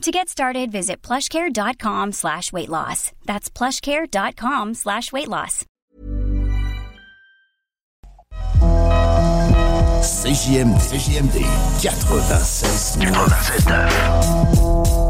To get started, visit plushcare.com slash weight loss. That's plushcare.com slash weight loss. CJMD, CJMD 96 96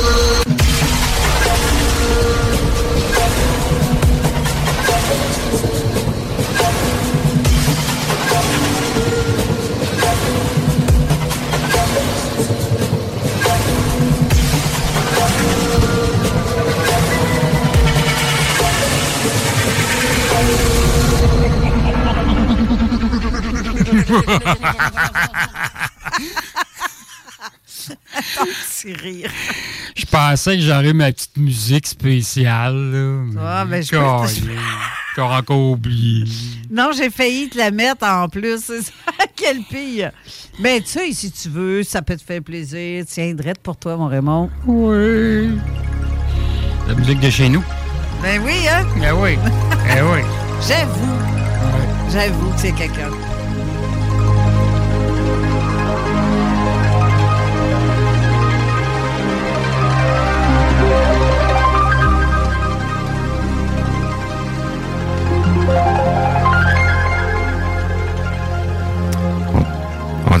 Rire. Je pensais que j'aurais ma petite musique spéciale. Là, mais Ah, ben, je T'as encore oublié. Non, j'ai failli te la mettre en plus. C'est ça, quelle pire. Ben, tu sais, si tu veux, ça peut te faire plaisir. Tiens, drette pour toi, mon Raymond. Oui. La musique de chez nous. Ben oui, hein? Ben oui. Ben oui. J'avoue. J'avoue que c'est quelqu'un.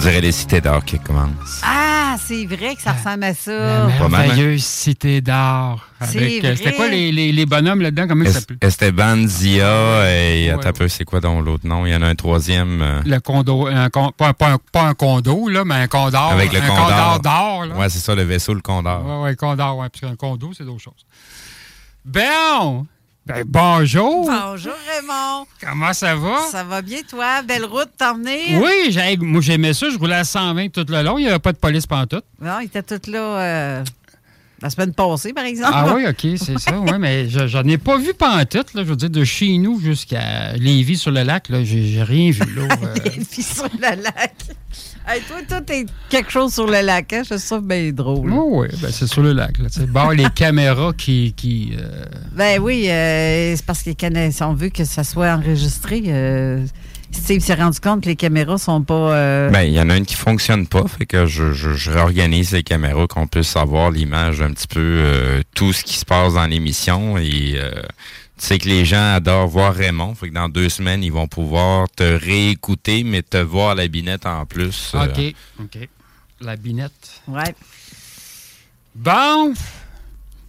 Dirait les cités d'or qui commencent. Ah, c'est vrai que ça ressemble à ça. Pas mal, hein? Merveilleuse cité d'or. Euh, C'était quoi les, les, les bonhommes là-dedans? Comment ils Es- s'appelaient? Esteban Zia et Ouais. attends un peu, c'est quoi dans l'autre nom? Il y en a un troisième. euh, Le condo, un con- pas, pas un, pas un condo, là, mais un condor. avec le un condor. d'or. Ouais, c'est ça, le vaisseau, le condor. Ouais, ouais, condor, ouais, parce qu'un condo, c'est d'autres choses. Bon! Ben, bonjour! Bonjour, Raymond. Comment ça va? Ça va bien, toi? Belle route t'emmener? Oui, moi j'aimais ça, je roulais à 120 tout le long, il n'y avait pas de police pantoute. Non, il était tout là euh, la semaine passée, par exemple. Ah oui, OK, c'est ça, oui, mais je- j'en ai pas vu pantoute, là, je veux dire, de chez nous jusqu'à Lévis sur le lac, là, j'ai rien vu, là. euh. Sur le lac. Hey, toi, toi, t'es quelque chose sur le lac, hein? Je trouve ça bien drôle. Oh, oui, ben, c'est sur le lac, là. Bon, les caméras qui... qui euh, Ben oui, euh, c'est parce que les Canadiens ont vu que ça soit enregistré. euh, Steve s'est rendu compte que les caméras sont pas. euh, Ben, il y en a une qui fonctionne pas, fait que je, je, je réorganise les caméras qu'on puisse avoir l'image un petit peu euh, tout ce qui se passe dans l'émission et euh, sais que les gens adorent voir Raymond, fait que dans deux semaines ils vont pouvoir te réécouter mais te voir la binette en plus. euh, OK, OK. La binette. Ouais. Bon,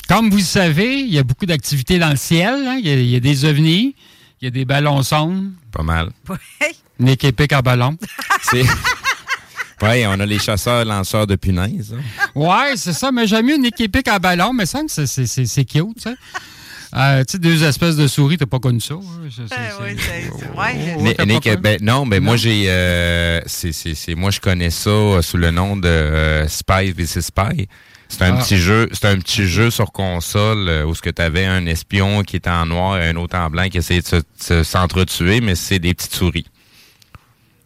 comme vous le savez, il y a beaucoup d'activités dans le ciel. hein. Il, y a, il y a des ovnis, il y a des ballons sondes, Pas mal. une équipe en ballon. C'est Ouais, on a les chasseurs lanceurs de punaises. hein. Ouais, c'est ça, mais j'aime mieux une équipe en ballon, mais ça, c'est- c'est c'est- c'est cute, ça. Euh, tu sais, deux espèces de souris, t'as pas connu ça? hein? Ben. Oh, ben, non, mais moi j'ai euh, c'est c'est c'est moi je connais ça euh, sous le nom de euh, Spy vs Spy. C'est un Ah. petit jeu, c'est un petit jeu sur console euh, où ce que tu avais un espion qui était en noir et un autre en blanc qui essayait de se- se- s'entretuer, mais c'est des petites souris.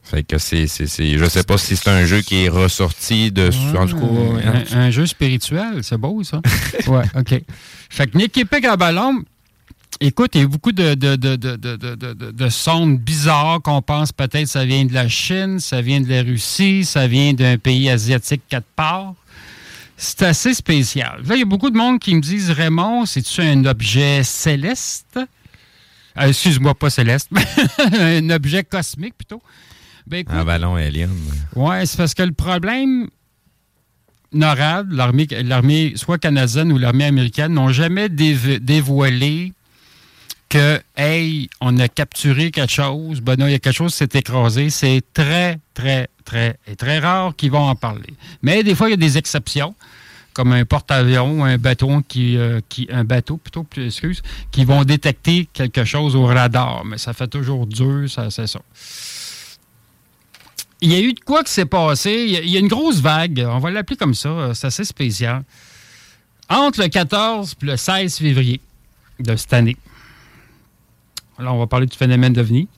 Fait que c'est c'est c'est je sais pas si c'est un jeu qui est ressorti de en tout cas. Un, un jeu spirituel, c'est beau, ça. ouais, OK. Fait que Nick Epic à ballon, écoute, il y a beaucoup de, de, de, de, de, de, de- de- de sondes bizarres qu'on pense peut-être ça vient de la Chine, ça vient de la Russie, ça vient d'un pays asiatique quatre parts. C'est assez spécial. Là, il y a beaucoup de monde qui me disent Raymond, c'est-tu un objet céleste? Euh, Excuse-moi, pas céleste, mais un objet cosmique plutôt. Ben, écoute, Un ballon alien. oui, c'est parce que le problème, NORAD, l'armée, l'armée soit canadienne ou l'armée américaine, n'ont jamais dév- dévoilé que, hey, on a capturé quelque chose, ben non, il y a quelque chose qui s'est écrasé. C'est très, très, très, et très rare qu'ils vont en parler. Mais des fois, il y a des exceptions, comme un porte-avions un bateau qui, euh, qui, un bateau plutôt, plus, excuse, qui vont détecter quelque chose au radar. Mais ça fait toujours dur, ça, c'est ça. Il y a eu de quoi qui s'est passé. Il y a- une grosse vague. On va l'appeler comme ça. euh, C'est assez spécial. Entre le 14 et le 16 février de cette année. Là, on va parler du phénomène d'OVNI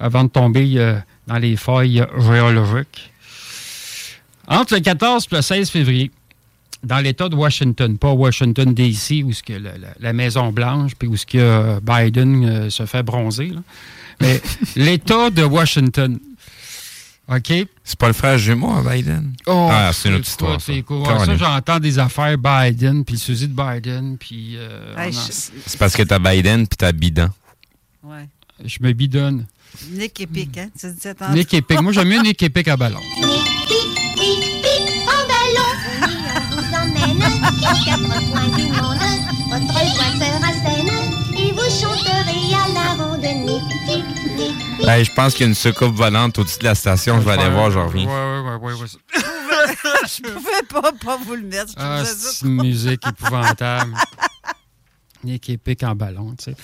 avant de tomber euh, dans les feuilles géologiques. Entre le 14 et le 16 février, dans l'État de Washington, pas Washington, D.C., où que la, la- la Maison-Blanche, puis où ce que euh, Biden se fait bronzer, mais l'État de Washington. OK? C'est pas le frère jumeau à Biden? Oh, ah, c'est une autre écoute, histoire. Ça. ouais, ça, j'entends des affaires Biden, puis le suicide de Biden, puis euh, Hey, je- C'est parce que t'as Biden puis t'as Bidon. ouais. je me bidonne. Nick Epic, hein? Tu dis ça tantôt. Nick Epic. Moi, j'aime mieux Nick Epic à ballon. en ballon. On vous emmène aux quatre coins du monde. Votre voix sera saine et vous chanterez à la ronde. Nick, nick, nick, Ben, je pense qu'il y a une soucoupe volante au-dessus de la station. Je vais aller voir, je reviens. Ouais, ouais, ouais, ouais. Je pouvais pas, pas vous le mettre. Je Ah, c'est une musique épouvantable. Nick Epic en ballon, tu sais.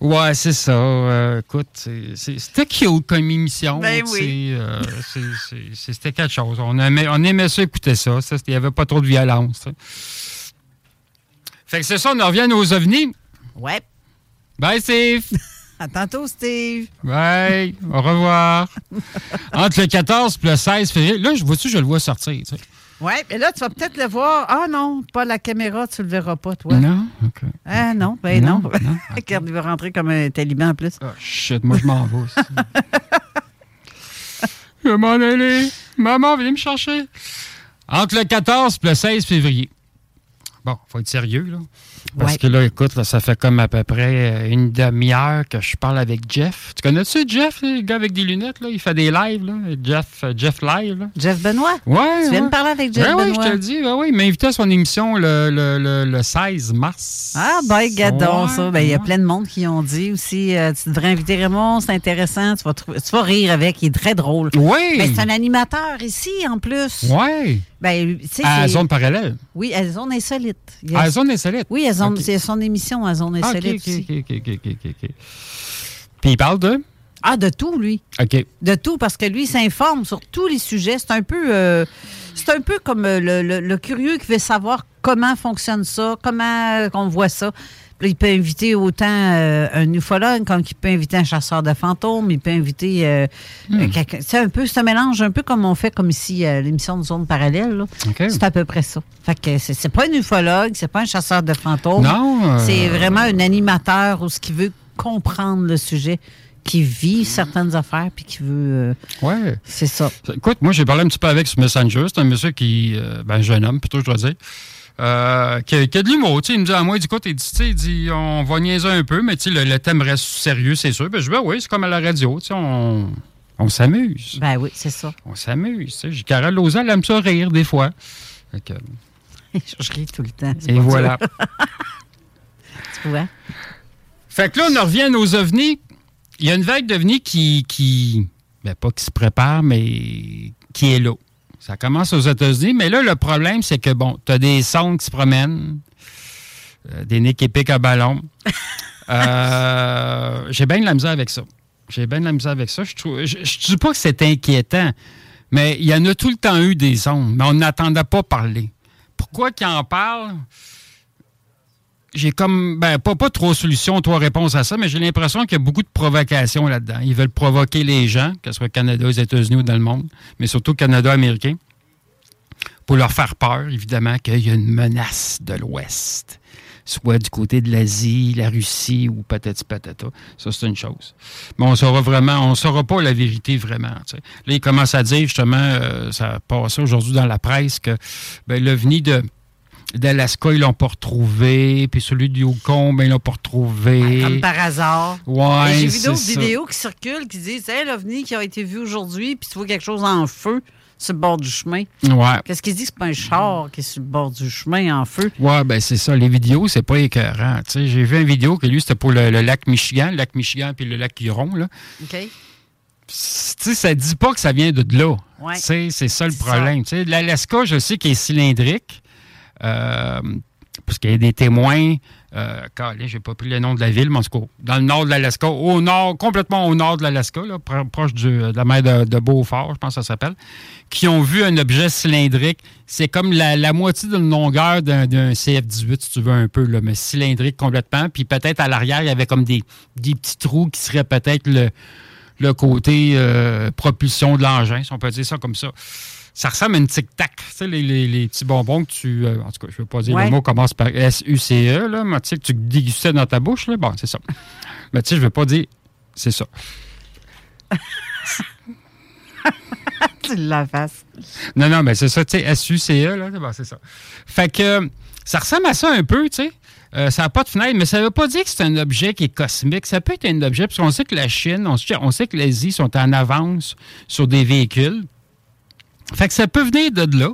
Ouais, c'est ça. Euh, écoute, c'était cute comme émission. Ben oui. euh, C'était quelque chose. On aimait, on aimait ça écouter ça. Il n'y avait pas trop de violence. Fait que c'est ça, on revient nos ovnis. Ouais. Bye, Steve. À tantôt, Steve. Bye. Au revoir. Entre le 14 et le 16 février. Là, je vois-tu, je le vois sortir. tu sais. Ouais, mais là, tu vas peut-être le voir. Ah non, pas la caméra, tu le verras pas, toi. Non? OK. Ah non, ben non. Non, il va rentrer comme un taliban en plus. Ah, shit, moi, je m'en vais aussi. je vais m'en aller. Maman, venez me chercher. Entre le 14 et le 16 février. Bon, faut être sérieux, là. Parce Ouais. que là, écoute, là, ça fait comme à peu près euh, une demi-heure que je parle avec Jeff. Tu connais-tu Jeff, le gars avec des lunettes, là? Il fait des lives, là. Jeff, euh, Jeff Live, là. Jeff Benoît? Ouais. Tu viens ouais. de parler avec Jeff Ben oui, je Benoît? te le dis. Oui, il m'a invité à son émission le, le, le, le 16 mars. Ah, ben, gadon, ça. Ben, il y a plein de monde qui ont dit aussi euh, tu devrais inviter Raymond, c'est intéressant, tu vas, tu vas rire avec, il est très drôle. Oui. Ben, c'est un animateur ici, en plus. Ouais. Ben, À zone parallèle? Oui, à Zone Insolite. A- À la zone insolite? Oui, à zone- Ok. c'est son émission à Zone Ah, Insolite ok, aussi. ok, ok, ok, ok, ok, ok. Puis il parle de? Ah, de tout, lui. OK. De tout, parce que lui, il s'informe sur tous les sujets. C'est un peu, euh, c'est un peu comme euh, le, le- le curieux qui veut savoir comment fonctionne ça, comment euh, on voit ça. Il peut inviter autant euh, un ufologue comme il peut inviter un chasseur de fantômes, il peut inviter euh, euh, quelqu'un. C'est un peu, c'est un mélange, un peu comme on fait comme ici à l'émission de Zone Parallèle. C'est à peu près ça. Fait que c'est, pas un ufologue, c'est pas un chasseur de fantômes. Non. euh, C'est vraiment un animateur ou ce qui veut comprendre le sujet, qui vit certaines affaires, puis qui veut. euh, Ouais. c'est ça. Écoute, moi, j'ai parlé un petit peu avec ce Messenger. C'est un monsieur qui. euh, ben, un jeune homme, plutôt, je dois dire. Euh, qui, a, qui a de l'humour, il me dit à moi, il dit, écoute, il dit, il dit, on va niaiser un peu, mais le, le thème reste sérieux, c'est sûr. Ben, je dis, ben oui, c'est comme à la radio, on, on s'amuse. Ben oui, c'est ça. On s'amuse, Carole Lausanne, elle aime ça rire, des fois. Que- Je ris tout le temps. et voilà. Tu vois? Fait que là, on en revient à nos ovnis. Il y a une vague d'ovnis qui, qui ben pas qui se prépare, mais qui est là. Ça commence aux États-Unis, mais là, le problème, c'est que, bon, tu as des sondes qui se promènent. euh, des nez qui piquent à ballon. Euh, J'ai bien de la misère avec ça. J'ai bien de la misère avec ça. Je ne dis pas que c'est inquiétant, mais il y en a tout le temps eu des ondes, mais on n'attendait pas parler. Pourquoi qu'ils en parlent? J'ai comme, ben, pas, pas trop de solutions, trois réponses à ça, mais j'ai l'impression qu'il y a beaucoup de provocations là-dedans. Ils veulent provoquer les gens, que ce soit Canada, aux États-Unis ou dans le monde, mais surtout Canada américain, pour leur faire peur, évidemment, qu'il y a une menace de l'Ouest soit du côté de l'Asie, la Russie ou patati patata. Ça, c'est une chose. Mais on saura vraiment, on saura pas la vérité vraiment. Là, ils commencent à dire, justement, euh, ça a passé aujourd'hui dans la presse, que ben, l'OVNI de d'Alaska, ils l'ont pas retrouvé, puis celui du Yukon, ben, ils l'ont pas retrouvé. Comme par hasard. Ouais, J'ai vu d'autres vidéos qui circulent qui disent Hey, l'OVNI qui a été vu aujourd'hui, puis tu vois quelque chose en feu sur le bord du chemin. Ouais. Qu'est-ce qu'ils disent? Que c'est pas un char qui est sur le bord du chemin en feu? Ouais, ben c'est ça. Les vidéos, c'est pas écœurant. J'ai vu une vidéo que lui, c'était pour le, le lac Michigan, le lac Michigan puis le lac Huron. Là. OK? Tu sais, ça dit pas que ça vient de là. Ouais. C'est ça le problème. L'Alaska, je sais qu'il est cylindrique. Euh, parce qu'il y a des témoins. Euh, j'ai pas pris le nom de la ville, mais en tout cas, dans le nord de l'Alaska, au nord, complètement au nord de l'Alaska, proche de la mer de, Beaufort, je pense que ça s'appelle, qui ont vu un objet cylindrique. C'est comme la, la moitié de la longueur d'un d'un CF-18, si tu veux, un peu, là, mais cylindrique complètement. Puis peut-être à l'arrière, il y avait comme des, petits trous qui seraient peut-être le, le côté euh, propulsion de l'engin, si on peut dire ça comme ça. Ça ressemble à une tic-tac, tu sais, les, les- les petits bonbons que tu... euh, en tout cas, je ne veux pas dire Ouais. le mot commence par S-U-C-E, là, mais tu sais, que tu dégustais dans ta bouche, là, bon, c'est ça. Mais tu sais, je ne veux pas dire... C'est ça. Tu la. Non, non, mais c'est ça, tu sais, S-U-C-E, là, bon, c'est ça. Fait que euh, ça ressemble à ça un peu, tu sais. Euh, ça n'a pas de fenêtre, mais ça ne veut pas dire que c'est un objet qui est cosmique. Ça peut être un objet, parce qu'on sait que la Chine, on sait, on sait que l'Asie sont en avance sur des véhicules. Fait que ça peut venir de là.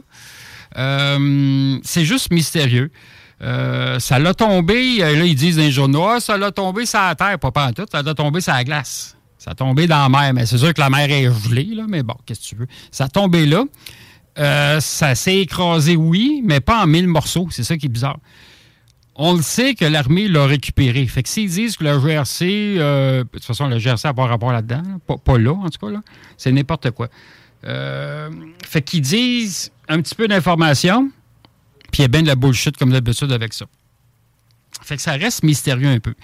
Euh, c'est juste mystérieux. Euh, ça l'a tombé, euh, là, ils disent dans les journaux, ah, ça l'a tombé sur la terre, pas en tout, ça l'a tombé sur la glace. Ça a tombé dans la mer, mais c'est sûr que la mer est gelée, là, mais bon, qu'est-ce que tu veux. Ça a tombé là. Ça s'est écrasé, oui, mais pas en mille morceaux. C'est ça qui est bizarre. On le sait que l'armée l'a récupéré. Fait que s'ils disent que le GRC, de toute façon, le GRC n'a pas rapport là-dedans, là. pas, pas là, en tout cas, là. c'est n'importe quoi. Euh, fait qu'ils disent un petit peu d'informations, puis il y a bien de la bullshit comme d'habitude avec ça. Fait que ça reste mystérieux un peu.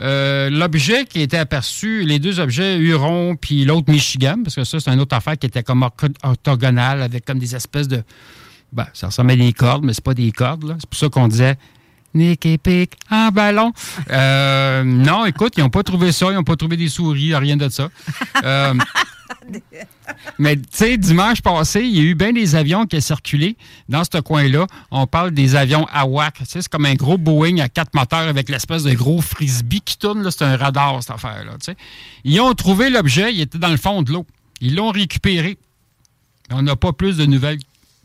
Euh, L'objet qui était aperçu, les deux objets, Huron puis l'autre Michigan, parce que ça, c'est une autre affaire qui était comme ortho- orthogonale avec comme des espèces de. Ben, ça ressemble à des cordes, mais c'est pas des cordes. C'est pour ça qu'on disait Nick et Pic en ballon. Euh, non, écoute, ils n'ont pas trouvé ça, ils n'ont pas trouvé des souris, rien de ça. Euh, mais tu sais, dimanche passé, il y a eu bien des avions qui ont circulé dans ce coin-là. On parle des avions AWAC. Tu sais, c'est comme un gros Boeing à quatre moteurs avec l'espèce de gros frisbee qui tourne. C'est un radar, cette affaire-là. tu sais. Ils ont trouvé l'objet, il était dans le fond de l'eau. Ils l'ont récupéré. On n'a pas plus de nouvelles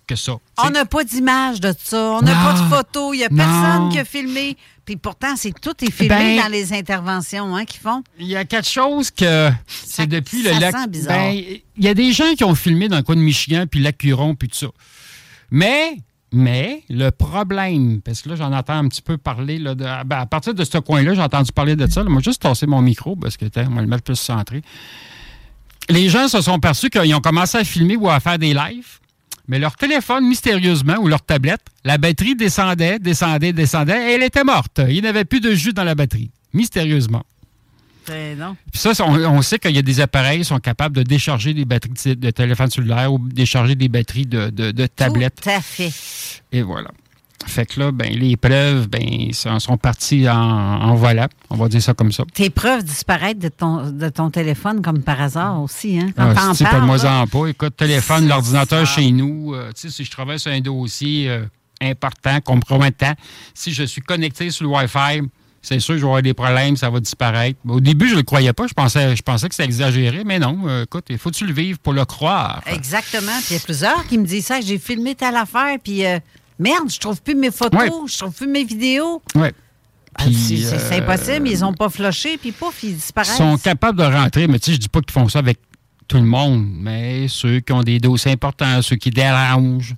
que ça. On n'a pas d'image de ça. On n'a pas de photo. Il n'y a Non. personne qui a filmé. Puis pourtant, c'est tout est filmé Ben- dans les interventions hein, qu'ils font. Il y a quelque chose que c'est depuis ça le lac. Ben, il y a des gens qui ont filmé dans le coin de Michigan, puis le lac Huron, puis tout ça. Mais, mais, le problème, parce que là, j'en entends un petit peu parler, là, de- ben, à partir de ce coin-là, j'ai entendu parler de ça. là. moi, juste tasser mon micro, parce que, tiens, on va le mettre plus centré. Les gens se sont perçus qu'ils ont commencé à filmer ou à faire des lives. Mais leur téléphone, mystérieusement, ou leur tablette, la batterie descendait, descendait, descendait, et elle était morte. Il n'y avait plus de jus dans la batterie. Mystérieusement. Ben non. Puis ça, on, on sait qu'il y a des appareils qui sont capables de décharger des batteries de, téléphone cellulaire ou décharger des batteries de, de, de tablettes. Tout à fait. Et voilà. Fait que là, ben, les preuves ben, sont, sont parties en, en voilà. On va dire ça comme ça. Tes preuves disparaissent de ton, de ton téléphone comme par hasard aussi. Hein? Quand Ah, si, parles, pas moi là. en pas. Écoute, téléphone, l'ordinateur chez nous. euh, tu sais, si je travaille sur un dossier euh, important, compromettant, si je suis connecté sur le Wi-Fi, c'est sûr que je vais avoir des problèmes, ça va disparaître. Au début, je ne le croyais pas. Je pensais, je pensais que c'était exagéré, mais non. euh, écoute, il faut-tu le vivre pour le croire? Exactement. Puis il y a plusieurs qui me disent ça. J'ai filmé telle affaire, puis euh, merde, je trouve plus mes photos, Ouais. je trouve plus mes vidéos. Ouais. Ah, c'est euh, impossible. Ils n'ont pas flushé, puis pouf, ils Ils disparaissent. sont capables de rentrer, mais tu sais, je dis pas qu'ils font ça avec tout le monde, mais ceux qui ont des dossiers importants, ceux qui dérangent,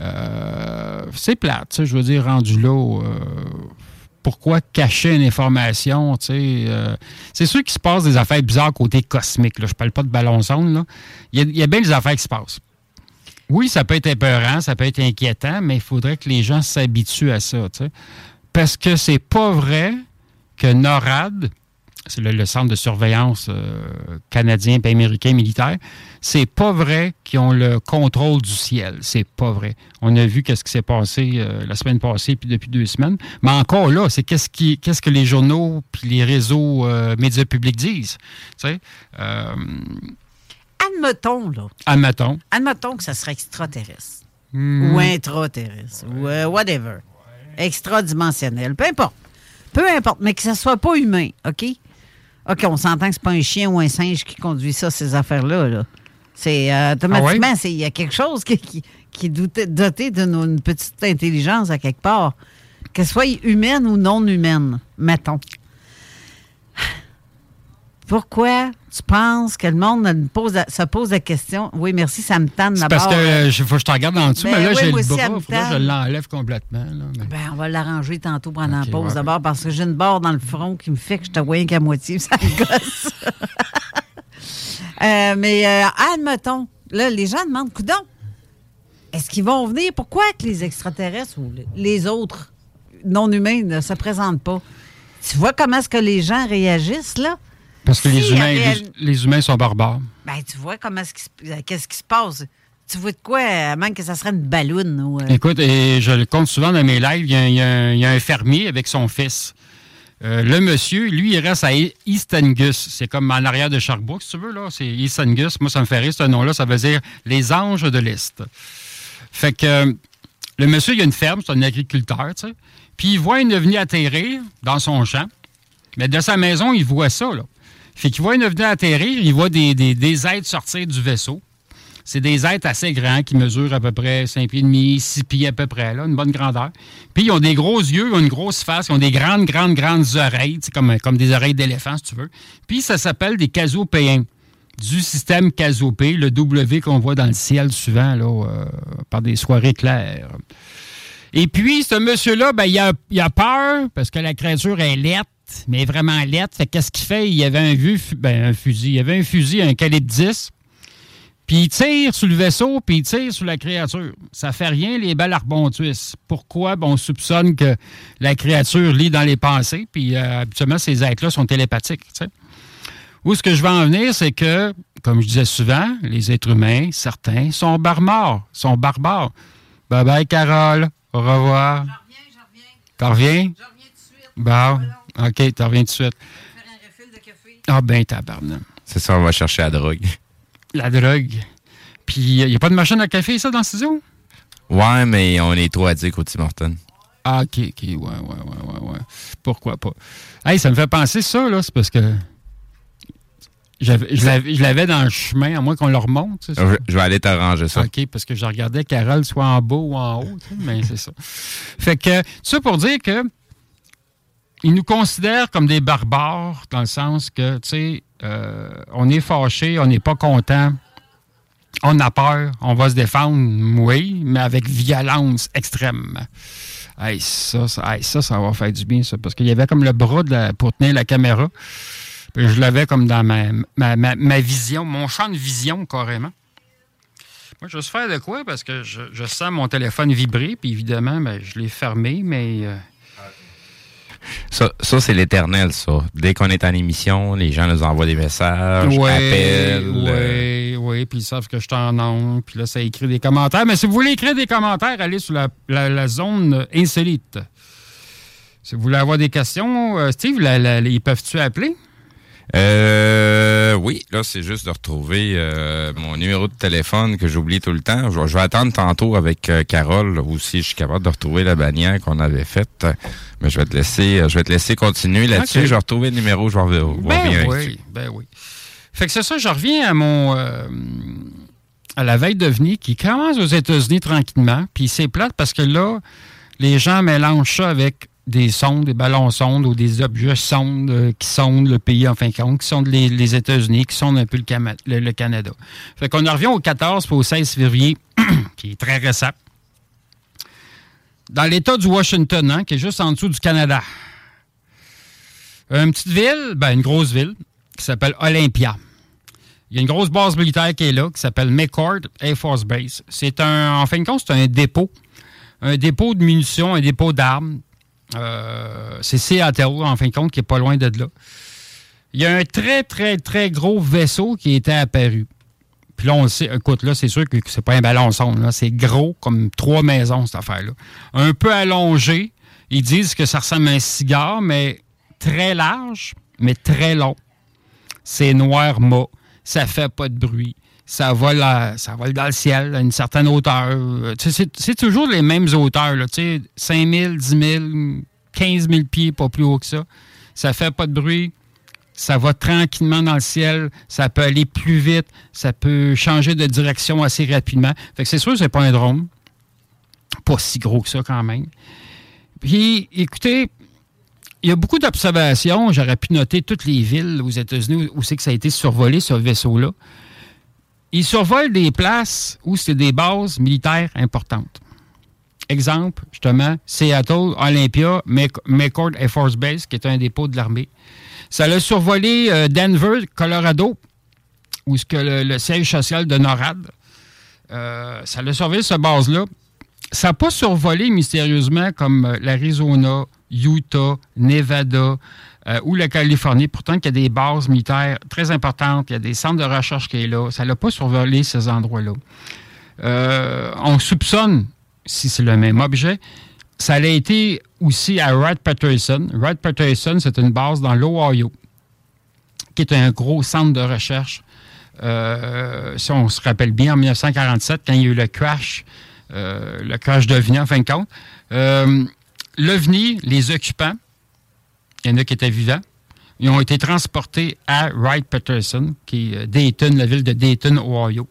euh, c'est plate, tu sais, je veux dire, rendu là, euh, pourquoi cacher une information, tu sais. c'est sûr qu'il se passe des affaires bizarres côté cosmique, là. Je parle pas de ballon sonde, là. Il y, a, il y a bien des affaires qui se passent. Oui, ça peut être épeurant, ça peut être inquiétant, mais il faudrait que les gens s'habituent à ça. Parce que c'est pas vrai que NORAD, c'est le, centre de surveillance euh, canadien et américain militaire, c'est pas vrai qu'ils ont le contrôle du ciel. C'est pas vrai. On a vu qu'est-ce qui s'est passé euh, la semaine passée puis depuis deux semaines. Mais encore là, c'est qu'est-ce que les journaux puis les réseaux euh, médias publics disent. Admettons, là. admettons. Admettons que ça serait extraterrestre. Hmm. Ou intraterrestre. Ou euh, whatever. Extradimensionnel. Peu importe. Peu importe, mais que ça soit pas humain, OK? OK, on s'entend que c'est pas un chien ou un singe qui conduit ça, ces affaires-là. Là. C'est euh, automatiquement, Ah c'est- il y a quelque chose qui, qui, qui est doté, doté d'une petite intelligence à quelque part. Qu'elle soit humaine ou non humaine, mettons. Pourquoi tu penses que le monde ne pose la- se pose la question? Oui, merci, ça me C'est d'abord. parce que euh, je- faut que je te regarde en dessous, Ben mais là, oui, j'ai le bras. que je l'enlève complètement. là, mais- Ben, on va l'arranger tantôt pendant la pause ouais. d'abord parce que j'ai une barre dans le front qui me fait que je te vois qu'à moitié, ça me gosse. Euh, mais euh, admettons, là, les gens demandent, coudon, est-ce qu'ils vont venir? Pourquoi que les extraterrestres ou les autres non-humains ne se présentent pas? Tu vois comment est-ce que les gens réagissent, là? Parce que les humains, les, les humains sont barbares. Ben, tu vois comment qu'est-ce qui se passe? Tu vois de quoi, euh, même que ça serait une balloune ou... euh, Écoute, et je le compte souvent dans mes lives, il y a, un- y y a fermier avec son fils. Euh, le monsieur, lui, il reste à East Angus. C'est comme en arrière de Sherbrooke, si tu veux, là. C'est East Angus. Moi, ça me fait rire, ce nom-là. Ça veut dire les anges de l'Est. Fait que euh, le monsieur, il a une ferme, c'est un agriculteur, tu sais. Puis il voit une ovni atterrir dans son champ. Mais de sa maison, il voit ça, là. Fait qu'il voit une ovni atterrir, il voit des, des, des êtres sortir du vaisseau. C'est des êtres assez grands qui mesurent à peu près 5 pieds et demi, 6 pieds à peu près, là, une bonne grandeur. Puis ils ont des gros yeux, ils ont une grosse face, ils ont des grandes, grandes, grandes oreilles, comme, comme des oreilles d'éléphant, si tu veux. Puis ça s'appelle des casopéens du système casopé, le W qu'on voit dans le ciel souvent, là, euh, par des soirées claires. Et puis, ce monsieur-là, ben, il, a, il a peur parce que la créature est mais vraiment laite. Fait qu'est-ce qu'il fait? Il y avait un, vu, ben, un fusil. Il y avait un fusil, un calibre 10. Puis il tire sur le vaisseau, puis il tire sur la créature. Ça fait rien, les balles rebondissent. Pourquoi? Ben, on soupçonne que la créature lit dans les pensées, puis euh, habituellement, ces êtres-là sont télépathiques. tu sais. Où ce que je veux en venir, c'est que, comme je disais souvent, les êtres humains, certains, sont barbares. Sont barbares. Bye bye, Carole. Au revoir. Je reviens, je reviens. T'en reviens? Je reviens tout de suite. Bon. OK, t'en reviens tout de suite. Ah ben, tabarnak. C'est ça, on va chercher la drogue. La drogue. Puis, il n'y a pas de machine à café, ça, dans le studio? Ouais, mais on est trop addicts au Tim Hortons. Ah, OK, OK, ouais, ouais, ouais, ouais, ouais. Pourquoi pas? Hey, ça me fait penser ça, là, c'est parce que je l'avais- dans le chemin, à moins qu'on le remonte. ça? Je, je vais aller t'arranger ça. OK, parce que je regardais Carole soit en bas ou en haut, tu mais c'est ça. Fait que, ça pour dire que ils nous considèrent comme des barbares, dans le sens que, tu sais, euh, on est fâché, on n'est pas content, on a peur, on va se défendre, oui, mais avec violence extrême. Hey, ça, ça, ça, ça va faire du bien, ça, parce qu'il y avait comme le bras pour tenir la caméra. Puis je l'avais comme dans ma, ma, ma- vision, mon champ de vision, carrément. Moi, je vais se faire de quoi? Parce que je, sens mon téléphone vibrer, puis évidemment, ben, je l'ai fermé, mais... euh, Ça, ça, c'est l'éternel, ça. Dès qu'on est en émission, les gens nous envoient des messages, Oui, appellent. euh, oui, oui, puis ils savent que je t'en onde, puis là, ça écrit des commentaires. Mais si vous voulez écrire des commentaires, allez sur la, la- la zone insolite. Si vous voulez avoir des questions, euh, Steve, la- ils peuvent-tu appeler? Euh, oui, là, c'est juste de retrouver euh, mon numéro de téléphone que j'oublie tout le temps. Je, vais- je vais attendre tantôt avec euh, Carole aussi. Je suis capable de retrouver la bannière qu'on avait faite. Mais je vais te laisser, euh, je vais te laisser continuer là-dessus. Je vais retrouver le numéro. Je vais revenir. Ben oui, ben oui. Fait que c'est ça, je reviens à mon... à la veille de venir qui commence aux États-Unis tranquillement. Puis c'est plate parce que là, les gens mélangent ça avec des sondes, des ballons sondes ou des objets sondes euh, qui sondent le pays en fin de compte, qui sondent les, États-Unis, qui sondent un peu le, Canada. Fait qu'on en revient au 14 puis au 16 février, qui est très récent. Dans l'État du Washington, hein, qui est juste en dessous du Canada. Une petite ville, ben une grosse ville, qui s'appelle Olympia. Il y a une grosse base militaire qui est là, qui s'appelle McCord Air Force Base. C'est un, en fin de compte, c'est un dépôt. Un dépôt de munitions, un dépôt d'armes. Euh, c'est Seattle, en fin de compte, qui est pas loin de là. Il y a un très, très, très gros vaisseau qui était apparu. Puis là, on le sait, écoute, là, c'est sûr que c'est pas un ballon là. C'est gros comme trois maisons, cette affaire-là. Un peu allongé. Ils disent que ça ressemble à un cigare, mais très large, mais très long. C'est noir mat. Ça fait pas de bruit. Ça vole, ça vole dans le ciel à une certaine hauteur. Euh, C'est toujours les mêmes hauteurs. Là, tu sais, 5 000, 10 000, 15 000 pieds, pas plus haut que ça. Ça fait pas de bruit. Ça va tranquillement dans le ciel. Ça peut aller plus vite. Ça peut changer de direction assez rapidement. C'est sûr que c'est pas un drone. Pas si gros que ça quand même. Puis, écoutez, il y a beaucoup d'observations. J'aurais pu noter toutes les villes aux États-Unis où c'est que ça a été survolé, ce vaisseau-là. Ils survolent des places où c'est des bases militaires importantes. Exemple, justement, Seattle, Olympia, Mc- McCord Air Force Base, qui est un dépôt de l'armée. Ça a survolé euh, Denver, Colorado, où que le, siège social de NORAD. Euh, ça a survolé cette base-là. Ça n'a pas survolé mystérieusement comme euh, l'Arizona, Utah, Nevada euh, ou la Californie. Pourtant, il y a des bases militaires très importantes, il y a des centres de recherche qui est là. Ça n'a pas survolé ces endroits-là. Euh, on soupçonne, si c'est le même objet, ça a été aussi à Wright-Patterson. Wright-Patterson, c'est une base dans l'Ohio, qui est un gros centre de recherche. Euh, si on se rappelle bien, en 1947, quand il y a eu le crash, le crash d'OVNI, en fin de compte, l'OVNI, les occupants, il y en a qui étaient vivants, ils ont été transportés à Wright-Patterson, qui est euh, Dayton, la ville de Dayton, Ohio.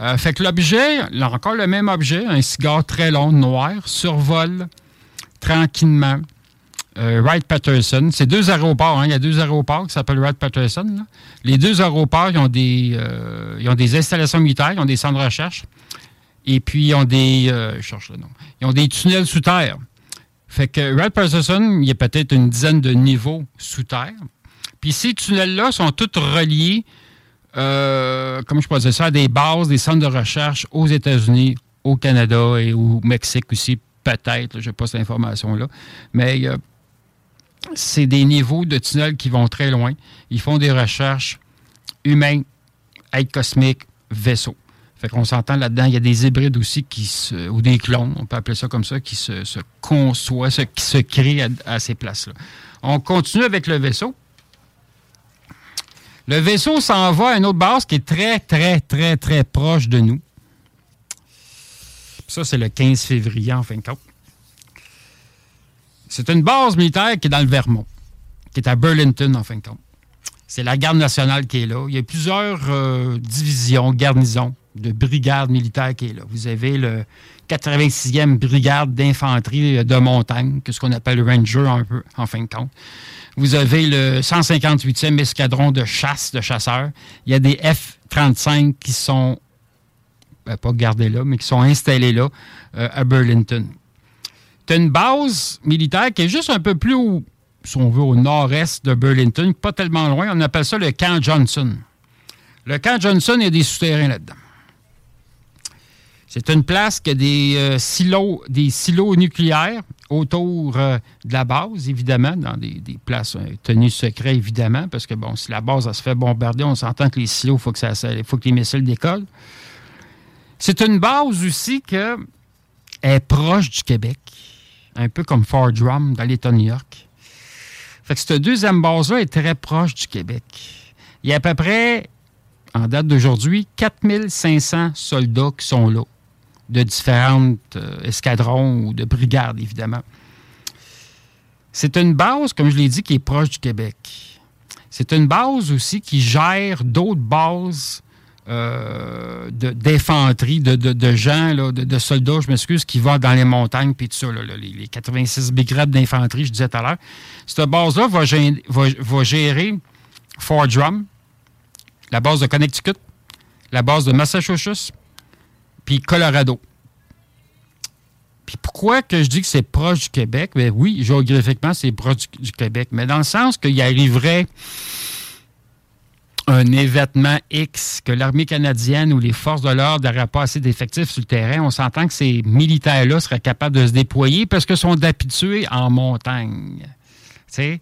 Euh, fait que l'objet, encore le même objet, un cigare très long, noir, survole tranquillement euh, Wright-Patterson. C'est deux aéroports, hein. il y a deux aéroports qui s'appellent Wright-Patterson. Les deux aéroports, ils ont, des, ils ont des installations militaires, ils ont des centres de recherche, et puis ils ont des, je cherche le nom, ils ont des tunnels sous terre. Fait que Wright-Patterson, il y a peut-être une dizaine de niveaux sous terre. Puis ces tunnels-là sont tous reliés euh, comment je dire ça, à des bases, des centres de recherche aux États-Unis, au Canada et au Mexique aussi, peut-être. Je n'ai pas cette information-là. Mais euh, c'est des niveaux de tunnels qui vont très loin. Ils font des recherches humains, aides cosmiques, vaisseaux. Fait qu'on s'entend là-dedans. Il y a des hybrides aussi qui ou des clones, on peut appeler ça comme ça, qui se, se conçoivent, se- qui se créent à, à ces places-là. On continue avec le vaisseau. Le vaisseau s'en va à une autre base qui est très, très, très, très proche de nous. Ça, c'est le 15 février, en fin de compte. C'est une base militaire qui est dans le Vermont, qui est à Burlington, en fin de compte. C'est la garde nationale qui est là. Il y a plusieurs euh, divisions, garnisons de brigades militaires qui est là. Vous avez le 86e brigade d'infanterie de montagne, que ce qu'on appelle le Ranger un peu, en fin de compte. Vous avez le 158e escadron de chasse, de chasseurs. Il y a des F-35 qui sont, ben, pas gardés là, mais qui sont installés là, euh, à Burlington. Tu as une base militaire qui est juste un peu plus, si on veut, au nord-est de Burlington, pas tellement loin. On appelle ça le camp Johnson. Le camp Johnson, il y a des souterrains là-dedans. C'est une place qui a des, euh, silos, des silos nucléaires autour euh, de la base, évidemment, dans des, places euh, tenues secrètes, évidemment, parce que, bon, si la base elle se fait bombarder, on s'entend que les silos, il faut, que les missiles décollent. C'est une base aussi que est proche du Québec, un peu comme Fort Drum dans l'État de New York. Fait que cette deuxième base-là est très proche du Québec. Il y a à peu près, en date d'aujourd'hui, 4500 soldats qui sont là, de différentes euh, escadrons ou de brigades, évidemment. C'est une base, comme je l'ai dit, qui est proche du Québec. C'est une base aussi qui gère d'autres bases euh, d'infanterie, de, de- de gens, là, de, soldats, je m'excuse, qui vont dans les montagnes, puis tout ça, les, les 86 brigades d'infanterie, je disais tout à l'heure. Cette base-là va, va- va gérer Fort Drum, la base de Connecticut, la base de Massachusetts, puis Colorado. Puis pourquoi que je dis que c'est proche du Québec? Ben oui, géographiquement, c'est proche du, Québec, mais dans le sens qu'il arriverait un événement X, que l'armée canadienne ou les forces de l'ordre n'auraient pas assez d'effectifs sur le terrain, on s'entend que ces militaires-là seraient capables de se déployer parce qu'ils sont habitués en montagne. Tu sais,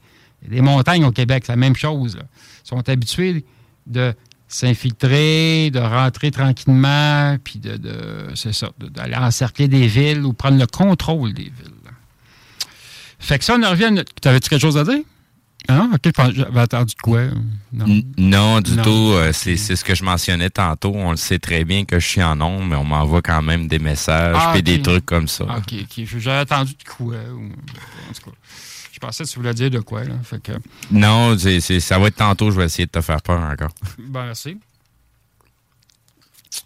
des montagnes au Québec, c'est la même chose. Ils sont habitués de s'infiltrer, de rentrer tranquillement, puis de, de- c'est ça, d'aller encercler des villes ou prendre le contrôle des villes. Fait que ça, on en revient. à T'avais-tu quelque chose à dire? Ah, ok, j'avais entendu de quoi? Non. Non, du Non. tout. euh, c'est ce que je mentionnais tantôt. On le sait très bien que je suis en nombre, mais on m'envoie quand même des messages Ah, et ok. des trucs comme ça. Ah, OK, OK. J'avais entendu de quoi. en tout cas, pensais que tu voulais dire de quoi. Là. Fait que, Non, ça va être tantôt. Je vais essayer de te faire peur encore. ben, merci.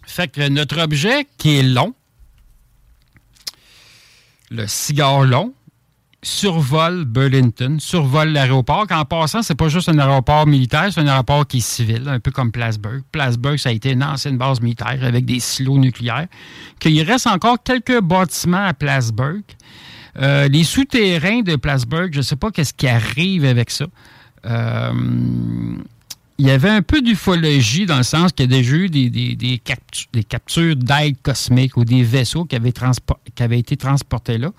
Fait que notre objet qui est long, le cigare long, survole Burlington, survole l'aéroport. En passant, c'est pas juste un aéroport militaire, c'est un aéroport qui est civil, un peu comme Plattsburgh. Plattsburgh, ça a été une ancienne base militaire avec des silos nucléaires. Qu'il reste encore quelques bâtiments à Plattsburgh. Euh, les souterrains de Plattsburgh, je ne sais pas qu'est-ce qui arrive avec ça. Euh, il y avait un peu d'ufologie dans le sens qu'il y a déjà eu des, des- des captu- des captures d'aides cosmiques ou des vaisseaux qui avaient, été transportés là.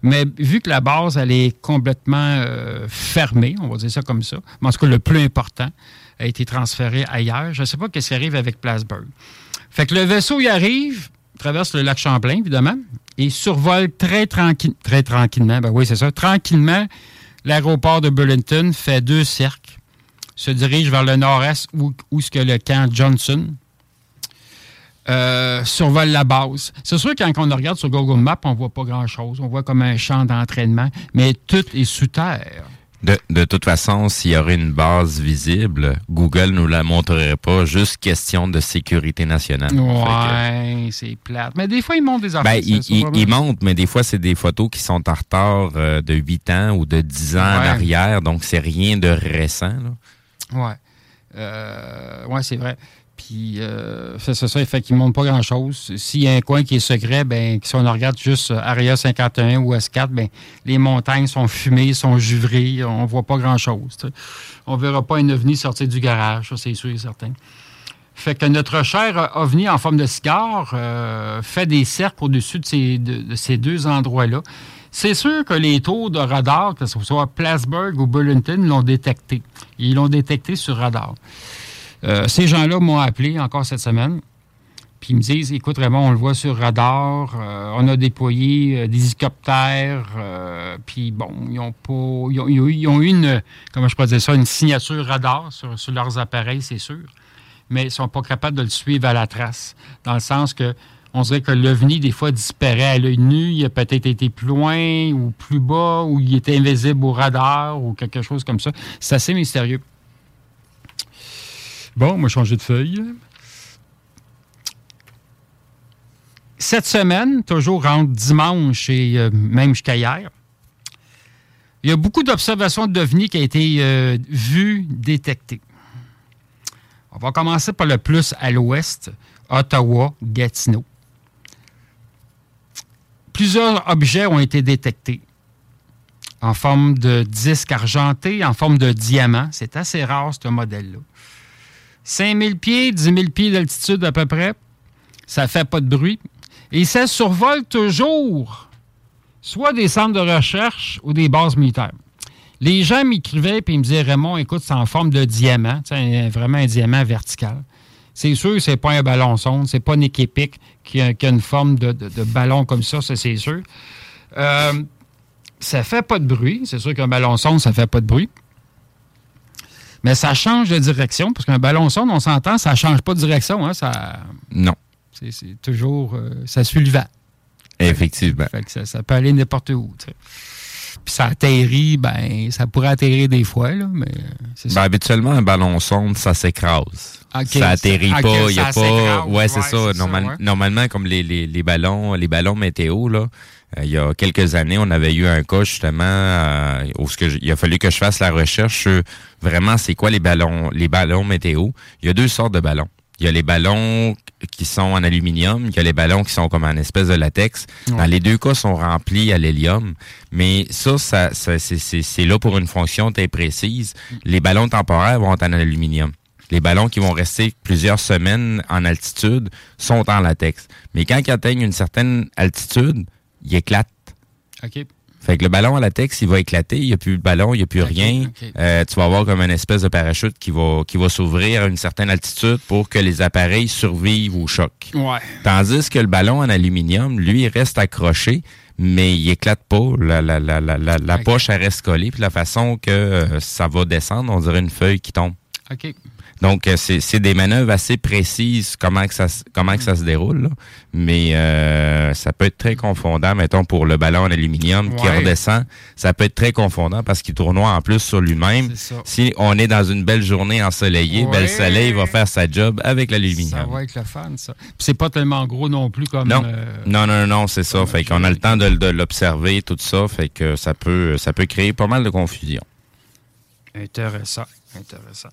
Mais vu que la base, elle est complètement euh, fermée, on va dire ça comme ça, mais en tout cas, le plus important a été transféré ailleurs. Je ne sais pas qu'est-ce qui arrive avec Plattsburgh. Fait que le vaisseau, il arrive, traverse le lac Champlain, évidemment, et survole très, tranquille, très tranquillement, ben oui, c'est ça, tranquillement, l'aéroport de Burlington, fait deux cercles, se dirige vers le nord-est où, où le camp Johnson euh, survole la base. C'est sûr que quand on regarde sur Google Maps, on voit pas grand-chose. On voit comme un champ d'entraînement, mais tout est sous terre. De, de toute façon, s'il y aurait une base visible, Google nous la montrerait pas. Juste question de sécurité nationale. Ouais, c'est plate. Mais des fois, ils montent des affaires. Ben, il, ça, ça il- va il bien. montre, mais des fois, c'est des photos qui sont en retard euh, de 8 ans ou de 10 ans en arrière, donc c'est rien de récent. là. Ouais. Euh, ouais, c'est vrai. Puis, euh, c'est ça, ça, ne montrent pas grand-chose. S'il y a un coin qui est secret, ben, si on regarde juste euh, Area 51 ou S4, ben, les montagnes sont fumées, sont juvrées, on voit pas grand-chose. On verra pas un ovni sortir du garage, ça, c'est sûr et certain. Fait que notre cher ovni en forme de cigare euh, fait des cercles au-dessus de ces, de, de ces deux endroits-là. C'est sûr que les tours de radar, que ce soit Plattsburgh ou Burlington, l'ont détecté. Ils l'ont détecté sur radar. Euh, ces gens-là m'ont appelé encore cette semaine. Puis ils me disent, écoute Raymond, on le voit sur radar, euh, on a déployé euh, des hélicoptères, puis bon, ils ont pas, ils ont, ils ont eu- une, comment je pourrais ça, une signature radar sur, sur leurs appareils, c'est sûr, mais ils ne sont pas capables de le suivre à la trace, dans le sens que on dirait que l'OVNI, des fois, disparaît à l'œil nu, il a peut-être été plus loin ou plus bas, ou il était invisible au radar, ou quelque chose comme ça. C'est assez mystérieux. Bon, on va changer de feuille. Cette semaine, toujours entre dimanche et euh, même jusqu'à hier, il y a beaucoup d'observations d'OVNI qui ont été euh, vues, détectées. On va commencer par le plus à l'ouest, Ottawa, Gatineau. Plusieurs objets ont été détectés en forme de disque argenté, en forme de diamant. C'est assez rare, ce modèle-là. 5000 pieds, 10 000 pieds d'altitude à peu près. Ça fait pas de bruit. Et ça survole toujours soit des centres de recherche ou des bases militaires. Les gens m'écrivaient et me disaient Raymond, écoute, c'est en forme de diamant, un- vraiment un diamant vertical. C'est sûr que c'est pas un ballon sonde, c'est pas Nick Epic qui a, qui a une forme de ballon comme ça, ça c'est sûr. Euh, ça fait pas de bruit. C'est sûr qu'un ballon sonde, ça fait pas de bruit. Mais ça change de direction, parce qu'un ballon sonde, on s'entend, ça change pas de direction. Hein, ça, Non, c'est, toujours. euh, ça suit le vent. effectivement. Fait que ça, ça peut aller n'importe où. Puis ça atterrit, ben, ça pourrait atterrir des fois, là, mais c'est Ben, habituellement, un ballon sonde, ça s'écrase. Ça atterrit ça- pas. Il a pas. Ouais, c'est ça. c'est ça, Normal- ouais. Normalement, comme les, les, les ballons, les ballons météo, là. Euh, il y a quelques années, on avait eu un cas justement euh, où ce que j- il a fallu que je fasse la recherche sur vraiment c'est quoi les ballons, les ballons météo. Il y a deux sortes de ballons. Il y a les ballons qui sont en aluminium, il y a les ballons qui sont comme en espèce de latex. Dans les deux cas, sont remplis à l'hélium. Mais ça, ça, ça c'est là pour une fonction très précise. Les ballons temporaires vont être en aluminium. Les ballons qui vont rester plusieurs semaines en altitude sont en latex. Mais quand ils atteignent une certaine altitude, ils éclatent. OK. Fait que le ballon à latex, il va éclater, il n'y a plus de ballon, il n'y a plus rien. Euh, tu vas avoir comme une espèce de parachute qui va, qui va s'ouvrir à une certaine altitude pour que les appareils survivent au choc. Ouais. Tandis que le ballon en aluminium, lui, il reste accroché, mais il éclate pas. La, la, la, la, la, poche, elle reste collée, puis la façon que euh, ça va descendre, on dirait une feuille qui tombe. OK. Donc, euh, c'est des manœuvres assez précises, comment que ça, se- comment que ça se déroule. là. Mais euh, ça peut être très confondant, mettons, pour le ballon en aluminium qui redescend. Ça peut être très confondant parce qu'il tournoie en plus sur lui-même. Ça. Si on est dans une belle journée ensoleillée, ben, le Ouais. soleil va faire sa job avec Ça l'aluminium. va être le fun, ça. Puis c'est pas tellement gros non plus comme... Non. euh, Non, non, non, c'est ça. Fait qu'on a le temps de, de l'observer, tout ça. Fait que ça peut, ça peut créer pas mal de confusion. Intéressant, intéressant.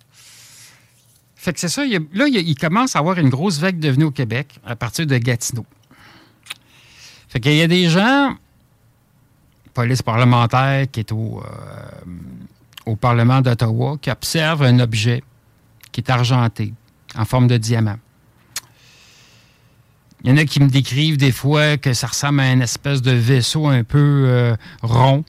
Fait que c'est ça, là, il, commence à avoir une grosse vague de venus au Québec à partir de Gatineau. Fait qu'il y a des gens, police parlementaire qui est au, euh, Parlement d'Ottawa, qui observent un objet qui est argenté, en forme de diamant. Il y en a qui me décrivent des fois que ça ressemble à une espèce de vaisseau un peu euh, rond,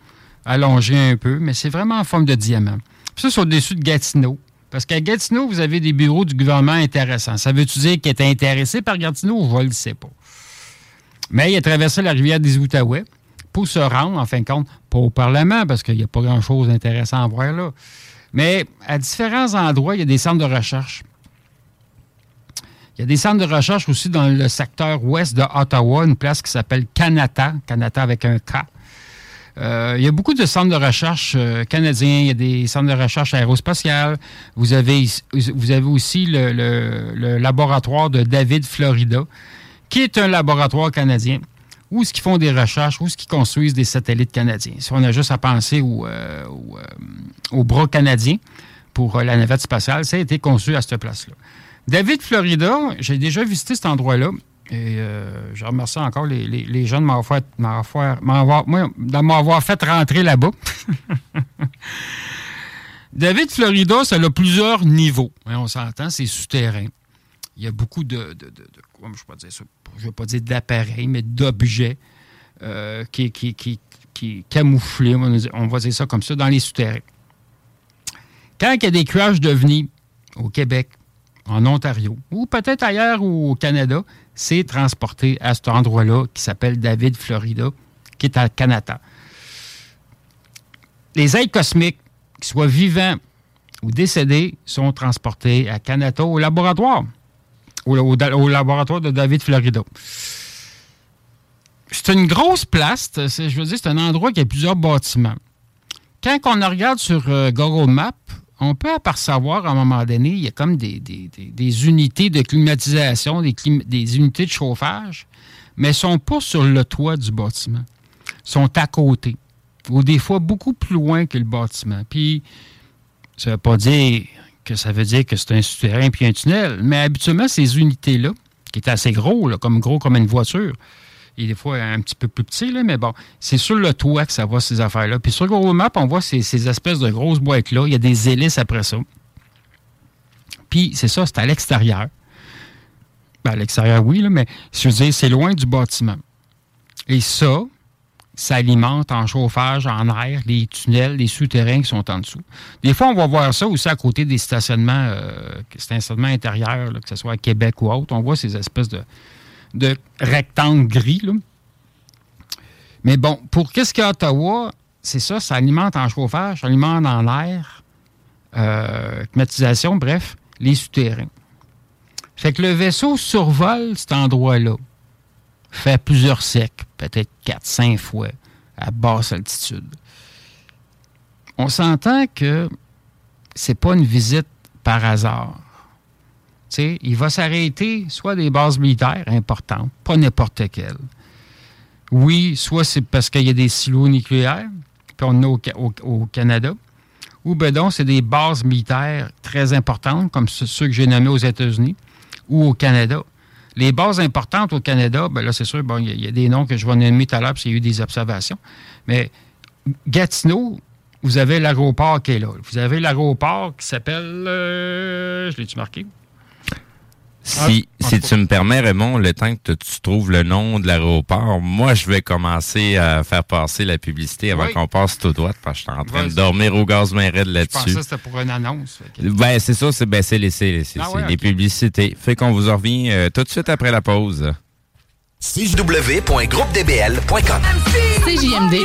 allongé un peu, mais c'est vraiment en forme de diamant. Puis ça, c'est au-dessus de Gatineau. Parce qu'à Gatineau, vous avez des bureaux du gouvernement intéressants. Ça veut-tu dire qu'il était intéressé par Gatineau? Je ne le sais pas? Mais il a traversé la rivière des Outaouais pour se rendre, en fin de compte, pas au Parlement, parce qu'il n'y a pas grand-chose d'intéressant à voir là. Mais à différents endroits, il y a des centres de recherche. Il y a des centres de recherche aussi dans le secteur ouest de Ottawa, une place qui s'appelle Canada, Canada avec un K. Euh, il y a beaucoup de centres de recherche euh, canadiens. Il y a des centres de recherche aérospatiales. Vous avez, vous avez aussi le, laboratoire de David, Florida, qui est un laboratoire canadien où est-ce qu'ils font des recherches, où est-ce qu'ils construisent des satellites canadiens. Si on a juste à penser au, euh, au, bras canadien pour la navette spatiale, ça a été conçu à cette place-là. David, Florida, j'ai déjà visité cet endroit-là. Et euh, je remercie encore les, les- les gens de m'avoir fait, fait rentrer là-bas. David, Florida, ça a plusieurs niveaux. Hein, on s'entend, c'est souterrain. Il y a beaucoup de, de, de- je ne vais pas dire d'appareils, mais d'objets euh, qui, qui, qui, qui camouflés, on va dire- ça comme ça, dans les souterrains. Quand il y a des cuages de venir au Québec, en Ontario, ou peut-être ailleurs au Canada, c'est transporté à cet endroit-là qui s'appelle David, Florida, qui est à Canada. Les êtres cosmiques, qu'ils soient vivants ou décédés, sont transportés à Canada au laboratoire, au, laboratoire de David, Florida. C'est une grosse place, je veux dire, c'est un endroit qui a plusieurs bâtiments. Quand on regarde sur euh, Google on peut apercevoir à un moment donné, il y a comme des, unités de climatisation, des, unités de chauffage, mais elles ne sont pas sur le toit du bâtiment. Sont à côté, ou des fois beaucoup plus loin que le bâtiment. Puis, ça ne veut pas dire que ça veut dire que c'est un souterrain puis un tunnel, mais habituellement, ces unités-là, qui est assez gros, comme gros comme une voiture, et des fois un petit peu plus petit, là, mais bon, c'est sur le toit que ça va, ces affaires-là. Puis sur Google Maps, on voit ces, ces espèces de grosses boîtes-là. Il y a des hélices après ça. Puis c'est ça, c'est à l'extérieur. Ben, à l'extérieur, oui, mais je veux dire, c'est loin du bâtiment. Et ça, ça alimente en chauffage, en air, les tunnels, les souterrains qui sont en dessous. Des fois, on va voir ça aussi à côté des stationnements, euh, stationnements intérieurs, là, que ce soit à Québec ou autre. On voit ces espèces de, de rectangles gris. là. Mais bon, pour qu'est-ce qu'il y a à Ottawa, c'est ça, ça alimente en chauffage, ça alimente en air, euh, climatisation, bref, les souterrains. Fait que le vaisseau survole cet endroit-là, fait plusieurs siècles, peut-être 4-5 fois, à basse altitude. On s'entend que c'est pas une visite par hasard. Tu sais, il va s'arrêter soit des bases militaires importantes, pas n'importe quelles. Oui, soit c'est parce qu'il y a des silos nucléaires, puis on en a au, Ca- au- au Canada, ou ben donc c'est des bases militaires très importantes, comme ceux que j'ai nommés aux États-Unis, ou au Canada. Les bases importantes au Canada, ben là, c'est sûr, bon, il y, a- il y a des noms que je vais nommer tout à l'heure, parce qu'il y a eu des observations. Mais Gatineau, vous avez l'aéroport qui est là. Vous avez l'aéroport qui s'appelle. euh, je l'ai-tu marqué? Si, Ah, si tu me permets, Raymond, le temps que tu trouves le nom de l'aéroport, moi, je vais commencer à faire passer la publicité avant Oui. qu'on passe tout droit, parce que je suis en train de dormir au gaz main raide Je pensais là-dessus. que c'était pour une annonce. que- Ben, c'est ça, c'est ben, c'est les, c'est- c'est- Ah ouais, les publicités. Fait qu'on vous en revient euh, tout de suite après la pause. www.groupedbl.com CJMD,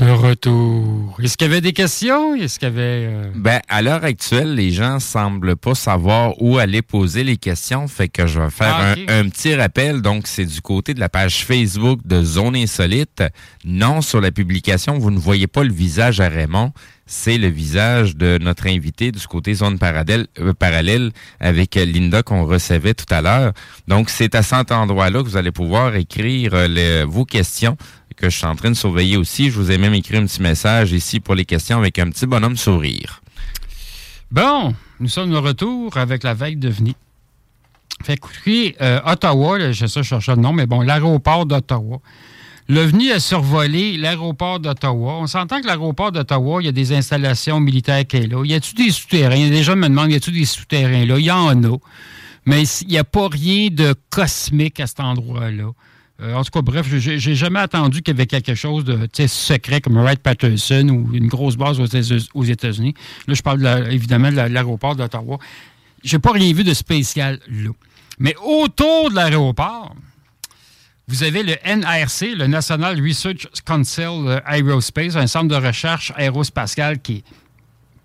De retour. Est-ce qu'il y avait des questions? Est-ce qu'il y avait. euh, Ben, à l'heure actuelle, les gens semblent pas savoir où aller poser les questions, fait que je vais faire Ah, un- un, petit rappel. Donc, c'est du côté de la page Facebook de Zone Insolite. Non, sur la publication, vous ne voyez pas le visage à Raymond. C'est le visage de notre invité du côté Zone Parallèle, euh, parallèle avec Linda qu'on recevait tout à l'heure. Donc, c'est à cet endroit-là que vous allez pouvoir écrire euh, vos questions que je suis en train de surveiller aussi. Je vous ai même écrit un petit message ici pour les questions avec un petit bonhomme sourire. Bon, nous sommes de retour avec la veille de Veni. Fait euh, Ottawa, là, je sais, je cherchais le nom, mais bon, l'aéroport d'Ottawa. L'OVNI a survolé l'aéroport d'Ottawa. On s'entend que l'aéroport d'Ottawa, il y a des installations militaires qui est là. Y a-tu des souterrains? Les gens me demandent, y a-tu des souterrains là? Il y en a. Mais il n'y a pas rien de cosmique à cet endroit-là. Euh, en tout cas, bref, j'ai jamais attendu qu'il y avait quelque chose de secret comme Wright Patterson ou une grosse base aux États- aux États-Unis. Là, je parle de la- évidemment de la- l'aéroport d'Ottawa. J'ai pas rien vu de spécial là. Mais autour de l'aéroport, vous avez le NRC, le National Research Council euh, Aerospace, un centre de recherche aérospatiale qui est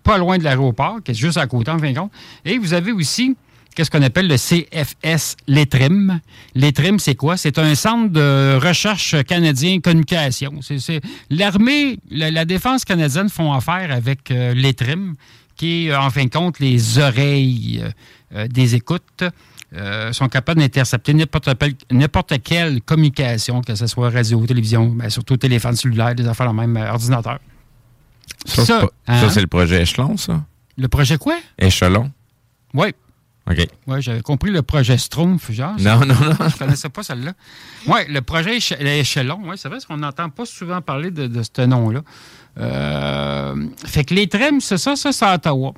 pas loin de l'aéroport, qui est juste à côté, en fin de compte. Et vous avez aussi qu'est-ce qu'on appelle le CFS Letrim. Letrim, c'est quoi? C'est un centre de recherche canadien communication. L'armée, la, défense canadienne font affaire avec euh, Letrim, qui est, en fin de compte, les oreilles euh, euh, des écoutes. Euh, sont capables d'intercepter n'importe, quelle- communication, que ce soit radio, télévision, ben, surtout téléphone cellulaire, des affaires, même euh, ordinateur. Ça, c'est Ça, hein? c'est le projet Échelon, ça? Le projet quoi? Échelon? Oui. OK. Oui, j'avais compris le projet Schtroumpf, genre. Non, non, non. Je connaissais pas celle-là. Oui, le projet éche- échelon, oui, c'est vrai, parce qu'on n'entend pas souvent parler de, de ce nom-là. Euh, fait que les trèmes, c'est ça, ça, c'est à Ottawa.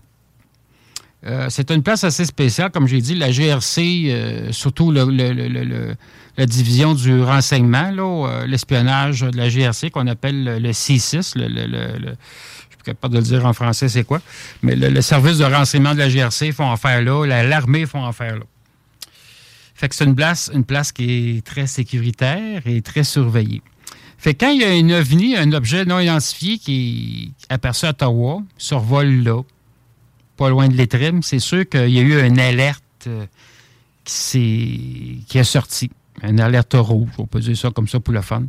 Euh, c'est une place assez spéciale, comme j'ai dit, la GRC, euh, surtout la division du renseignement, euh, l'espionnage de la GRC, qu'on appelle le, le C6, le, je suis capable de le dire en français, c'est quoi, mais le, service de renseignement de la GRC font affaire là, la- l'armée font affaire là. Fait que c'est une place, une place qui est très sécuritaire et très surveillée. Fait que quand il y a un ovni, un objet non identifié qui est aperçu à Ottawa, survole là, pas loin de l'Étrim, c'est sûr qu'il y a eu une alerte euh, qui, est sortie. Une alerte rouge, on peut dire ça comme ça pour le fun.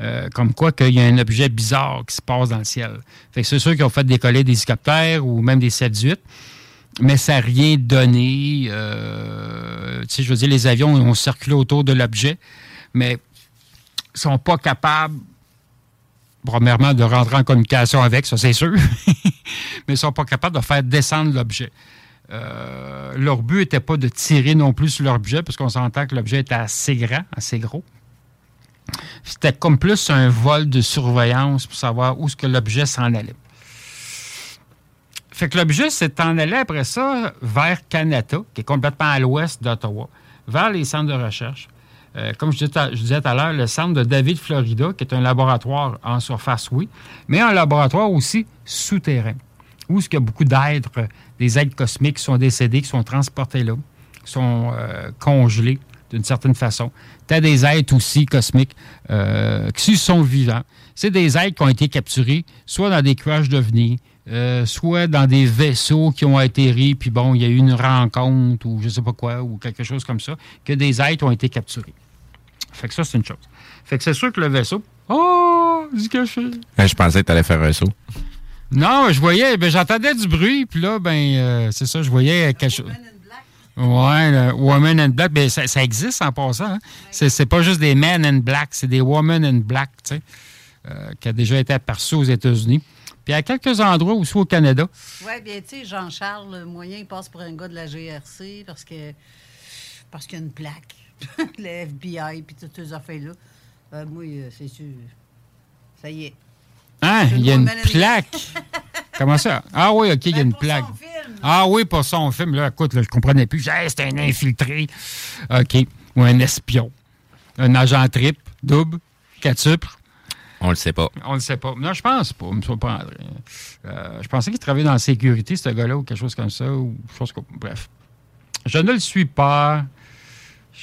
Euh, comme quoi qu'il y a un objet bizarre qui se passe dans le ciel. C'est sûr qu'ils ont fait décoller des hélicoptères ou même des 7-8, mais ça n'a rien donné. Euh, je veux dire, les avions ont circulé autour de l'objet, mais ils sont pas capables, premièrement, de rentrer en communication avec, ça c'est sûr, mais ils sont pas capables de faire descendre l'objet. Euh, leur but n'était pas de tirer non plus sur l'objet, parce qu'on s'entend que l'objet était assez grand, assez gros. C'était comme plus un vol de surveillance pour savoir où est-ce que l'objet s'en allait. Fait que l'objet s'est en allé après ça vers Canada, qui est complètement à l'ouest d'Ottawa, vers les centres de recherche. Euh, comme je disais, tout à l'heure, le centre de David, Florida, qui est un laboratoire en surface, oui, mais un laboratoire aussi souterrain, où il y a beaucoup d'êtres, des êtres cosmiques qui sont décédés, qui sont transportés là, qui sont euh, congelés d'une certaine façon. Tu as des êtres aussi cosmiques euh, qui sont vivants. C'est des êtres qui ont été capturés, soit dans des crashs d'ovnis, euh, soit dans des vaisseaux qui ont atterri, puis bon, il y a eu une rencontre ou je sais pas quoi, ou quelque chose comme ça, que des êtres ont été capturés. Fait que ça, c'est une chose. Fait que c'est sûr que le vaisseau. Oh, du café. Ben, je pensais que tu allais faire un saut. Non, je voyais, ben, j'entendais du bruit, puis là, ben, euh, c'est ça, je voyais quelque chose. Ouais, le Woman in Black, ben, ça, ça existe en passant. Hein. C'est, c'est pas juste des Men in Black, c'est des Women in Black, tu sais, euh, qui a déjà été aperçu aux États-Unis. Puis à quelques endroits aussi au Canada. Oui, bien, tu sais, Jean-Charles, le moyen, il passe pour un gars de la GRC parce que parce qu'il y a une plaque. le FBI, puis toutes ces affaires-là. Euh, moi, euh, c'est sûr. Ça y est. Hein? Il y a une plaque? Comment ça? Ah oui, OK, il y a une plaque. Ah oui, pour son film. Là, écoute, là, je comprenais plus. Hey, c'est un infiltré. OK. Ou un espion. Un agent trip, double, quatuple. On le sait pas. On ne sait pas. Non, je pense pas. Me. Euh, je pensais qu'il travaillait dans la sécurité, ce gars-là, ou quelque chose comme ça. Ou chose comme... Bref. Je ne le suis pas.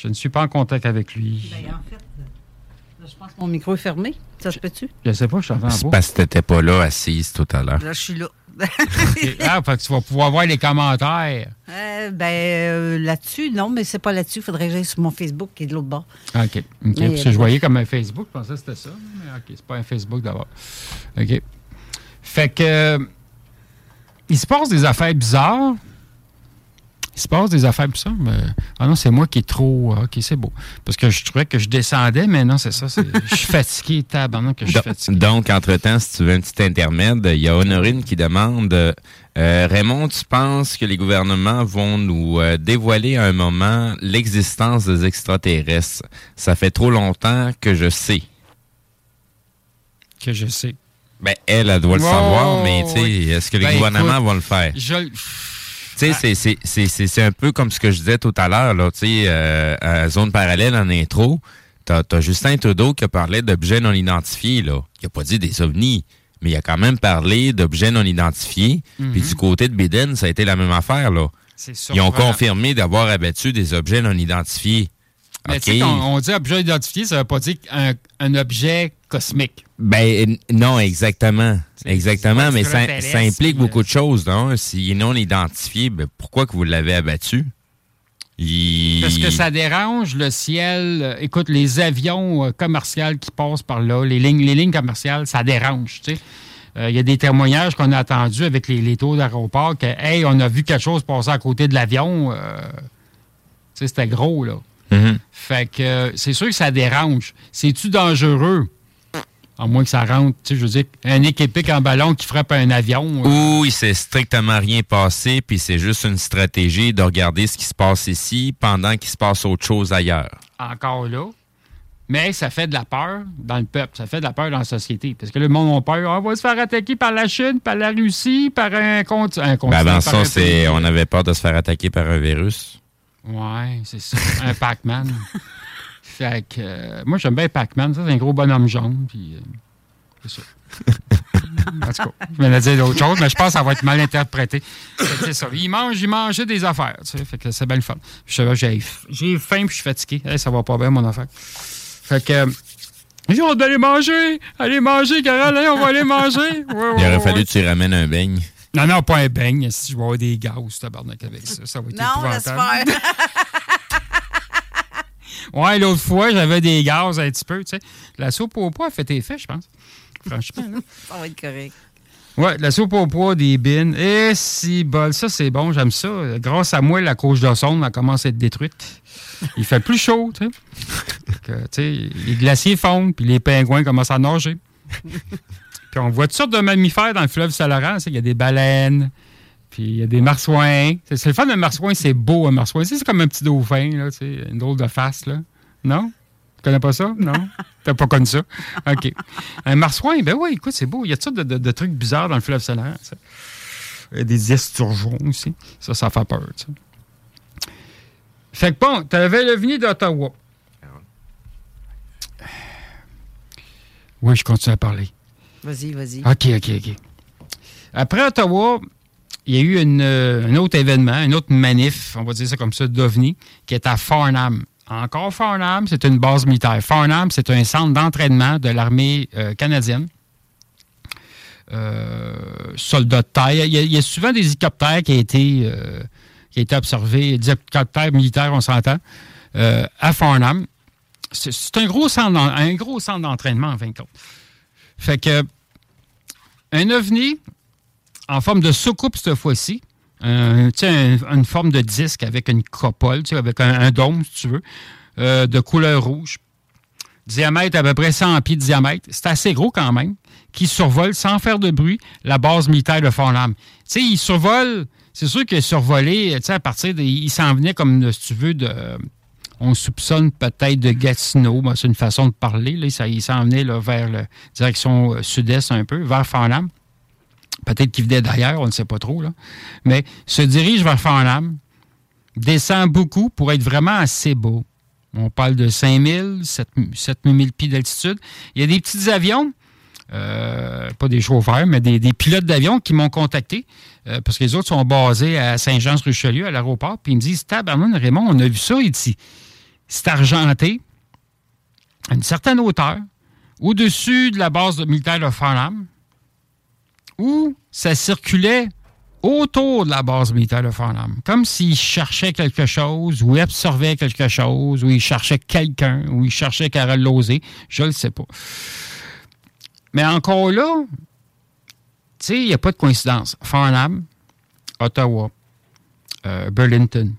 Je ne suis pas en contact avec lui. Ben, en fait, euh, là, je pense que mon micro est fermé. Ça se peut-tu? Je ne sais pas, je suis en C'est parce que t'étais pas là assise tout à l'heure. Là, je suis là. Ah, fait que tu vas pouvoir voir les commentaires. Euh, ben, euh, là-dessus, non, mais c'est pas là-dessus. Il faudrait que j'aille sur mon Facebook qui est de l'autre bord. OK. Mais, Parce que je voyais comme un Facebook, je pensais que c'était ça. Mais OK, c'est pas un Facebook d'abord. OK. Fait que. euh, il se passe des affaires bizarres. Il se passe des affaires bizarres, mais. Ah non, c'est moi qui est trop. ah, OK, c'est beau. Parce que je trouvais que je descendais, mais non, c'est ça. Je suis fatigué, tabarnak, que je suis Donc, fatigué. donc, entre-temps, si tu veux un petit intermède, il y a Honorine qui demande euh, Raymond, tu penses que les gouvernements vont nous euh, dévoiler à un moment l'existence des extraterrestres? Ça fait trop longtemps que je sais. Que je sais. Ben, elle, elle doit le Oh, savoir, mais tu sais, oui. est-ce que les Ben, gouvernements écoute, vont le faire? Je. Tu sais, c'est- c'est- c'est c'est- c'est un peu comme ce que je disais tout à l'heure, là, tu sais, euh, à Zone Parallèle en intro, t'as as Justin Trudeau qui a parlé d'objets non identifiés, là. Il a pas dit des ovnis, mais il a quand même parlé d'objets non identifiés. Mhm. Puis du côté de Biden, ça a été la même affaire, là. C'est Ils ont confirmé d'avoir abattu des objets non identifiés. Mais tu sais, quand on dit objet identifié, ça veut pas dire un, un objet cosmique. Ben n- non, exactement. Exactement, mais ça, implique mais- beaucoup de choses, non? S'il est non identifié, ben, pourquoi que vous l'avez abattu? Il- Parce que ça dérange le ciel. Euh, Écoute, les avions euh, commerciaux qui passent par là, les lignes, les lignes commerciales, ça dérange, tu sais. Euh, Il y a des témoignages qu'on a entendus avec les, les tours d'aéroport que, hey, on a vu quelque chose passer à côté de l'avion. euh, tu sais, c'était gros, là. Mhm. Fait que c'est sûr que ça dérange. C'est-tu dangereux? À moins que ça rentre, tu sais, je veux dire, un équipique en ballon qui frappe un avion. euh, Ou il s'est strictement rien passé, puis c'est juste une stratégie de regarder ce qui se passe ici pendant qu'il se passe autre chose ailleurs. encore là. Mais ça fait de la peur dans le peuple, ça fait de la peur dans la société. Parce que le monde a peur. Ah, on va se faire attaquer par la Chine, par la Russie, par un, conti- un Ben continent. avant ça, un on avait peur de se faire attaquer par un virus. Ouais, c'est ça. un Pac-Man. fait que, euh, moi, j'aime bien Pac-Man. Ça, c'est un gros bonhomme jaune. Puis, euh, c'est ça. En tout cas, je venais de dire d'autres choses, mais je pense que ça va être mal interprété. C'est ça. Il mange, il mangeait des affaires. Tu sais, fait que c'est bien le fun. J'ai, faim puis je suis fatigué. Hey, ça va pas bien, mon affaire. Fait que. euh, Ils ont d'aller manger! Allez manger, Carole, hein, on va aller manger! Ouais, Il aurait ouais, fallu que tu ramènes un beigne. Non, non, pas un beigne. Si je vais avoir des gaz, tabarnak, avec ça. Ça va être Non, épouvantable. Ouais, l'autre fois, j'avais des gaz un petit peu, tu sais. La soupe au pois a fait effet, je pense. Franchement. là. Ça va être correct. Ouais, la soupe au pois, des bines. Et si bol, ça c'est bon, j'aime ça. Grâce à moi, la couche de sonde a commencé à être détruite. Il fait plus chaud, tu sais. Les glaciers fondent, puis les pingouins commencent à nager. Puis on voit toutes sortes de mammifères dans le fleuve Saint-Laurent. Il y a des baleines, puis il y a des marsouins. C'est le fun d'un marsouin, c'est beau un marsouin. C'est comme un petit dauphin, là, tu sais, une drôle de face, là. Non? Tu connais pas ça? Non? T'as pas connu ça? OK. Un marsouin, ben oui, écoute, c'est beau. Il y a toutes sortes de, de- de trucs bizarres dans le fleuve Saint-Laurent. ça. Il y a des esturgeons aussi. Ça, ça fait peur, tu sais. Fait que bon, t'avais le venu d'Ottawa. Oui, je continue à parler. Vas-y, vas-y. OK, OK, OK. Après Ottawa, il y a eu euh, un autre événement, un autre manif, on va dire ça comme ça, d'OVNI, qui est à Farnham, encore Farnham, c'est une base militaire. Farnham, c'est un centre d'entraînement de l'armée euh, canadienne. Euh, soldats de taille. Il y, a, souvent des hélicoptères qui ont été, qui ont été observés, des hélicoptères militaires, on s'entend, à Farnham. C'est un gros centre d'entraînement, en fin de compte. Fait que un ovni en forme de soucoupe cette fois-ci, sais, un- une forme de disque avec une copole, avec un, dôme, si tu veux, euh, de couleur rouge. Diamètre à peu près 100 pieds de diamètre. C'est assez gros quand même, qui survole sans faire de bruit la base militaire de Farnham. Tu sais, il survole, c'est sûr qu'il a survolé, tu sais, à partir. Il s'en venait comme, si tu veux, de. On soupçonne peut-être de Gatineau, ben, c'est une façon de parler. Là, ça, il s'en venait vers la direction euh, sud-est un peu, vers Farnham. Peut-être qu'il venait d'ailleurs, on ne sait pas trop. Là. Mais se dirige vers Farnham, descend beaucoup pour être vraiment assez beau. On parle de 5000, 7000 pieds d'altitude. Il y a des petits avions, euh, pas des chauffeurs, mais des, pilotes d'avion qui m'ont contacté euh, parce que les autres sont basés à Saint-Jean-sur-Richelieu, à l'aéroport. Puis ils me disent Tabarnane, Raymond, on a vu ça ici. C'est argenté à une certaine hauteur, au-dessus de la base militaire de Farnham, où ça circulait autour de la base militaire de Farnham, comme s'il cherchait quelque chose, ou observait quelque chose, ou il cherchait quelqu'un, ou il cherchait Carole Lozé, je ne le sais pas. Mais encore là, tu sais, il n'y a pas de coïncidence. Farnham, Ottawa, euh, Burlington,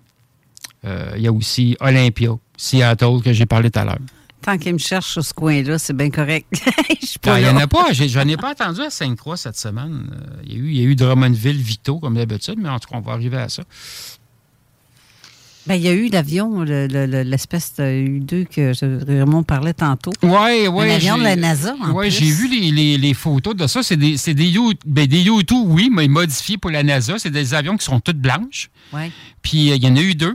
euh, il y a aussi Olympia, Seattle, que j'ai parlé tout à l'heure. Tant qu'il me cherche sur ce coin-là, c'est bien correct. Je Ah, Il n'y en a pas. J'ai- J'en ai pas attendu à Sainte-Croix cette semaine. Euh, Il y, a eu, il y a eu Drummondville, Vito, comme d'habitude, mais en tout cas, on va arriver à ça. Ben, il y a eu l'avion, le- le- le- l'espèce de U2 que je- Raymond parlait tantôt. Oui, oui. Un avion de la NASA, en Oui, j'ai vu les, les- les photos de ça. C'est des, U, ben, des U2, oui, mais modifiés pour la NASA. C'est des avions qui sont toutes blanches. Ouais. Puis euh, il y en a eu deux.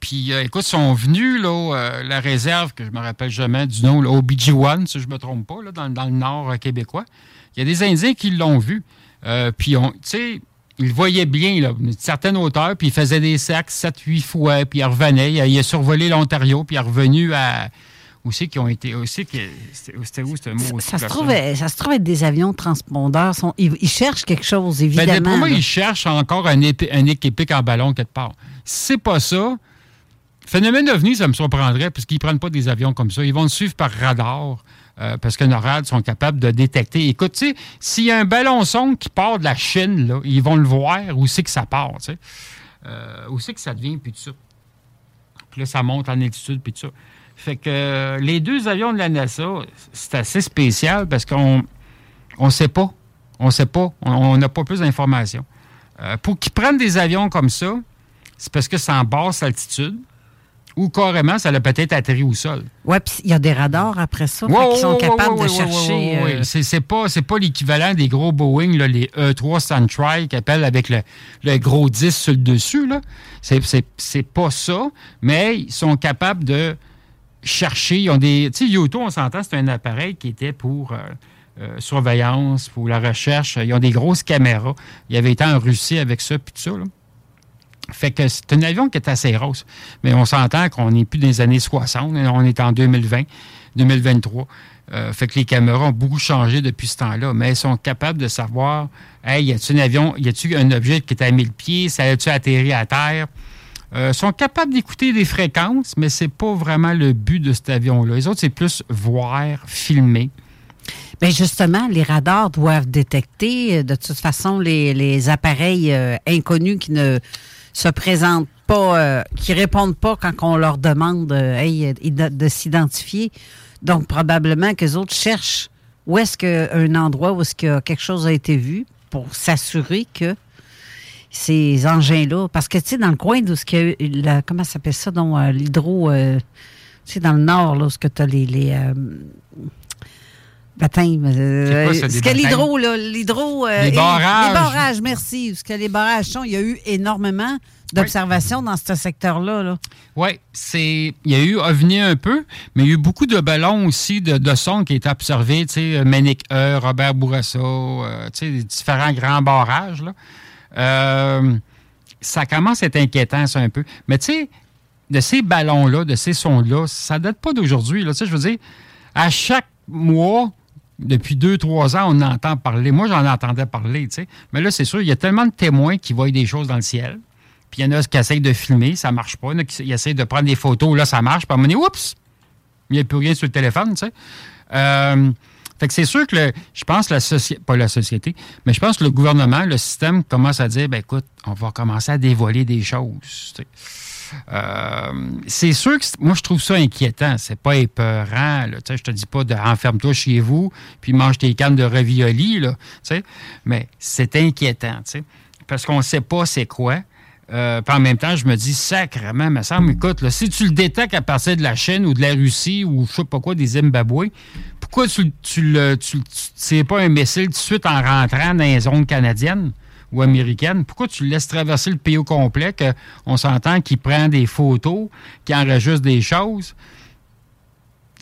Puis euh, écoute, ils sont venus, là, euh, la réserve, que je me rappelle jamais du nom, là, OBG-1, si je ne me trompe pas, là, dans, dans le nord euh, québécois. Il y a des Indiens qui l'ont vu. Euh, puis, tu sais, ils le voyaient bien, là, une certaine hauteur, puis ils faisaient des sacs 7-8 fois, puis ils revenaient. Il a, il a survolé l'Ontario, puis il est revenu à. Aussi, qui ont été. Aussi, qui- c'était où, ce mot? Ça se, trouve, ça se trouve être des avions transpondeurs. Sont, ils, ils cherchent quelque chose, Ben, évidemment. pour moi, ils cherchent encore un, épi- un équipique en ballon quelque part. Si c'est pas ça, phénomène ovni, ça me surprendrait, puisqu'ils ne prennent pas des avions comme ça. Ils vont le suivre par radar, euh, parce que nos radars sont capables de détecter. Écoute, tu sais, s'il y a un ballon sonde qui part de la Chine, là, ils vont le voir où c'est que ça part, tu sais. Euh, où c'est que ça devient, puis tout ça. Puis là, ça monte en altitude, puis tout ça. Fait que euh, les deux avions de la NASA, c'est assez spécial parce qu'on on sait pas. On sait pas. On- n'a pas plus d'informations. Pour qu'ils prennent des avions comme ça, c'est parce que c'est en basse altitude ou carrément, ça l'a peut-être atterri au sol. Oui, puis il y a des radars après ça Ouais, qu'ils sont ouais, capables de chercher. euh. C'est pas, pas l'équivalent des gros Boeing, là, les E3 Suntrike, qui appellent avec le, le gros 10 sur le dessus. c'est pas ça, mais ils sont capables de chercher. Ils ont des. Tu sais, Yoto, on s'entend, c'est un appareil qui était pour. euh, euh, surveillance, pour la recherche. Ils ont des grosses caméras. Il avait été en Russie avec ça, puis tout ça. là. Fait que c'est un avion qui est assez grosse. Mais on s'entend qu'on n'est plus dans les années 60. On est en 2020, 2023. Euh, fait que les caméras ont beaucoup changé depuis ce temps-là. Mais elles sont capables de savoir, hey, y a-tu un avion, y a-tu un objet qui est à 1000 pieds, ça a-tu atterri à terre? Euh, sont capables d'écouter des fréquences, mais c'est pas vraiment le but de cet avion-là. Les autres, c'est plus voir, filmer. Bien, justement, les radars doivent détecter, euh, de toute façon, les, les appareils euh, inconnus qui ne se présentent pas, euh, qui répondent pas quand on leur demande euh, euh, de, de s'identifier. Donc, probablement que les autres cherchent où est-ce qu'un endroit où est-ce que quelque chose a été vu pour s'assurer que ces engins-là, parce que, tu sais, dans le coin d'où ce qu'il y a eu la- comment ça s'appelle ça, donc, l'hydro, tu sais, dans le nord, là, où ce que tu as les euh, baptêmes, euh, quoi ça, ce que l'hydro, l'hydro... euh, Les barrages. Les barrages, merci. Ce que les barrages sont, il y a eu énormément d'observations dans ce secteur-là. Là. Oui, c'est. Il y a eu OVNI un peu, mais il y a eu beaucoup de ballons aussi de, de son qui étaient observés, tu sais, Ménic E, Robert Bourassa, euh, tu sais, les différents grands barrages, là. Euh, ça commence à être inquiétant, ça, un peu. Mais tu sais, de ces ballons-là, de ces sons-là, ça date pas d'aujourd'hui. là. Tu sais, je veux dire, à chaque mois, depuis deux, trois ans, on entend parler. Moi, j'en entendais parler, tu sais. Mais là, c'est sûr, il y a tellement de témoins qui voient des choses dans le ciel. Puis il y en a qui essayent de filmer, ça marche pas. Il y en a qui essayent de prendre des photos, là, ça marche. Puis à un moment donné, oups, il n'y a plus rien sur le téléphone, tu sais. Euh, fait que c'est sûr que je pense la société, pas la société, mais je pense que le gouvernement, le système commence à dire, ben écoute, on va commencer à dévoiler des choses. tu sais. Euh, c'est sûr que moi je trouve ça inquiétant. C'est pas épeurant. Là. Sais, Je te dis pas de enferme-toi chez vous puis mange tes cannes de ravioli, là, sais. mais c'est inquiétant, sais, parce qu'on sait pas c'est quoi. Euh, en même temps, je me dis, sacrément, me semble, écoute, si tu le détectes à partir de la Chine ou de la Russie ou je sais pas quoi, des Zimbabwe, pourquoi tu, le tu, tires pas un missile tout de suite en rentrant dans les zones canadiennes? Ou américaines? Pourquoi tu le laisses traverser le pays au complet, qu'on s'entend qu'il prend des photos, qu'il enregistre des choses?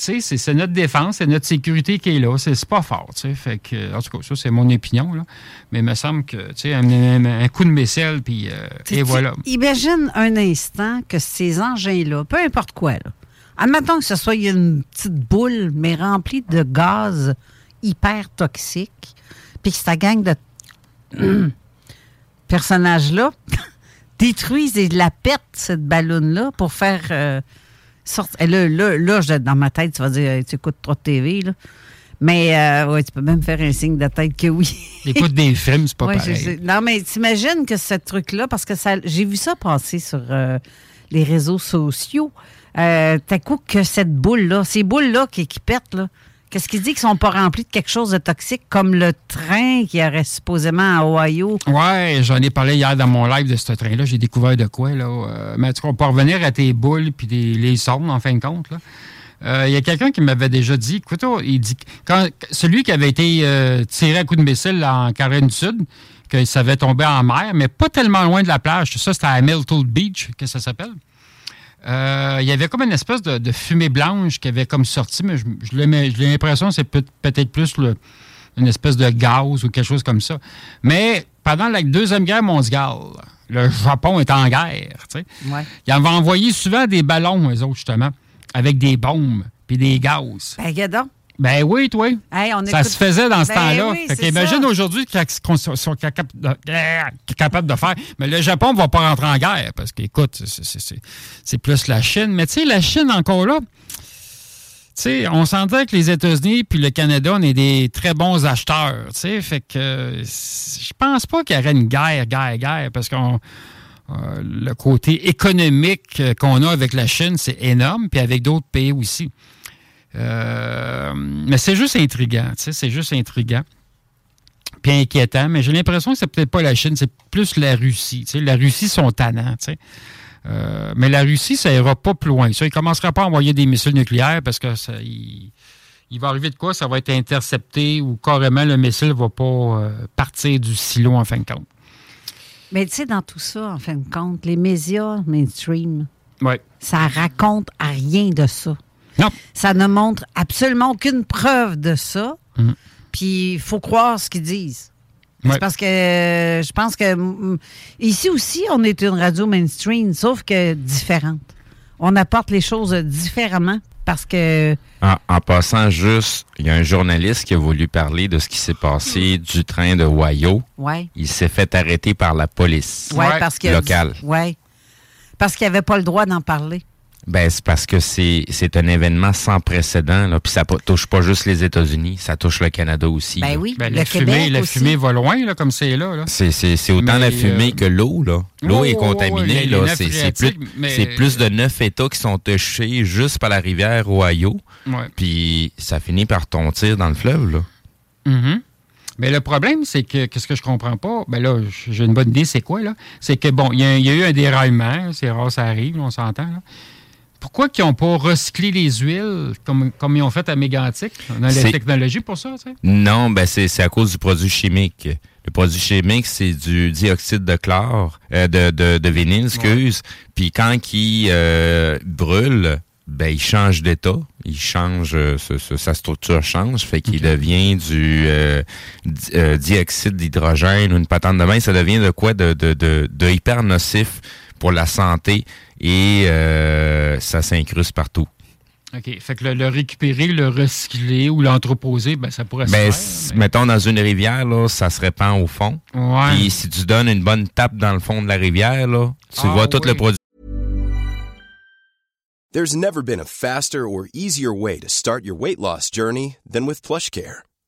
Tu sais, c'est- notre défense, c'est notre sécurité qui est là. C'est pas fort, tu sais. Fait que, en tout cas, ça, c'est mon opinion, là. Mais il me semble que, tu sais, un, un- un coup de missile, puis... euh, et voilà. Imagine un instant que ces engins-là, peu importe quoi, là, admettons que ce soit une petite boule, mais remplie de gaz hyper toxique, puis que cette gang de personnages-là détruisent et la pètent, cette ballonne-là, pour faire euh, sortir. Et Là, là, dans ma tête, tu vas dire, tu écoutes trop de TV, là. Mais euh, ouais, tu peux même faire un signe de tête que oui. Écoute des films, c'est pas Ouais, pareil. Non, mais t'imagines que ce truc-là, parce que ça, j'ai vu ça passer sur euh, les réseaux sociaux. Euh, T'as coup que cette boule-là, ces boules-là qui, qui pètent, là, qu'est-ce qui dit qu'ils sont pas remplis de quelque chose de toxique comme le train qui aurait supposément à Ohio? Ouais, j'en ai parlé hier dans mon live de ce train-là. J'ai découvert de quoi, là. Euh, mais tu on peut revenir à tes boules puis les sondes, en fin de compte, là. Euh, Il y a quelqu'un qui m'avait déjà dit, écoute, oh, il dit, quand, celui qui avait été euh, tiré à coup de missile en Caroline du Sud, que ça avait tombé en mer, mais pas tellement loin de la plage. Ça, c'était à Myrtle Beach, que ça s'appelle. Euh, il y avait comme une espèce de, de fumée blanche qui avait comme sorti, mais je, je l'ai j'ai l'impression que c'est peut- peut-être plus le- une espèce de gaz ou quelque chose comme ça. Mais pendant la Deuxième Guerre mondiale, le Japon est en guerre. tu sais. Ouais. Ils avaient envoyé souvent des ballons, eux autres, justement, avec des bombes puis des gaz. Ben. Ben oui, toi. Hey, on Ça écoute- se faisait dans ce Ben temps-là. oui, ça. aujourd'hui qu'on soit soit capable de, faire. Mais le Japon ne va pas rentrer en guerre parce qu'écoute, c'est- plus la Chine. Mais tu sais, la Chine encore là, tu sais, on s'entend que les États-Unis puis le Canada, on est des très bons acheteurs. Tu sais, fait que je pense pas qu'il y aurait une guerre, guerre, guerre, parce qu'on euh, le côté économique euh, qu'on a avec la Chine, c'est énorme, puis avec d'autres pays aussi. Euh, mais c'est juste intriguant, tu sais, c'est juste intriguant. Puis inquiétant, mais j'ai l'impression que c'est peut-être pas la Chine, c'est plus la Russie. Tu sais, la Russie sont tannants, tu sais. Euh, mais la Russie, ça ira pas plus loin. Ça, il commencera pas à envoyer des missiles nucléaires parce que ça, il, il va arriver de quoi? Ça va être intercepté ou carrément le missile va pas euh, partir du silo en fin de compte. Mais tu sais, dans tout ça, en fin de compte, les médias mainstream, Ouais. ça raconte à rien de ça. Non. Ça ne montre absolument aucune preuve de ça. Mhm. Puis il faut croire ce qu'ils disent. Ouais. C'est parce que euh, je pense que mm, ici aussi, on est une radio mainstream, sauf que différente. On apporte les choses différemment parce que En, en passant juste, il y a un journaliste qui a voulu parler de ce qui s'est passé du train de Wayo. ouais, Il s'est fait arrêter par la police ouais, parce locale. ouais, parce qu'il avait pas le droit d'en parler. Ben, c'est parce que c'est c'est un événement sans précédent, là. Puis ça touche pas juste les États-Unis, ça touche le Canada aussi. Ben là. oui, Ben, le la Québec fumée, la aussi. fumée va loin, là, comme c'est là. là. C'est, c'est, c'est autant Mais, la fumée euh, que l'eau, là. L'eau Ouais, est ouais, ouais, contaminée, là. C'est, c'est plus, mais- c'est plus de neuf États qui sont touchés juste par la rivière Ohio. Ouais. Puis ça finit par tontir dans le fleuve, là. Mhm. Mais le problème, c'est que, qu'est-ce que je comprends pas? Ben là, j'ai une bonne idée, c'est quoi, là? C'est que, bon, il y, a- il y a eu un déraillement, c'est rare, ça arrive, on s'entend, là. Pourquoi qu'ils n'ont pas recyclé les huiles comme, comme ils ont fait à Mégantic? On a la technologie pour ça, tu sais? Non, ben c'est, à cause du produit chimique. Le produit chimique, c'est du dioxyde de chlore, euh, de, de, de vinyle, excuse. Puis quand il euh, brûle, ben il change d'état, il change, euh, ce- ce- sa structure change, fait qu'il devient du euh, di- euh, dioxyde d'hydrogène ou une patente de main. Ça devient de quoi de, de, de, de hyper nocif pour la santé et euh, ça s'incruste partout. OK. Fait que le, le récupérer, le recycler ou l'entreposer, ben, ça pourrait se Ben, faire. s- mettons dans une rivière, là, ça se répand au fond. Ouais. Puis si tu donnes une bonne tape dans le fond de la rivière, là, tu Ah, vois tout oui. le produit. There's never been a faster or easier way to start your weight loss journey than with PlushCare.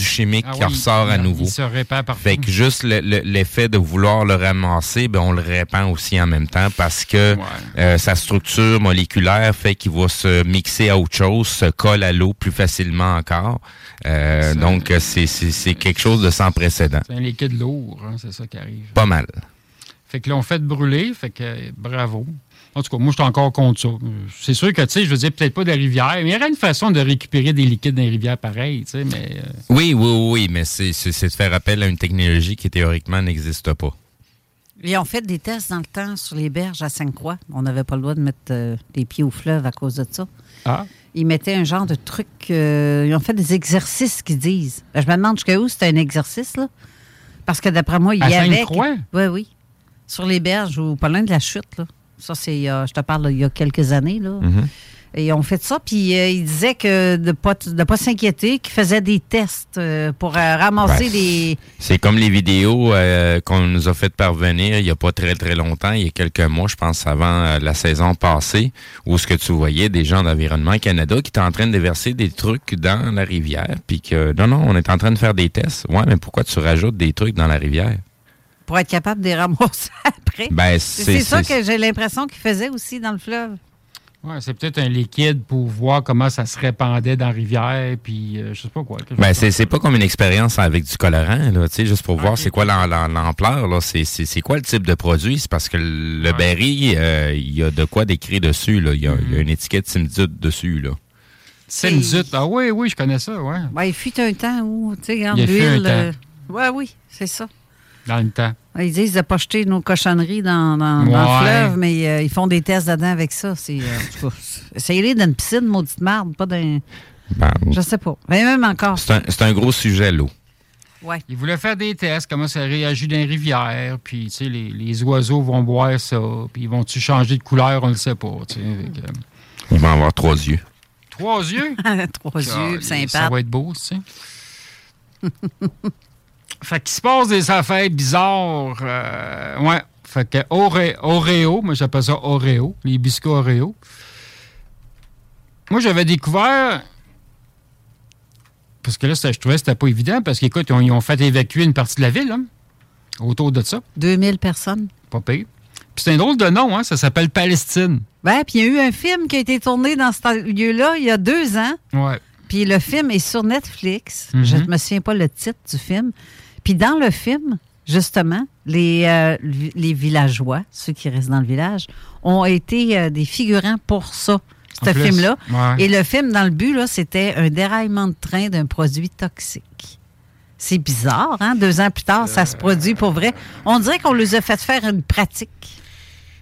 Du chimique Ah qui oui, ressort à nouveau. il se répand partout. Fait que juste le- le- l'effet de vouloir le ramasser, ben on le répand aussi en même temps parce que euh, sa structure moléculaire fait qu'il va se mixer à autre chose, se colle à l'eau plus facilement encore. Euh, donc euh, c'est quelque chose de sans précédent. C'est un liquide lourd, hein, c'est ça qui arrive. Pas mal. Fait que là, on fait brûler, fait que bravo. En tout cas, moi, je suis encore contre ça. C'est sûr que, tu sais, je veux dire, peut-être pas des rivières, mais il y aurait une façon de récupérer des liquides dans les rivières pareil, tu sais, mais... euh, Oui, oui, oui, oui, mais c'est de faire appel à une technologie qui théoriquement n'existe pas. Ils ont fait des tests dans le temps sur les berges à Sainte-Croix. On n'avait pas le droit de mettre euh, les pieds au fleuve à cause de ça. Ah. Ils mettaient un genre de truc. euh, ils ont fait des exercices qu'ils disent. Ben, je me demande jusqu'à où c'était un exercice, là. Parce que d'après moi, il y À avait. Sainte-Croix? Oui, oui. Sur les berges ou pas loin de la chute, là. Ça, c'est. euh, je te parle il y a quelques années, là. Mhm. Et ils ont fait ça, puis euh, ils disaient que de ne pas, de pas s'inquiéter, qu'ils faisaient des tests euh, pour euh, ramasser Ben, des. C'est comme les vidéos euh, qu'on nous a fait parvenir il n'y a pas très très longtemps, il y a quelques mois, je pense avant la saison passée, où ce que tu voyais des gens d'Environnement Canada qui étaient en train de déverser des trucs dans la rivière, puis que non, non, on est en train de faire des tests. Ouais, mais pourquoi tu rajoutes des trucs dans la rivière? Pour être capable de les ramasser après. Ben, c'est ça que j'ai l'impression qu'ils faisaient aussi dans le fleuve. Ouais, c'est peut-être un liquide pour voir comment ça se répandait dans la rivière, puis euh, je sais pas quoi. Ben, c'est, c'est pas comme une expérience avec du colorant, là, tu sais, juste pour voir c'est quoi l'am- l'am- l'ampleur, là. C'est, c'est, c'est quoi le type de produit? C'est parce que le berry, euh, il y a de quoi décrire dessus, là. Il y a, y a une étiquette Simdut dessus, là. Simzut. Ah oui, oui, je connais ça, ouais. Ben, il fut un temps où, tu sais, l'huile. temps. euh, ouais, oui, c'est ça. Dans le temps. Ils disent de pas jeter nos cochonneries dans, dans- dans Ouais. le fleuve, mais euh, ils font des tests dedans avec ça. C'est, euh, essayez-les dans une piscine, maudite marde, pas dans. Ben, Je sais pas. Mais même encore. c'est, un, gros sujet, l'eau. Ouais. Ils voulaient faire des tests, comment ça réagit dans les rivières, puis tu sais, les, les oiseaux vont boire ça, puis ils vont-tu changer de couleur, on ne le sait pas. tu sais, avec, euh, Il va avoir trois yeux. Trois yeux? Trois yeux, Ah, cinq Ça va être beau, tu sais. fait qu'il se passe des affaires bizarres. euh, ouais. Fait que Oreo, Oreo moi j'appelle ça Oreo, les biscuits Oreo. Moi j'avais découvert. Parce que là, ça, je trouvais que c'était pas évident, parce qu'écoute, ils ont, ils ont fait évacuer une partie de la ville, hein, autour de ça. 2000 personnes. Pas pire. Puis c'est un drôle de nom, hein, ça s'appelle Palestine. Ben, puis il y a eu un film qui a été tourné dans ce lieu-là il y a deux ans. Ouais. Puis le film est sur Netflix. Mhm. Je ne me souviens pas le titre du film. Puis dans le film, justement, les, euh, les villageois, ceux qui restent dans le village, ont été euh, des figurants pour ça, ce film-là. ouais. Et le film, dans le but, là, c'était un déraillement de train d'un produit toxique. C'est bizarre, hein? Deux ans plus tard, ça se produit pour vrai. On dirait qu'on les a fait faire une pratique.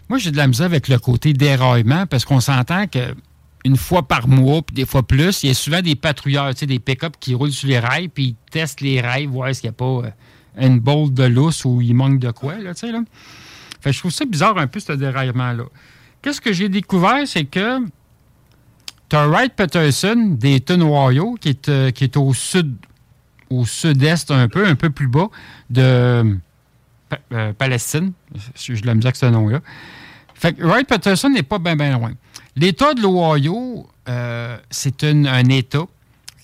Moi, j'ai de la misère avec le côté déraillement parce qu'on s'entend que une fois par mois, puis des fois plus, il y a souvent des patrouilleurs, tu sais, des pick-up qui roulent sur les rails, puis ils testent les rails, voir s'il n'y a pas euh, une boule de lousse ou il manque de quoi, là, tu sais, là. Fait que je trouve ça bizarre un peu, ce déraillement-là. Qu'est-ce que j'ai découvert, c'est que t'as Wright Peterson des Ohio, qui est, euh, qui est au sud, au sud-est un peu, un peu plus bas de euh, Palestine. J'ai de la misère avec ce nom-là. Fait que Wright Patterson n'est pas bien loin. L'État de l'Ohio, euh, c'est un État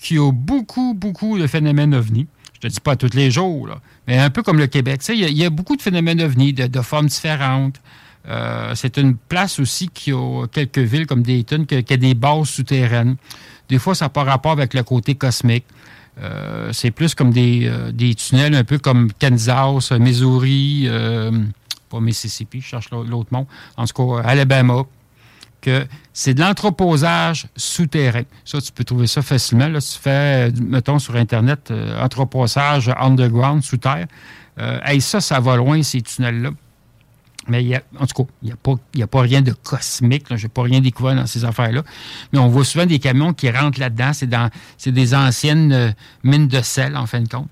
qui a beaucoup, beaucoup de phénomènes ovnis. Je te dis pas tous les jours, mais un peu comme le Québec. Il y, a- beaucoup de phénomènes ovnis, de, formes différentes. Euh, c'est une place aussi qui a quelques villes comme Dayton, qui, qui a des bases souterraines. Des fois, ça n'a pas rapport avec le côté cosmique. Euh, c'est plus comme des, des tunnels un peu comme Kansas, Missouri, pas Mississippi, je cherche l'autre l'autre mot. En tout cas, Alabama, c'est de l'entreposage souterrain. Ça, tu peux trouver ça facilement. Là, tu fais, mettons, sur Internet, euh, entreposage underground, sous terre. Euh, ça, ça va loin, ces tunnels-là. Mais en tout cas, il n'y a, pas- a pas rien de cosmique. Je n'ai pas rien découvert dans ces affaires-là. Mais on voit souvent des camions qui rentrent là-dedans. C'est, dans, c'est des anciennes euh, mines de sel, en fin de compte.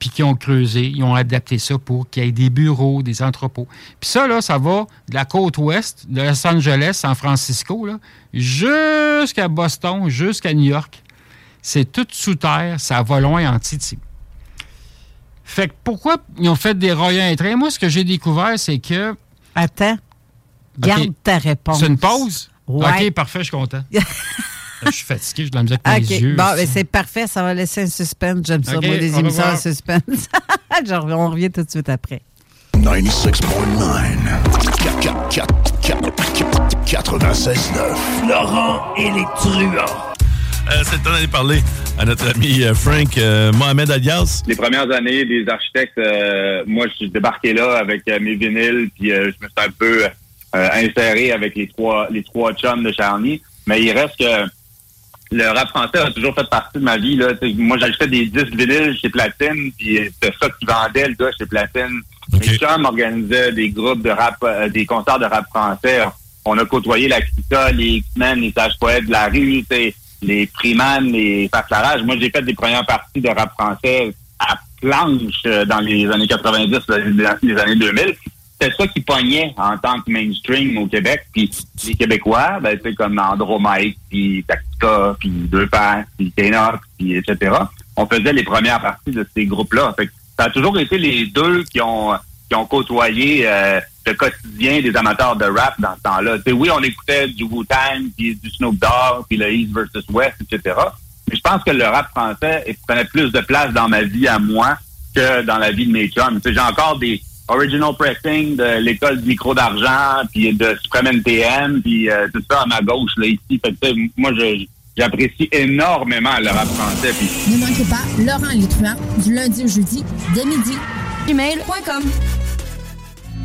Puis qui ont creusé, ils ont adapté ça pour qu'il y ait des bureaux, des entrepôts. Puis ça, là, ça va de la côte ouest, de Los Angeles, San Francisco, là, jusqu'à Boston, jusqu'à New York. C'est tout sous terre, ça va loin en Titi. Fait que pourquoi ils ont fait des royaumes trains? Moi, ce que j'ai découvert, c'est que. Attends. Garde ta réponse. C'est une pause? Ouais. OK, parfait, je suis content. je suis fatigué, je de la misère avec mes OK. yeux. Bon, ben, c'est parfait. Ça va laisser un suspense. J'aime ça, moi, au émissions à suspense. On revient tout de suite après. 96.9. 96.9. Laurent et les truands. Euh, c'est le temps d'aller parler à notre ami euh, Frank euh, Mohamed Alias. Les premières années des architectes, euh, moi, je suis débarqué là avec euh, mes vinyles, puis euh, je me suis un peu euh, inséré avec les trois les trois chums de Charny. Mais il reste que le rap français a toujours fait partie de ma vie. Là. Moi, j'achetais des disques vinyles chez Platine, puis c'était ça qui vendait le gars chez Platine. Mes chums organisaient des groupes de rap, euh, des concerts de rap français. On a côtoyé la Clica, les X-Men, les sages poètes de la rue, les Freeman, les Faclarage. Moi, j'ai fait des premières parties de rap français à planche euh, dans les années 90, là, les années 2000. C'était ça qui pognait en tant que mainstream au Québec. Puis les Québécois, ben, sais, comme Andromite, puis Tactica, puis Deux Pères, puis Ténox, puis etc. On faisait les premières parties de ces groupes-là. Fait ça a toujours été les deux qui ont qui ont côtoyé euh, le quotidien des amateurs de rap dans ce temps-là. Oui, on écoutait du Wu-Tang, puis du Snoop Dogg, puis le East versus West, etc. Mais je pense que le rap français prenait plus de place dans ma vie à moi que dans la vie de mes chums. J'ai encore des original pressing de l'école du micro d'argent, puis de Supreme NTM, puis euh, tout ça à ma gauche, là, ici. Fait que, moi, je- j'apprécie énormément le rap français. Puis Ne manquez pas Laurent truands du lundi au jeudi dès midi. Gmail.com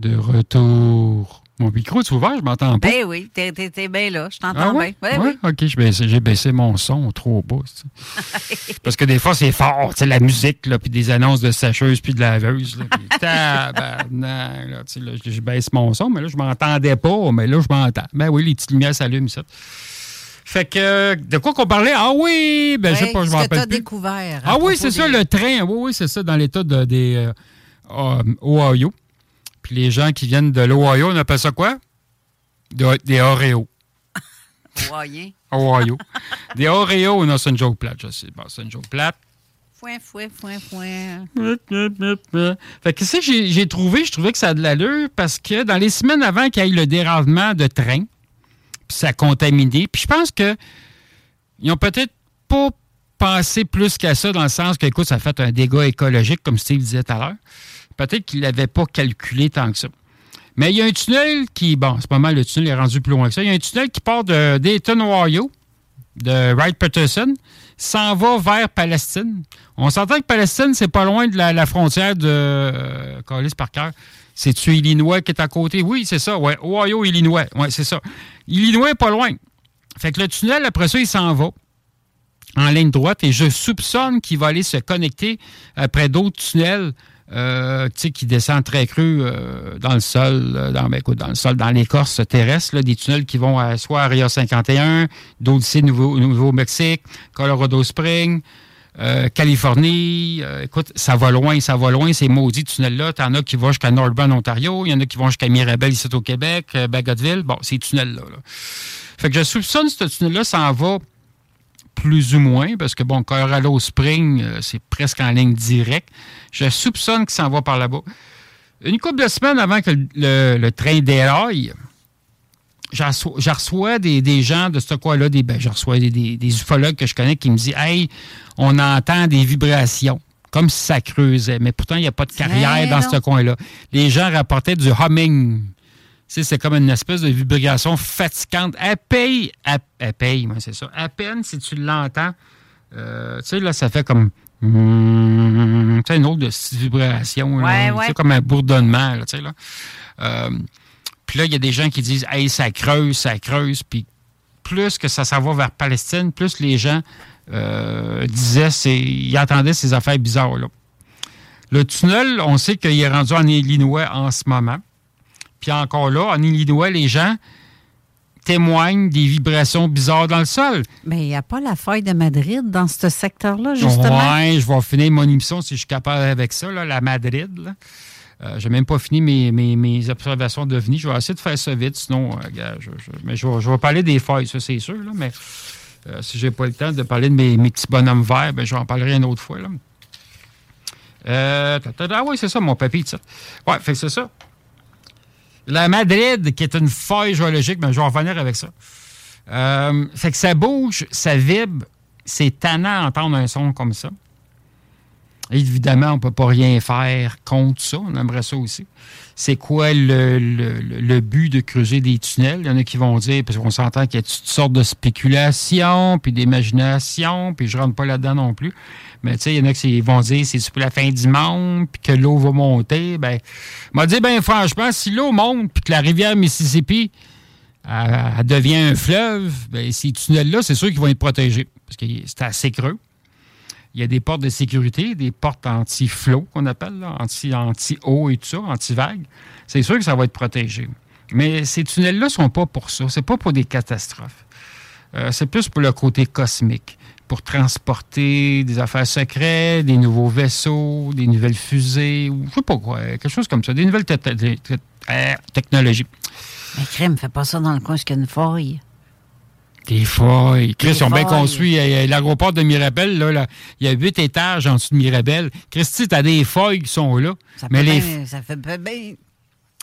De retour. Mon micro est ouvert, je m'entends pas. Ben oui, t'es, bien là. Je t'entends Ah ouais? bien. Ouais, OK, j'ai baissé, mon son trop bas. Parce que des fois, c'est fort, tu la musique, là, puis des annonces de sacheuse puis de laveuse. Là, puis tabarnak, là, tu sais, là, je, baisse mon son, mais là, je m'entendais pas, mais là, je m'entends. Ben oui, les petites lumières s'allument, ça. Fait que, de quoi qu'on parlait? Ah oui, ben je sais pas, je m'en rappelle plus. découvert. Ah oui, c'est ça, le train. Oui, oui, c'est ça, dans l'état de, des euh, euh, Ohio. Puis les gens qui viennent de l'Ohio, on appelle ça quoi? De- des Oreos. Ohio. des Oreos, non, c'est une joke plate, je sais. Bon, c'est une joke plate. Fouin, fouin, fouin, fouin. Fait que ça, j'ai j'ai trouvé, je trouvais que ça a de l'allure parce que dans les semaines avant qu'il y ait eu le déravement de train, puis ça a contaminé, puis je pense que ils ont peut-être pas pensé plus qu'à ça dans le sens que, écoute, ça a fait un dégât écologique, comme Steve disait tout à l'heure. Peut-être qu'ils l'avaient pas calculé tant que ça. Mais il y a un tunnel qui, bon, c'est pas mal, le tunnel est rendu plus loin que ça. Il y a un tunnel qui part de Dayton, Ohio, de Wright-Patterson, s'en va vers Palestine. On s'entend que Palestine, c'est pas loin de la, frontière de euh, Parker. C'est-tu Illinois qui est à côté? Oui, c'est ça. Ouais. Ohio, Illinois. Oui, c'est ça. Illinois est pas loin. Fait que le tunnel, après ça, il s'en va en ligne droite et je soupçonne qu'il va aller se connecter après d'autres tunnels euh, qui descendent très creux euh, dans le sol, euh, dans, ben, écoute, dans le sol, dans l'écorce terrestre, là, des tunnels qui vont à, soit Rio 51, d'autres ici, Nouveau- Nouveau-Mexique, Colorado Springs, euh, Californie. Euh, écoute, ça va loin, ça va loin, ces maudits tunnels-là. T'en as qui vont jusqu'à Northbound, Ontario. Il y en a qui vont jusqu'à Mirabel, ici au Québec, euh, Bagotville. Bon, ces tunnels-là. là. Fait que je soupçonne ce tunnel-là s'en va plus ou moins, parce que, bon, Colorado Spring, euh, c'est presque en ligne directe. Je soupçonne qu'il s'en va par là-bas. Une couple de semaines avant que le, le- le train déraille, je reçois des, des gens de ce coin-là, des, ben, je reçois des, des- des ufologues que je connais qui me disent Hey, on entend des vibrations, comme si ça creusait, mais pourtant, il n'y a pas de carrière dans ce coin-là. Les gens rapportaient du humming. C'est comme une espèce de vibration fatigante. Elle paye, elle, elle paye, c'est ça. À peine si tu l'entends, euh, tu sais, là, ça fait comme. Tu sais, une autre de vibration. Ouais, comme un bourdonnement, tu sais, là. Euh, puis là, il y a des gens qui disent, hey, ça creuse, ça creuse. Puis plus que ça s'en va vers Palestine, plus les gens euh, disaient, c'est, ils entendaient ces affaires bizarres, là. Le tunnel, on sait qu'il est rendu en Illinois en ce moment. Puis encore là, en Illinois, les gens témoignent des vibrations bizarres dans le sol. Mais il n'y a pas la feuille de Madrid dans ce secteur-là, justement? Ouais, je vais finir mon émission si je suis capable avec ça, là, la Madrid. là. Euh, j'ai même pas fini mes, mes, mes observations d'OVNI. Je vais essayer de faire ça vite, sinon, euh, gars, je, je- mais je vais, je vais parler des feuilles, ça c'est sûr, là, mais euh, si j'ai pas le temps de parler de mes, mes petits bonhommes verts, ben, je vais en parlerai une autre fois. Là. Ah oui, c'est ça, mon papy, ça. Ouais, fait que c'est ça. La Madrid, qui est une feuille géologique, mais je vais en revenir avec ça. Euh, fait que ça bouge, ça vibre. C'est tannant d'entendre un son comme ça. Évidemment, on ne peut pas rien faire contre ça. On aimerait ça aussi. C'est quoi le, but de creuser des tunnels? Il y en a qui vont dire, parce qu'on s'entend qu'il y a toutes sortes de spéculations, puis d'imagination, puis je rentre pas là-dedans non plus. Mais tu sais, il y en a qui vont dire, c'est pour la fin du monde, puis que l'eau va monter? Ben, m'a dit, ben franchement, si l'eau monte, puis que la rivière Mississippi, devient un fleuve, ben, ces tunnels-là, c'est sûr qu'ils vont être protégés, parce que c'est assez creux. Il y a des portes de sécurité, des portes anti-flot qu'on appelle, anti-eau et tout ça, anti-vague. C'est sûr que ça va être protégé. Mais ces tunnels-là ne sont pas pour ça. C'est pas pour des catastrophes. Euh, c'est plus pour le côté cosmique, pour transporter des affaires secrètes, des nouveaux vaisseaux, des nouvelles fusées, ou je sais pas quoi, quelque chose comme ça, des nouvelles euh, technologies. Mais crème, fais pas ça dans le coin, parce qu'il y a une feuille. Des feuilles. Chris, ils ont bien feuilles. construit euh, l'aéroport de Mirabel. Là, là, il y a huit étages en dessous de Mirabel. Christy, t'as des feuilles qui sont là. Ça mais peut les bien- ça fait bien.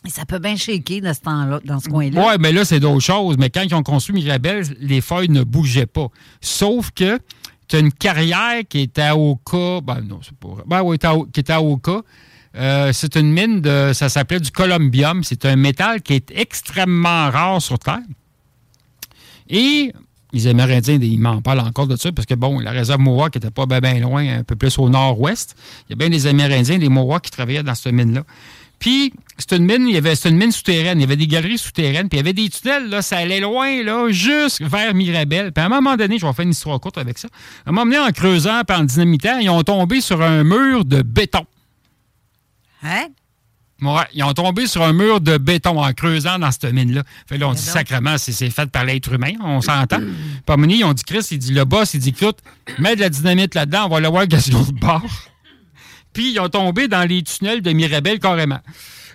Ça peut bien shaker dans ce temps-là, dans ce coin-là. Oui, mais là, c'est d'autres choses. Mais quand ils ont construit Mirabel, les feuilles ne bougeaient pas. Sauf que tu as une carrière qui est à Oka. Ben non, c'est pas vrai. Ben oui, qui est à Oka. Euh, c'est une mine de. Ça s'appelait du columbium. C'est un métal qui est extrêmement rare sur Terre. Et les Amérindiens, ils m'en parlent encore de ça, parce que, bon, la réserve Mohawk n'était pas bien loin, un peu plus au nord-ouest. Il y a bien des Amérindiens, des Mohawks qui travaillaient dans cette mine-là. Puis, c'est une mine, il avait, une mine souterraine. Il y avait des galeries souterraines, puis il y avait des tunnels, là, ça allait loin, là, juste vers Mirabel. Puis à un moment donné, je vais faire une histoire courte avec ça. À un moment donné, en creusant, puis en dynamitant, ils ont tombé sur un mur de béton. Hein? Ouais, ils ont tombé sur un mur de béton en creusant dans cette mine-là. Fait là, on dit sacrement, c'est, c'est fait par l'être humain, on s'entend. Donné, ils ont dit, Chris, il dit, le boss, il dit, écoute, mets de la dynamite là-dedans, on va le voir qu'est-ce de bord. Puis ils ont tombé dans les tunnels de Mirabel carrément.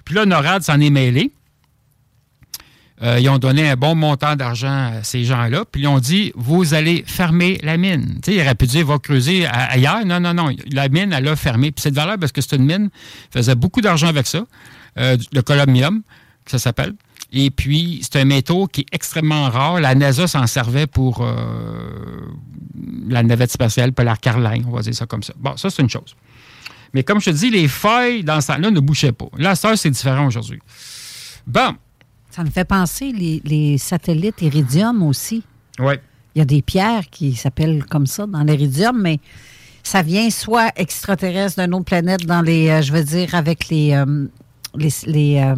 Puis là, NORAD s'en est mêlé. Euh, ils ont donné un bon montant d'argent à ces gens-là. Puis ils ont dit, vous allez fermer la mine. Sais, il aurait pu dire, va creuser ailleurs. Non, non, non. La mine, elle a fermé. Puis c'est de valeur parce que c'est une mine. Ils faisaient beaucoup d'argent avec ça. Euh, le columbium, que ça s'appelle. Et puis, c'est un métaux qui est extrêmement rare. La NASA s'en servait pour euh, la navette spatiale Polar Caroline, on va dire ça comme ça. Bon, ça, c'est une chose. Mais comme je te dis, les feuilles dans ce temps-là ne bougeaient pas. Là, ça, c'est différent aujourd'hui. Bon. Ça me fait penser les, les satellites Iridium aussi. Oui. Il y a des pierres qui s'appellent comme ça dans l'Iridium, mais ça vient soit extraterrestre d'une autre planète dans les, euh, je veux dire, avec les, euh, les, les, euh,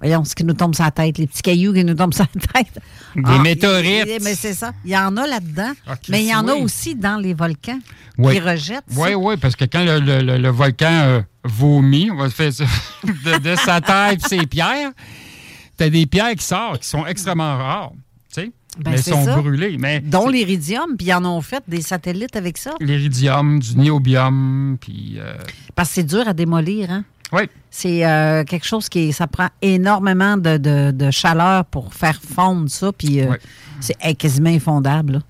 voyons, ce qui nous tombe sur la tête, les petits cailloux qui nous tombent sur la tête. Des météorites. il- Mais c'est ça. Il y en a là-dedans. Ah, mais il y en a aussi dans les volcans Oui. qui rejettent. ça. Oui, oui, parce que quand le, le- le- le volcan vomit, on va faire ça, de, de sa terre et ses pierres, tu as des pierres qui sortent, qui sont extrêmement rares. Tu sais? Ben, mais sont ça. brûlées. Mais Dont l'iridium, puis ils en ont fait des satellites avec ça. l'iridium, du néobium, puis. euh, Parce que c'est dur à démolir, hein? Oui. C'est euh, quelque chose qui ça prend énormément de, de- de chaleur pour faire fondre ça, puis euh, c'est quasiment infondable. là.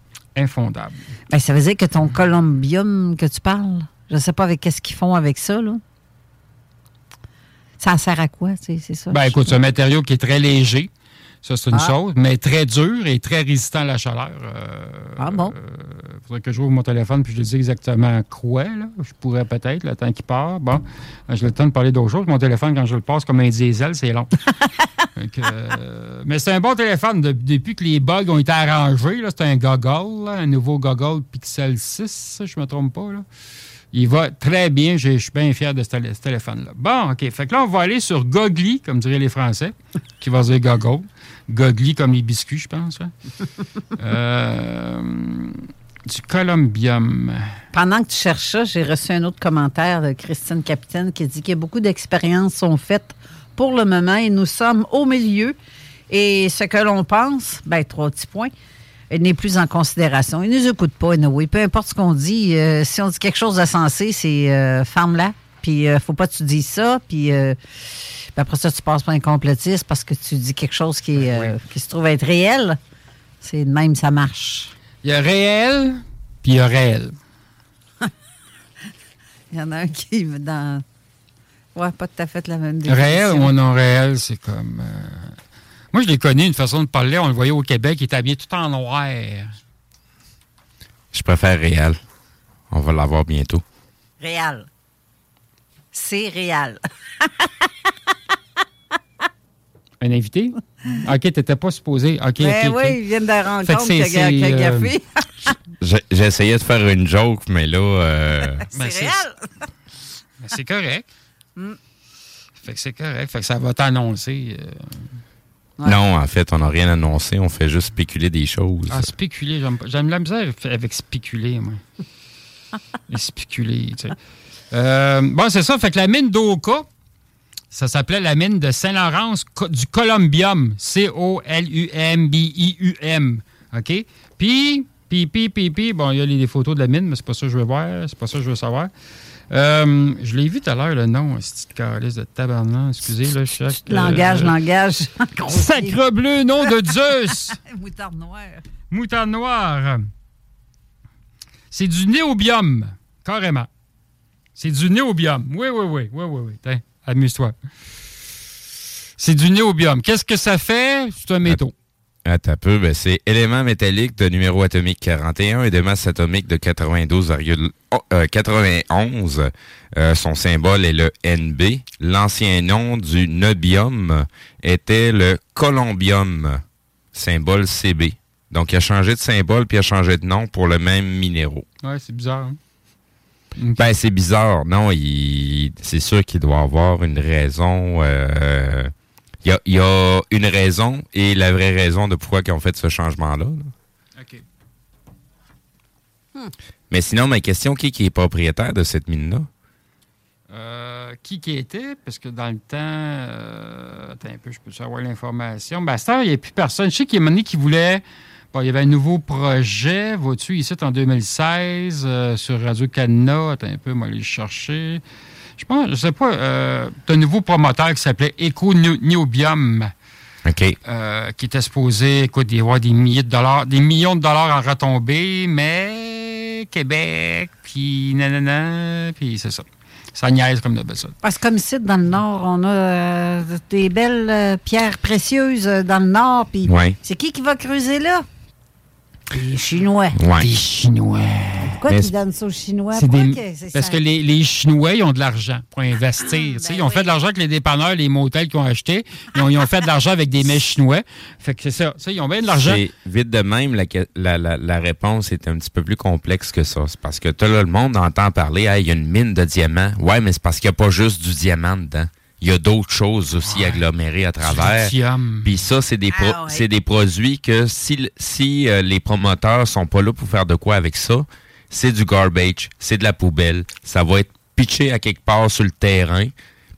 infondable. Ben, ça veut dire que ton columbium que tu parles, je ne sais pas avec qu'est-ce qu'ils font avec ça, là. Ça sert à quoi, tu sais, c'est ça? Ben, écoute, c'est un matériau qui est très léger. Ça, c'est une Ah. chose, mais très dur et très résistant à la chaleur. Euh, ah bon? Il faudrait que j'ouvre mon téléphone puis je dis exactement quoi. Là. Je pourrais peut-être, le temps qui part. Bon, euh, j'ai le temps de parler d'autre chose. Mon téléphone, quand je le passe comme un diesel, c'est long. Euh, mais c'est un bon téléphone. De- depuis que les bugs ont été arrangés, là, c'est un goggle, là, un nouveau goggle Pixel 6, je ne me trompe pas. Là. Il va très bien. Je je suis bien fier de ce, télé- ce téléphone-là. Bon, OK. Fait que là, on va aller sur Gogly, comme diraient les Français, qui va se dire goggle. Gogly comme les biscuits, je pense. là. Euh, du columbium. Pendant que tu cherches ça, j'ai reçu un autre commentaire de Christine Capitaine qui dit que beaucoup d'expériences sont faites pour le moment et nous sommes au milieu. Et ce que l'on pense, ben trois petits points, n'est plus en considération. Ils ne nous écoutent pas, anyway. Peu importe ce qu'on dit, euh, si on dit quelque chose de sensé, c'est euh, ferme-la. Puis, euh, faut pas que tu dises ça. Puis, après ça, tu passes pour un complotiste parce que tu dis quelque chose qui, est, qui se trouve être réel. C'est de même, ça marche. Il y a réel, puis il y a réel. Il y en a un qui dans. Ouais, pas tout à fait la même Réel définition. ou non réel, c'est comme. euh, Moi, je l'ai connu, une façon de parler. On le voyait au Québec, il était habillé tout en noir. Je préfère réel. On va l'avoir bientôt. Réal. C'est réal. Un invité? OK, t'étais pas supposé. OK, Ben oui, ils viennent de que rencontre euh, gaffé. J'ai essayé de faire une joke, mais là. euh, Ben, c'est réel. Ben, c'est correct. Mm. Fait que c'est correct. Fait que ça va t'annoncer. euh, Non, en fait, on n'a rien annoncé. On fait juste spéculer des choses. Ah, spéculer, j'aime la misère avec spéculer, moi. Et spéculer, tu sais. Euh, bon, c'est ça. Fait que la mine d'Oka, ça s'appelait la mine de Saint-Laurence Co- du Columbium. C-O-L-U-M-B-I-U-M. OK? Puis, puis, puis, puis, puis, bon, il y a les, les photos de la mine, mais c'est pas ça que je veux voir. C'est pas ça que je veux savoir. Euh, je l'ai vu tout à l'heure, le nom, cette petite calice de tabarnak. Excusez, là, chaque. Langage, euh, langage. Sacre bleu, nom de Zeus! Moutarde noire. Moutarde noire. C'est du néobium, carrément. C'est du néobium. Oui, oui, oui, oui, oui, oui. Tiens, amuse-toi. C'est du néobium. Qu'est-ce que ça fait? C'est un métaux. Attends un peu, ben, c'est élément métallique de numéro atomique 41 et de masse atomique de 92,91. Euh, son symbole est le NB. L'ancien nom du nobium était le colombium, symbole CB. Donc, il a changé de symbole puis il a changé de nom pour le même minéraux. Ouais, c'est bizarre. hein? Ben, c'est bizarre. Non, il, c'est sûr qu'il doit avoir une raison. euh, il, y y a une raison et la vraie raison de pourquoi ils ont fait ce changement-là. là. OK. Mais sinon, ma question, qui, qui est propriétaire de cette mine-là? Euh, qui qui était? Parce que dans le temps... euh, attends un peu, je peux savoir l'information. Ben, à il n'y a plus personne. Je sais qu'il y a une année qui voulait... Bon, il y avait un nouveau projet, vois-tu, ici, en 2016, euh, sur Radio-Canada. Attends un peu, moi, aller le chercher. Je pense, je sais pas, euh, t'as un nouveau promoteur qui s'appelait Eco Niobium. OK. euh, qui était supposé, écoute, y avoir des milliers de dollars, des millions de dollars en retombées, mais Québec, puis nanana, puis c'est ça. Ça niaise comme d'habitude. Parce que comme ici, dans le Nord, on a euh, des belles euh, pierres précieuses euh, dans le Nord. Puis Ouais. c'est qui qui va creuser là? Les Chinois. Les Chinois. Pourquoi c'est- donnes ça aux Chinois? C'est Pourquoi des- que c'est parce ça? que les, les Chinois, ils ont de l'argent pour investir. tu sais. ils ont fait de l'argent avec les dépanneurs, les motels qu'ils ont achetés. Ils ont, ils ont fait de l'argent avec des mets chinois. Fait que c'est ça. Ils ont bien de l'argent. Vite de même, la, la, la- la réponse est un petit peu plus complexe que ça. C'est parce que tout le monde entend parler, Hey, il y a une mine de diamants. Ouais, mais c'est parce qu'il n'y a pas juste du diamant dedans. Il y a d'autres choses aussi agglomérées à travers. Puis ça, c'est des, pro- Ah ouais. des produits que si, si euh, les promoteurs sont pas là pour faire de quoi avec ça, c'est du garbage, c'est de la poubelle. Ça va être pitché à quelque part sur le terrain.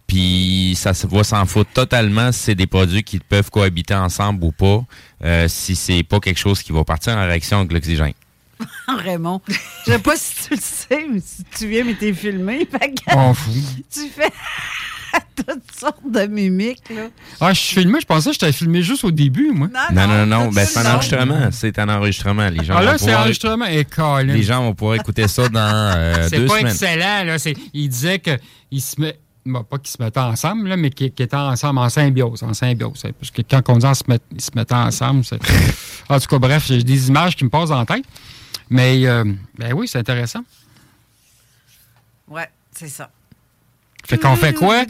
Puis ça se va s'en foutre totalement si c'est des produits qui peuvent cohabiter ensemble ou pas, euh, si c'est pas quelque chose qui va partir en réaction avec l'oxygène. Raymond, je sais pas si tu le sais, mais si tu viens, mais t'es filmé. Fait que On fout. tu fais toutes sortes de mimiques, là. Ah, je suis filmé, je pensais que je t'avais filmé juste au début, moi. Non, non, non, ben, c'est un enregistrement. C'est un enregistrement. Les gens Ah là, vont c'est pouvoir- enregistrement. Et Colin. Les gens vont pouvoir écouter ça dans euh, C'est pas excellent, là. C'est- Il disait qu'il se met. bon, pas qu'ils se mettaient ensemble, là, mais qu'ils qu'ils étaient ensemble en symbiose. En symbiose. hein, Parce que quand on dit qu'ils se, met- ils se mettaient ensemble, c'est. En tout cas, bref, j'ai des images qui me passent en tête. Mais, euh, ben oui, c'est intéressant. Ouais, c'est ça. Fait qu'on fait quoi?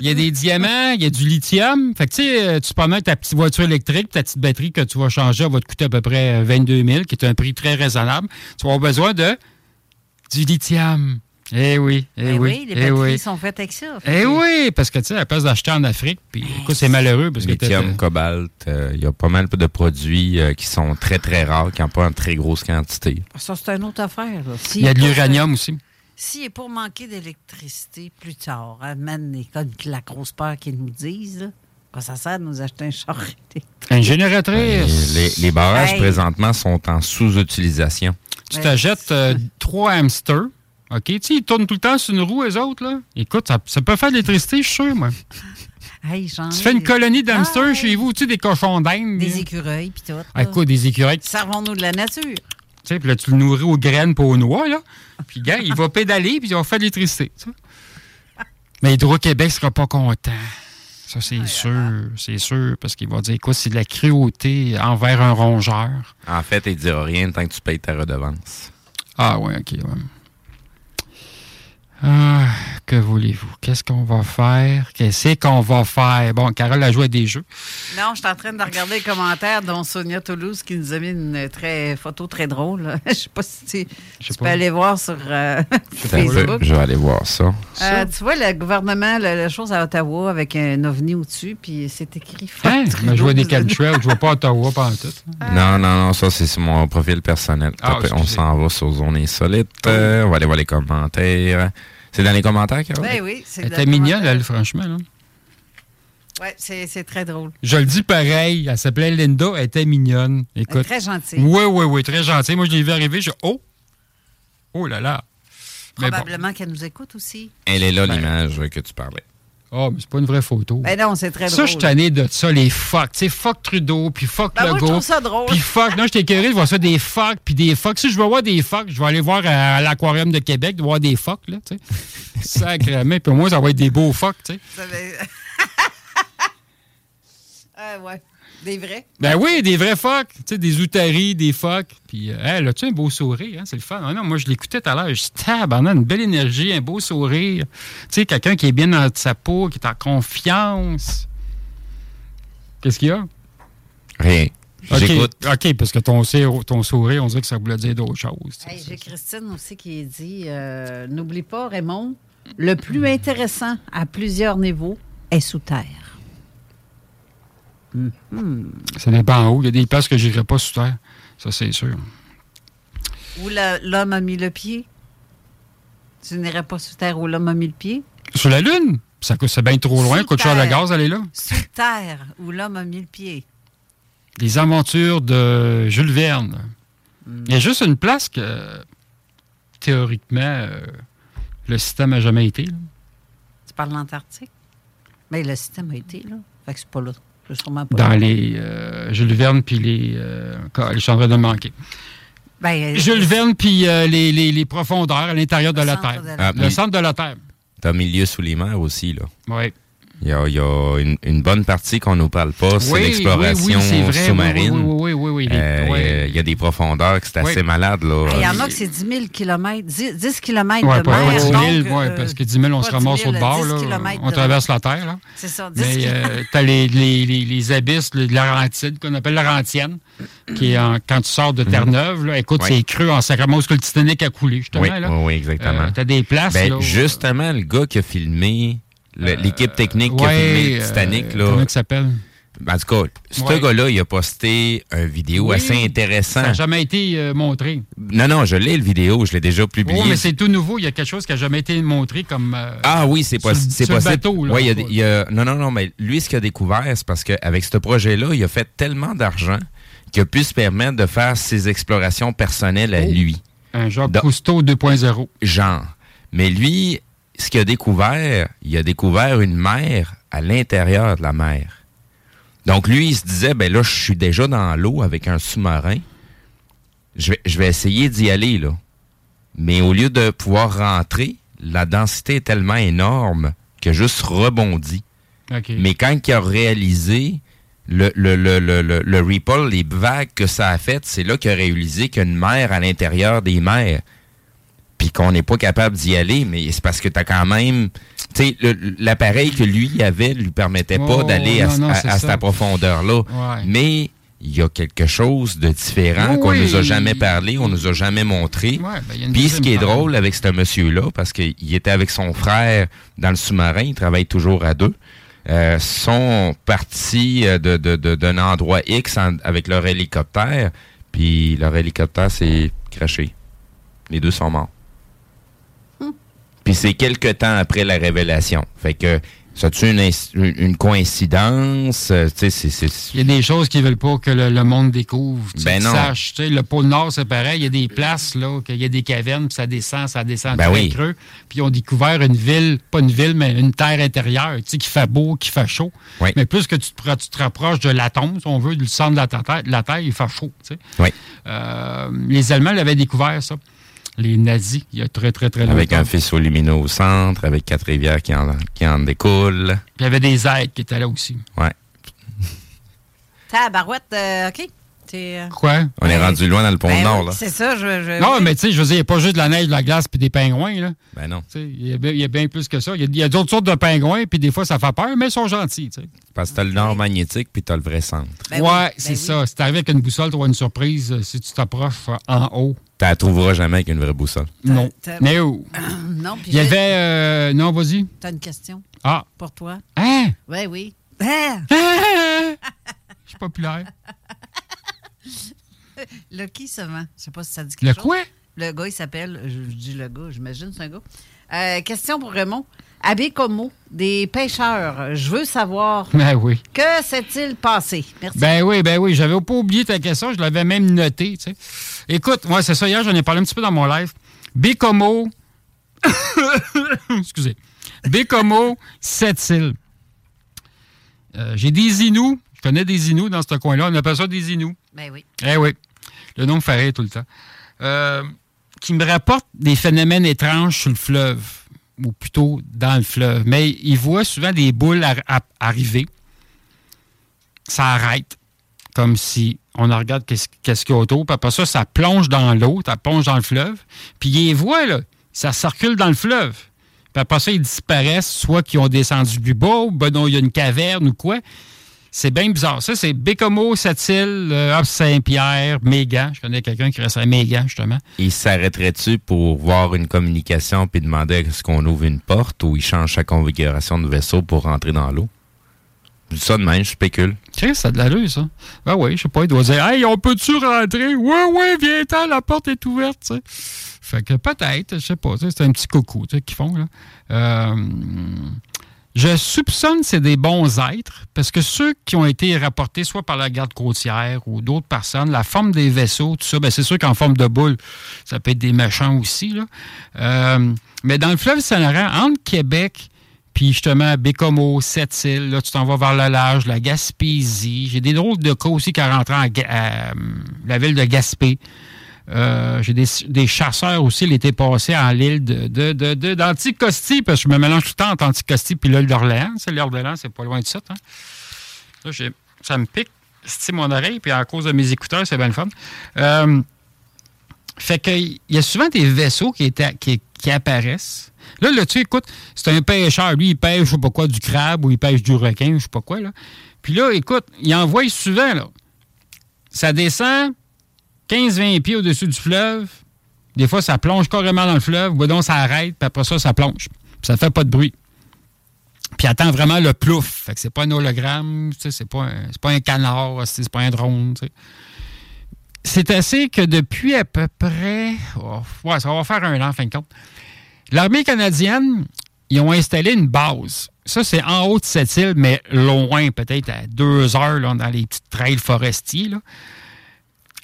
Il y a des diamants, il y a du lithium. Fait que, tu sais, euh, tu avec ta petite voiture électrique, ta petite batterie que tu vas changer, elle va te coûter à peu près euh, 22 000, qui est un prix très raisonnable. Tu vas avoir besoin de du lithium. Eh oui, eh Ben oui, oui, les eh batteries oui. sont faites avec ça. Eh oui, parce que, tu sais, à la place d'acheter en Afrique, puis écoute, c'est malheureux parce que Lithium, cobalt, euh, il y a pas mal de produits euh, qui sont très, très rares, qui n'ont pas en très grosse quantité. Ça, c'est une autre affaire. il y a de l'uranium aussi. S'il est pour manquer d'électricité plus tard, amène les codes, la grosse peur qu'ils nous disent, là, quoi ça sert de nous acheter un char électrique? Une génératrice. Les, les barrages, Hey. présentement, sont en sous-utilisation. Tu t'achètes euh, trois hamsters. OK? Tu sais, ils tournent tout le temps sur une roue, les autres, là. Écoute, ça, ça peut faire de l'électricité, je suis sûr, moi. Hey, Tu ai- fais une colonie d'hamsters chez vous, tu sais, des cochons d'Inde. Des là. écureuils, puis tout. Ah, écoute, des écureuils. Servons-nous de la nature. Sais, puis là, tu le nourris aux graines pas aux noix, là. Puis, gars, il va pédaler, puis il va faire de l'électricité. tu. Mais Hydro-Québec sera pas content. Ça, c'est sûr. C'est sûr. Parce qu'il va dire, quoi, c'est de la cruauté envers un rongeur. En fait, il ne dira rien tant que tu payes ta redevance. Ah, ouais, OK, ouais. Ah, que voulez-vous? Qu'est-ce qu'on va faire? Qu'est-ce qu'on va faire? Bon, Carole a joué à des jeux. Non, je suis en train de regarder les commentaires, dont Sonia Toulouse qui nous a mis une très, photo très drôle. Je sais pas si tu, tu peux aller voir sur euh, Facebook. Je vais aller voir ça. Euh, tu vois, le gouvernement, la, la chose à Ottawa avec un ovni au-dessus, puis c'est écrit. Hein? Mais je vois des chemtrails, je vois pas Ottawa pendant tout. Non, non, non, ça, c'est sur mon profil personnel. Ah, on s'en va sur Zone Insolite. Euh, on va aller voir les commentaires. C'est dans les commentaires, Carole? Ben oui, c'est Elle était mignonne, elle, franchement. Là. Ouais, c'est c'est très drôle. Je le dis pareil, elle s'appelait Linda, elle était mignonne. Écoute. très gentille. Oui, oui, oui, très gentille. Moi, je l'ai vu arriver, je oh! Oh là là! Bon. Probablement qu'elle nous écoute aussi. Elle est là, l'image que tu parlais. Oh, mais c'est pas une vraie photo. Ben non, c'est très ça, drôle. je suis tanné de ça, les fuck. Tu sais, fuck Trudeau, puis fuck Ben, moi, je Legault. trouve ça drôle. Puis fuck, non, j'étais curieux de voir ça, des fuck, puis des fuck. Si je veux voir des fuck, je vais aller voir à, à l'aquarium de Québec, de voir des fuck, là, tu sais. Sacrément. Puis au moins, ça va être des beaux fuck, tu sais. Ça va- Ah, ouais. Des vrais? Ben oui, des vrais fuck. Tu sais, des outaries, des fuck. Puis, euh, hey, là-tu un beau sourire, hein? C'est le fun. Ah non, moi, je l'écoutais tout à l'heure. Je dis, tabarnak, une belle énergie, un beau sourire. Tu sais, quelqu'un qui est bien dans sa peau, qui est en confiance. Qu'est-ce qu'il y a? Rien. OK, J'écoute. OK, parce que ton, sourire- ton sourire, on dirait que ça voulait dire d'autres choses. Hey, J'ai Christine aussi qui dit euh, N'oublie pas, Raymond, le plus intéressant à plusieurs niveaux est sous terre. Mhm. Ça dépend en haut. Il y a des places que je n'irai pas sous terre. Ça, c'est sûr. Où l'homme a mis le pied? Tu n'irais pas sous terre où l'homme a mis le pied? Sur la Lune? Ça coûte c'est bien trop loin. Sous Coûte cher le terre. gaz, aller là. Sous terre où l'homme a mis le pied. Les aventures de Jules Verne. Il y a juste une place que, théoriquement, euh, le système n'a jamais été. là. Tu parles de l'Antarctique? Mais le système a été là. Fait que c'est pas là. C'est sûrement pas Dans les euh, Jules Verne puis les. Euh, je suis en train de manquer. Ben, euh, Jules Verne puis euh, les, les- les profondeurs à l'intérieur de Terre. de la Ah, le centre de la Terre. T'as milieu sous les mers aussi, là. Oui. Il y a, il y a une, une bonne partie qu'on nous parle pas, c'est Oui, l'exploration oui, oui, sous-marine. Oui, oui, oui, oui, oui, les- Euh. Il y a des profondeurs que c'est Oui. assez malade, là. Il y en a que c'est 10 000 km, 10, 10 km Ouais, de pas- mer. ouais, 10 000, donc, ouais, euh, parce que 10 000, on se ramasse 10 000, au bord. 10 Là, on de- traverse la Terre. Là. C'est ça, 10 Mais euh, tu as les, les, les, les abysses de Laurentide, qu'on appelle Laurentienne, qui est en- quand tu sors de Terre-Neuve. là, Écoute, Oui. c'est creux en sacrament où est-ce que le Titanic a coulé, justement. Oui, là. oui, exactement. Euh, t'as des places. Ben, là, où- justement, le gars qui a filmé l'équipe technique qui a ouais, filmé le Titanic. euh, là. comment il s'appelle? En tout cas, ce Ouais. gars-là, il a posté une vidéo Oui, assez intéressant. Ça n'a jamais été euh, montré. Non, non, je l'ai, le vidéo, je l'ai déjà publié. Oh, mais c'est tout nouveau. Il y a quelque chose qui n'a jamais été montré comme. euh, Ah oui, c'est sur possi- le- c'est possible. bateau, là. Ouais, il y a des- il y a- non, non, non, mais lui, ce qu'il a découvert, c'est parce qu'avec ce projet-là, il a fait tellement d'argent qu'il a pu se permettre de faire ses explorations personnelles à Oh. lui. Un Donc- Cousteau 2.0. Genre. Mais lui, ce qu'il a découvert, il a découvert une mer à l'intérieur de la mer. Donc lui, il se disait, ben là, je suis déjà dans l'eau avec un sous-marin. Je vais, je vais essayer d'y aller, là. Mais au lieu de pouvoir rentrer, la densité est tellement énorme que juste rebondit. Mais quand il a réalisé le, le, le, le, le, le ripple, les vagues que ça a fait, c'est là qu'il a réalisé qu'il y a une mer à l'intérieur des mers. Puis qu'on n'est pas capable d'y aller, mais c'est parce que tu as quand même. Tu sais, l'appareil que lui avait lui permettait pas d'aller à, non, cette profondeur-là. Ouais. Mais il y a quelque chose de différent Oui, qu'on nous a jamais parlé, on nous a jamais montré. Ouais, ben, il Puis ce qui est drôle avec ce monsieur-là, parce qu'il était avec son frère dans le sous-marin, ils travaillent toujours à deux, euh, sont partis euh, de- de- de- d'un endroit X en- avec leur hélicoptère, puis leur hélicoptère s'est craché. Les deux sont morts. Puis c'est quelques temps après la révélation. Fait que, ça tu une, une, coïncidence? Euh, c'est- c'est... Il y a des choses qu'ils veulent pas que le, le monde découvre. Ben non. sais, le pôle Nord, c'est pareil. Il y a des places, là, qu'il y a des cavernes, puis ça descend, ça descend Ben très oui. creux. Puis ils ont découvert une ville, pas une ville, mais une terre intérieure, tu sais, qui fait beau, qui fait chaud. Oui. Mais plus que tu te, tu te rapproches de l'atome, si on veut, du centre de la terre, de la terre il fait chaud, tu sais. Oui. Euh, les Allemands l'avaient découvert, ça. Les nazis, il y a très, très, très longtemps. Avec un faisceau lumineux au centre, avec quatre rivières qui en, qui en découlent. Puis il y avait des aides qui étaient là aussi. Ouais. Tabarouette, euh, OK. C'est, euh, Quoi? On est rendu loin dans le pont ben Nord, oui, là. C'est ça, je. je- Non, oui. mais tu sais, je veux dire, il n'y a pas juste de la neige, de la glace puis des pingouins, là. Ben non. Tu sais, Il y, a bien- il y a bien plus que ça. Il y a, d'autres sortes de pingouins, puis des fois, ça fait peur, mais ils sont gentils, tu sais. Parce que t'as le nord magnétique puis t'as le vrai centre. Ben ouais, c'est ça. Si t'arrives avec une boussole, tu auras une surprise euh, si tu t'approches en haut. Tu la trouveras jamais avec une vraie boussole. Non. Mais où? non, puis Il y avait... euh, non, vas-y. T'as une question Ah. pour toi? Hein? Oui, oui. Ah! Je suis populaire. Lucky seulement. Je sais pas si ça dit quelque Le chose. quoi? Le gars, il s'appelle, je, je dis le gars, j'imagine c'est un gars. Euh, question pour Raymond. À Bécomo, des pêcheurs, je veux savoir Ben oui. que s'est-il passé? Merci. Ben oui, ben oui. J'avais pas oublié ta question. Je l'avais même noté, tu sais. Écoute, moi, c'est ça. Hier, j'en ai parlé un petit peu dans mon live. Bécomo... Excusez. Bécomo, Sept-Îles. Euh, J'ai des Inuits. Je connais des Inuits dans ce coin-là. On appelle ça des Inuits. Ben oui. Eh oui. Le nom me fait rire tout le temps. Euh, qui me rapporte des phénomènes étranges sur le fleuve, ou plutôt dans le fleuve. Mais il voit souvent des boules ar- ar- arriver. Ça arrête, comme si on regarde qu'est-ce qu'il y a autour. Puis après ça, ça plonge dans l'eau, ça plonge dans le fleuve. Puis il les voit, là. Ça circule dans le fleuve. Puis après ça, ils disparaissent, soit qu'ils ont descendu plus bas, ou ben non, il y a une caverne ou quoi. C'est bien bizarre. Ça, c'est Bécomo, Sept-Îles, euh, Saint-Pierre, Mégan. Je connais quelqu'un qui reste à Mégan, justement. Il s'arrêterait-tu pour voir une communication puis demander est-ce qu'on ouvre une porte ou il change sa configuration de vaisseau pour rentrer dans l'eau? Je dis ça de même, je spécule. Chris, ça a de l'allure, ça. Ben oui, je sais pas, il doit dire Hey, on peut-tu rentrer? Ouais, ouais, viens-t'en, la porte est ouverte, tu. Fait que peut-être, je sais pas, c'est un petit coucou qu'ils font, là. Euh, je soupçonne que c'est des bons êtres, parce que ceux qui ont été rapportés soit par la garde côtière ou d'autres personnes, la forme des vaisseaux, tout ça, ben c'est sûr qu'en forme de boule, ça peut être des méchants aussi, là. Euh, mais dans le fleuve Saint-Laurent, entre Québec puis justement, Bécomo, Sept-Îles, là, tu t'en vas vers le large, la Gaspésie. J'ai des drôles de cas aussi qui rentrent à, à, euh, la ville de Gaspé. Euh, J'ai des, chasseurs aussi l'été passé en l'île de, d'Anticosti, parce que je me mélange tout le temps entre Anticosti et l'île d'Orléans. C'est l'île d'Orléans, c'est pas loin de ça. Hein? Ça me pique, c'est mon oreille, puis à cause de mes écouteurs, c'est bien le fun. Euh, fait que il y a souvent des vaisseaux qui, étaient, qui, qui apparaissent. Là, là, tu écoute, c'est un pêcheur. Lui, il pêche, je sais pas quoi, du crabe ou il pêche du requin, je sais pas quoi, là. Puis là, écoute, il envoie souvent, là. Ça descend 15-20 pieds au-dessus du fleuve. Des fois, ça plonge carrément dans le fleuve. Donc, ça arrête, puis après ça, ça plonge. Puis ça fait pas de bruit. Puis attend vraiment le plouf. Fait que c'est pas un hologramme, c'est pas, un- pas un canard, c'est pas un drone. C'est assez que depuis à peu près. oh, ouais, ça va faire un an, en fin de compte. L'armée canadienne, ils ont installé une base. Ça, c'est en haut de cette île, mais loin, peut-être à deux heures, là, dans les petits trails forestiers.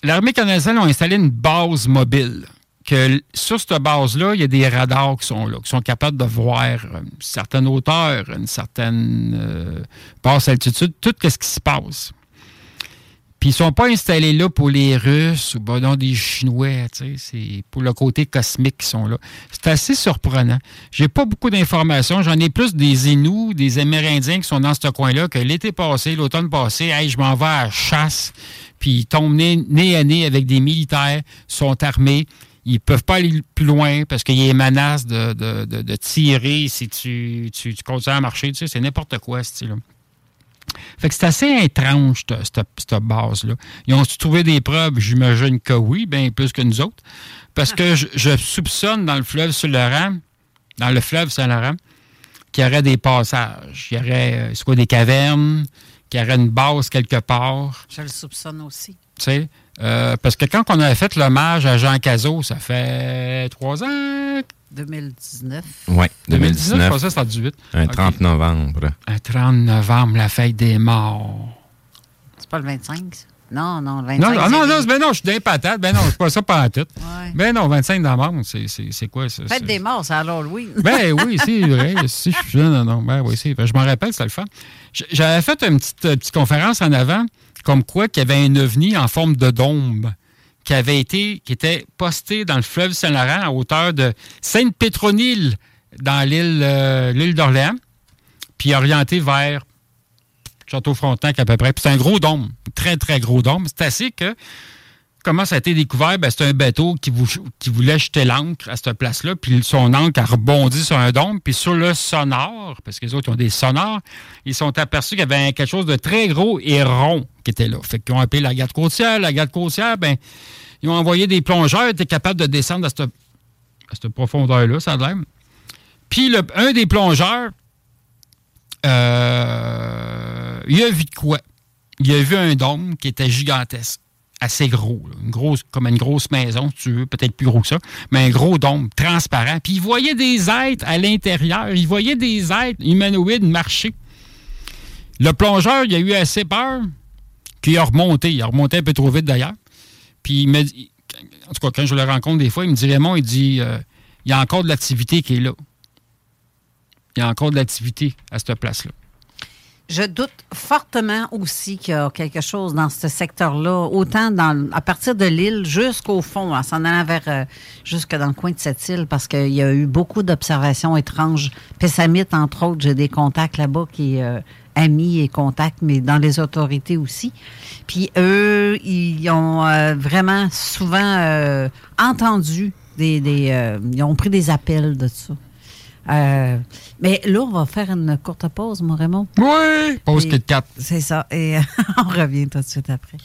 L'armée canadienne a installé une base mobile. Que sur cette base-là, il y a des radars qui sont là, qui sont capables de voir une certaine hauteur, une certaine euh, basse altitude, tout ce qui se passe. Puis ils sont pas installés là pour les Russes ou ben non, des Chinois, c'est pour le côté cosmique qui sont là. C'est assez surprenant. J'ai pas beaucoup d'informations, j'en ai plus des Inuits, des Amérindiens qui sont dans ce coin-là que l'été passé, l'automne passé, hey, je m'en vais à chasse, puis ils tombent nez, à nez avec des militaires, sont armés, ils peuvent pas aller plus loin parce qu'il y a des de, de, de- tirer si tu, tu, tu continues à marcher, tu sais, c'est n'importe quoi, ce style-là. Fait que c'est assez étrange, cette, base-là. Ils ont trouvé des preuves? J'imagine que oui, bien plus que nous autres. Parce que je, je soupçonne dans le fleuve Saint-Laurent, dans le fleuve Saint-Laurent, qu'il y aurait des passages. Il y aurait, euh, quoi, des cavernes, qu'il y aurait une base quelque part. Je le soupçonne aussi. Tu sais, euh, parce que quand on avait fait l'hommage à Jean Cazot, ça fait trois ans. 2019. Oui, 2019, 2019. je pensais que c'était en 18. Un Ok. 30 novembre. Un 30 novembre, la fête des morts. C'est pas le 25? ça? Non, non, le 25. Non, ah, non, c'est non, ben non, je suis d'un patate. Ben non, c'est pas ça pas tout. Ouais. Ben non, 25 novembre, c'est, c'est, c'est quoi ça? Fête C'est- des morts, c'est à Halloween. Ben oui, c'est vrai. Si je suis jeune, non, non. Ben oui, c'est vrai. Je m'en rappelle, c'était le fun. J'avais fait une petite, euh, petite conférence en avant, comme quoi qu'il y avait un ovni en forme de dôme qui avait été, qui était posté dans le fleuve Saint-Laurent à hauteur de Sainte-Pétronille, dans l'île, euh, l'île d'Orléans, puis orienté vers Château-Frontenac à peu près. Puis c'est un gros dôme, très, très gros dôme. C'est assez que Comment ça a été découvert? Ben, c'est un bateau qui, vou- qui voulait jeter l'ancre à cette place-là, puis son ancre a rebondi sur un dôme, puis sur le sonore, parce que les autres ont des sonores, ils sont aperçus qu'il y avait quelque chose de très gros et rond qui était là. Fait qu'ils ont appelé la garde côtière. La garde côtière, ben, ils ont envoyé des plongeurs, ils étaient capables de descendre à cette, profondeur-là, ça a l'air. Puis un des plongeurs, euh, il a vu quoi? Il a vu un dôme qui était gigantesque, assez gros, une grosse, comme une grosse maison, si tu veux, peut-être plus gros que ça, mais un gros dôme transparent. Puis il voyait des êtres à l'intérieur, il voyait des êtres humanoïdes marcher. Le plongeur, il a eu assez peur qu'il a remonté. Il a remonté un peu trop vite d'ailleurs. Puis il dit, en tout cas, quand je le rencontre des fois, il me dit Raymond, il dit euh, il y a encore de l'activité qui est là. Il y a encore de l'activité à cette place-là. Je doute fortement aussi qu'il y a quelque chose dans ce secteur-là, autant dans, à partir de l'île jusqu'au fond, en s'en allant vers euh, jusque dans le coin de cette île, parce qu'il y a eu beaucoup d'observations étranges. Pessamite, entre autres, j'ai des contacts là-bas qui euh, amis et contacts, mais dans les autorités aussi. Puis eux, ils ont euh, vraiment souvent euh, entendu des, des euh, ils ont pris des appels de ça. Euh, mais là, on va faire une courte pause, mon Raymond. Oui! Pause Kit Kat. C'est ça. Et on revient tout de suite après.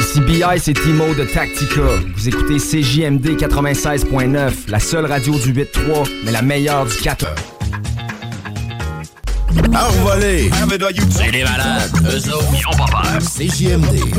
Ici BI, c'est Timo de Tactica. Vous écoutez CJMD 96.9, la seule radio du 8-3, mais la meilleure du 4 Envolé! C'est des malades. Eux autres, ils ont pas peur. CJMD.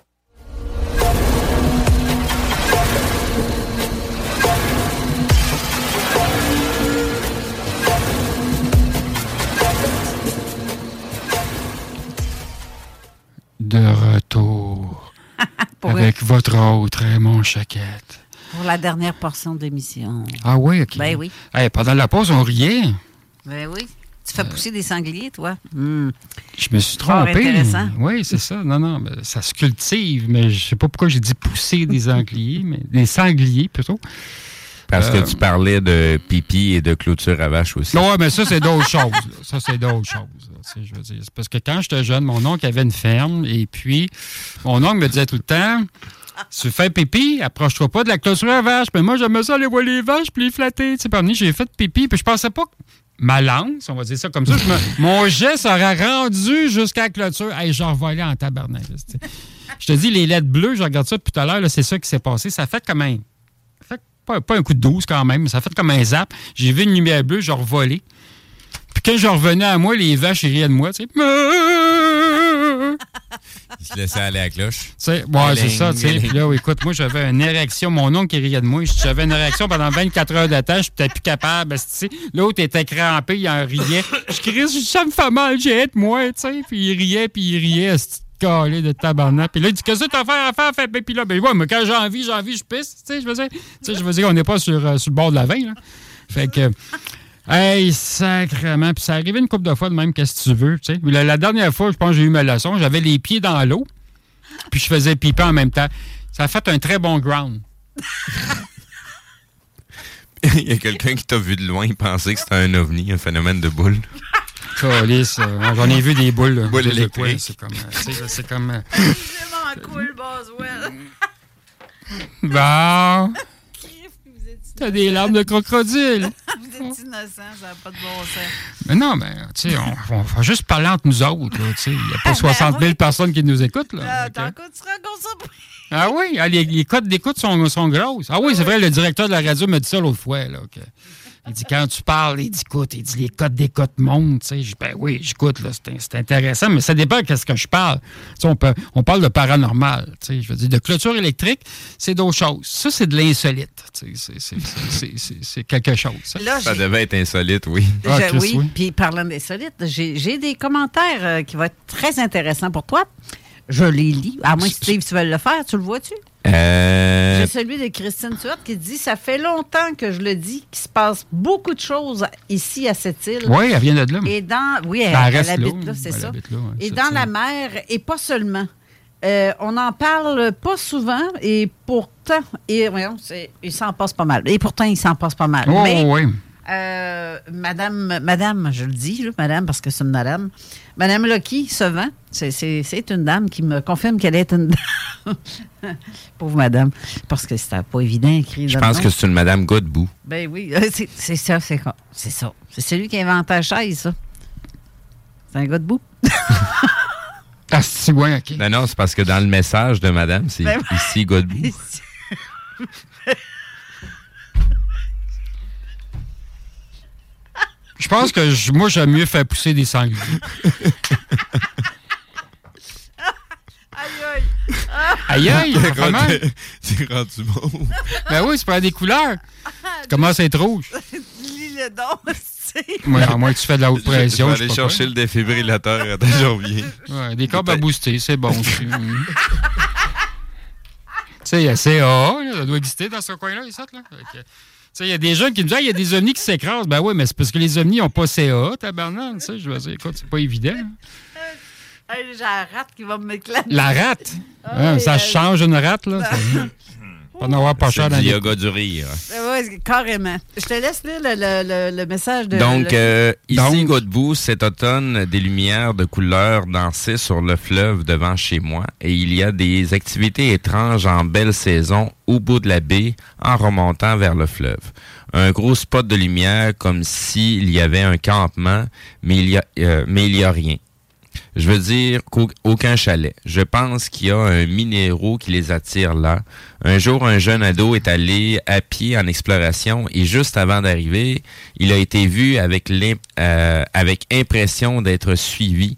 De retour avec votre autre Raymond Chaquette. Pour la dernière portion d'émission. Ah oui, OK. Ben oui. Hey, pendant la pause, on riait. Ben oui. Tu fais pousser des sangliers, toi? Hmm. Je me suis trompé. Oui, c'est ça. Non, non, ça se cultive, mais je sais pas pourquoi j'ai dit pousser des sangliers, mais des sangliers plutôt. Parce Euh, que tu parlais de pipi et de clôture à vache aussi. Ouais, mais ça, c'est d'autres choses. là. Ça, c'est d'autres choses. là. Tu sais, je veux dire, c'est parce que quand j'étais jeune, mon oncle avait une ferme et puis mon oncle me disait tout le temps tu fais pipi, approche-toi pas de la clôture à vache. Mais moi, j'aimais ça aller voir les vaches puis les flatter. Tu sais, par j'ai fait pipi puis je pensais pas que ma lance, on va dire ça comme ça, me- mon jet serait rendu jusqu'à la clôture. Hey, j'en revolais en tabarnak. Je te dis, les lettres bleues, je regarde ça depuis tout à l'heure, c'est ça qui s'est passé. Ça fait comme un. Pas, pas un coup de douze quand même, mais ça fait comme un zap. J'ai vu une lumière bleue, j'ai revolé. Puis quand je revenais à moi, les vaches, riaient de moi, tu sais. Il se laissait aller à la cloche. Ouais, c'est ça, tu sais. Puis là, écoute, moi, j'avais une érection. Mon oncle riait de moi. J'avais une érection pendant 24 heures d'attache, puis t'es plus capable. L'autre était crampé, il en riait. Je crie, ça me fait mal, j'ai hâte, moi, tu sais. Puis il riait, puis il riait, calé de. Puis là, il dit, qu'est-ce que t'as à faire à faire? Fait, puis là, ben, ouais, mais quand j'ai envie, j'ai envie, je pisse, tu sais, je veux dire. Tu sais, je veux dire, n'est pas sur, euh, sur le bord de la veine, là. Fait que. Hey, sacrement. Puis ça arrivait une couple de fois de même, qu'est-ce que tu veux, tu sais. La, la dernière fois, je pense que j'ai eu ma leçon, j'avais les pieds dans l'eau, puis je faisais piper en même temps. Ça a fait un très bon ground. Il y a quelqu'un qui t'a vu de loin penser que c'était un ovni, un phénomène de boule. Calice, euh, J'en ai vu des boules. Boules électriques. C'est comme. euh, C'est comme. euh, Vraiment cool, Boswell. Bon. T'as des larmes de crocodile. Vous êtes innocent, ça n'a pas de bon sens. Mais non, mais tu sais, on, on va juste parler entre nous autres. là, tu sais. Il n'y a Ah, pas 60 000 personnes qui nous écoutent. Là, Euh, Ok. T'en écouteras comme ça. Ah oui, ah, les, les cotes d'écoute sont, sont grosses. Ah oui, c'est vrai, le directeur de la radio m'a dit ça l'autre fois. Là, il dit, quand tu parles, il dit, écoute, il dit, les cotes d'écoute montent. tu sais. Je dis, ben oui, j'écoute, là, c'est c'est intéressant, mais ça dépend de ce que je parle. Tu sais, on, peut, on parle de paranormal. tu sais, Je veux dire, de clôture électrique, c'est d'autres choses. Ça, c'est de l'insolite. c'est- c'est- c'est- c'est- C'est quelque chose. ça. Là, Ça j'ai- devait être insolite, oui. Ah, Je- Chris, oui, oui. puis parlant d'insolite, j'ai j'ai des commentaires euh, qui vont être très intéressants pour toi. Je les lis. À moins que Steve, tu veux le faire, tu le vois-tu? Euh, J'ai celui de Christine Tuat qui dit Ça fait longtemps que je le dis qu'il se passe beaucoup de choses ici à cette île. Oui, elle vient de là. Et dans. Oui, elle, habite là, c'est ça. habite là, ouais, et c'est dans ça. la mer, et pas seulement. Euh, on n'en parle pas souvent, et pourtant, et, voyons, c'est- il s'en passe pas mal. Et pourtant, il s'en passe pas mal. Oh, Mais, oui. Euh, madame, madame, je le dis, là, madame, parce que c'est une madame. Madame Lucky se vend. C'est- C'est c'est une dame qui me confirme qu'elle est une dame. Pauvre madame. Parce que c'était pas évident écrit je dans le pense nom. que c'est une Madame Godbout. Ben oui, euh, c'est c'est ça, c'est quoi? C'est ça. C'est celui qui a inventé la chaise, ça. C'est un gars de bout. Ah, c'est ouais, OK. Non, non, c'est parce que dans le message de Madame, c'est Ben ici Godbout. Je pense que je- moi, j'aime mieux faire pousser des sangliers. Aïe, aïe, vraiment? C'est rendu bon. Ben oui, c'est pour des couleurs. Tu commences à être rouge? Lis le don, c'est. Ouais, à moins que tu fais de la haute pression. Je je vais aller pas chercher le défibrillateur. Quoi. Ouais, des cordes à booster, c'est bon aussi. Mm. tu sais, il y a CA, là, ça doit exister dans ce coin-là, les sortes, là. Il y a des gens qui me disent, Ah, il y a des ovnis qui s'écrasent. Ben oui, mais c'est parce que les ovnis n'ont pas CA, tabarnak. Je veux dire, écoute, c'est pas évident. Hey, J'ai la rate qui va m'éclater. La rate? Ah Hein, ça euh, change une rate, là. en avoir pas cher dans yoga du rire. Oui, carrément. Je te laisse lire le, le- le- le message de. Donc, le- euh, ici, Donc- Godbout, cet automne, des lumières de couleur dansaient sur le fleuve devant chez moi et il y a des activités étranges en belle saison au bout de la baie en remontant vers le fleuve. Un gros spot de lumière comme s'il y avait un campement, mais il y a, euh, mais il y a rien. Je veux dire qu'au- aucun chalet. Je pense qu'il y a un minéraux qui les attire là. Un jour, un jeune ado est allé à pied en exploration et juste avant d'arriver, il a été vu avec, l'im- euh, avec impression d'être suivi.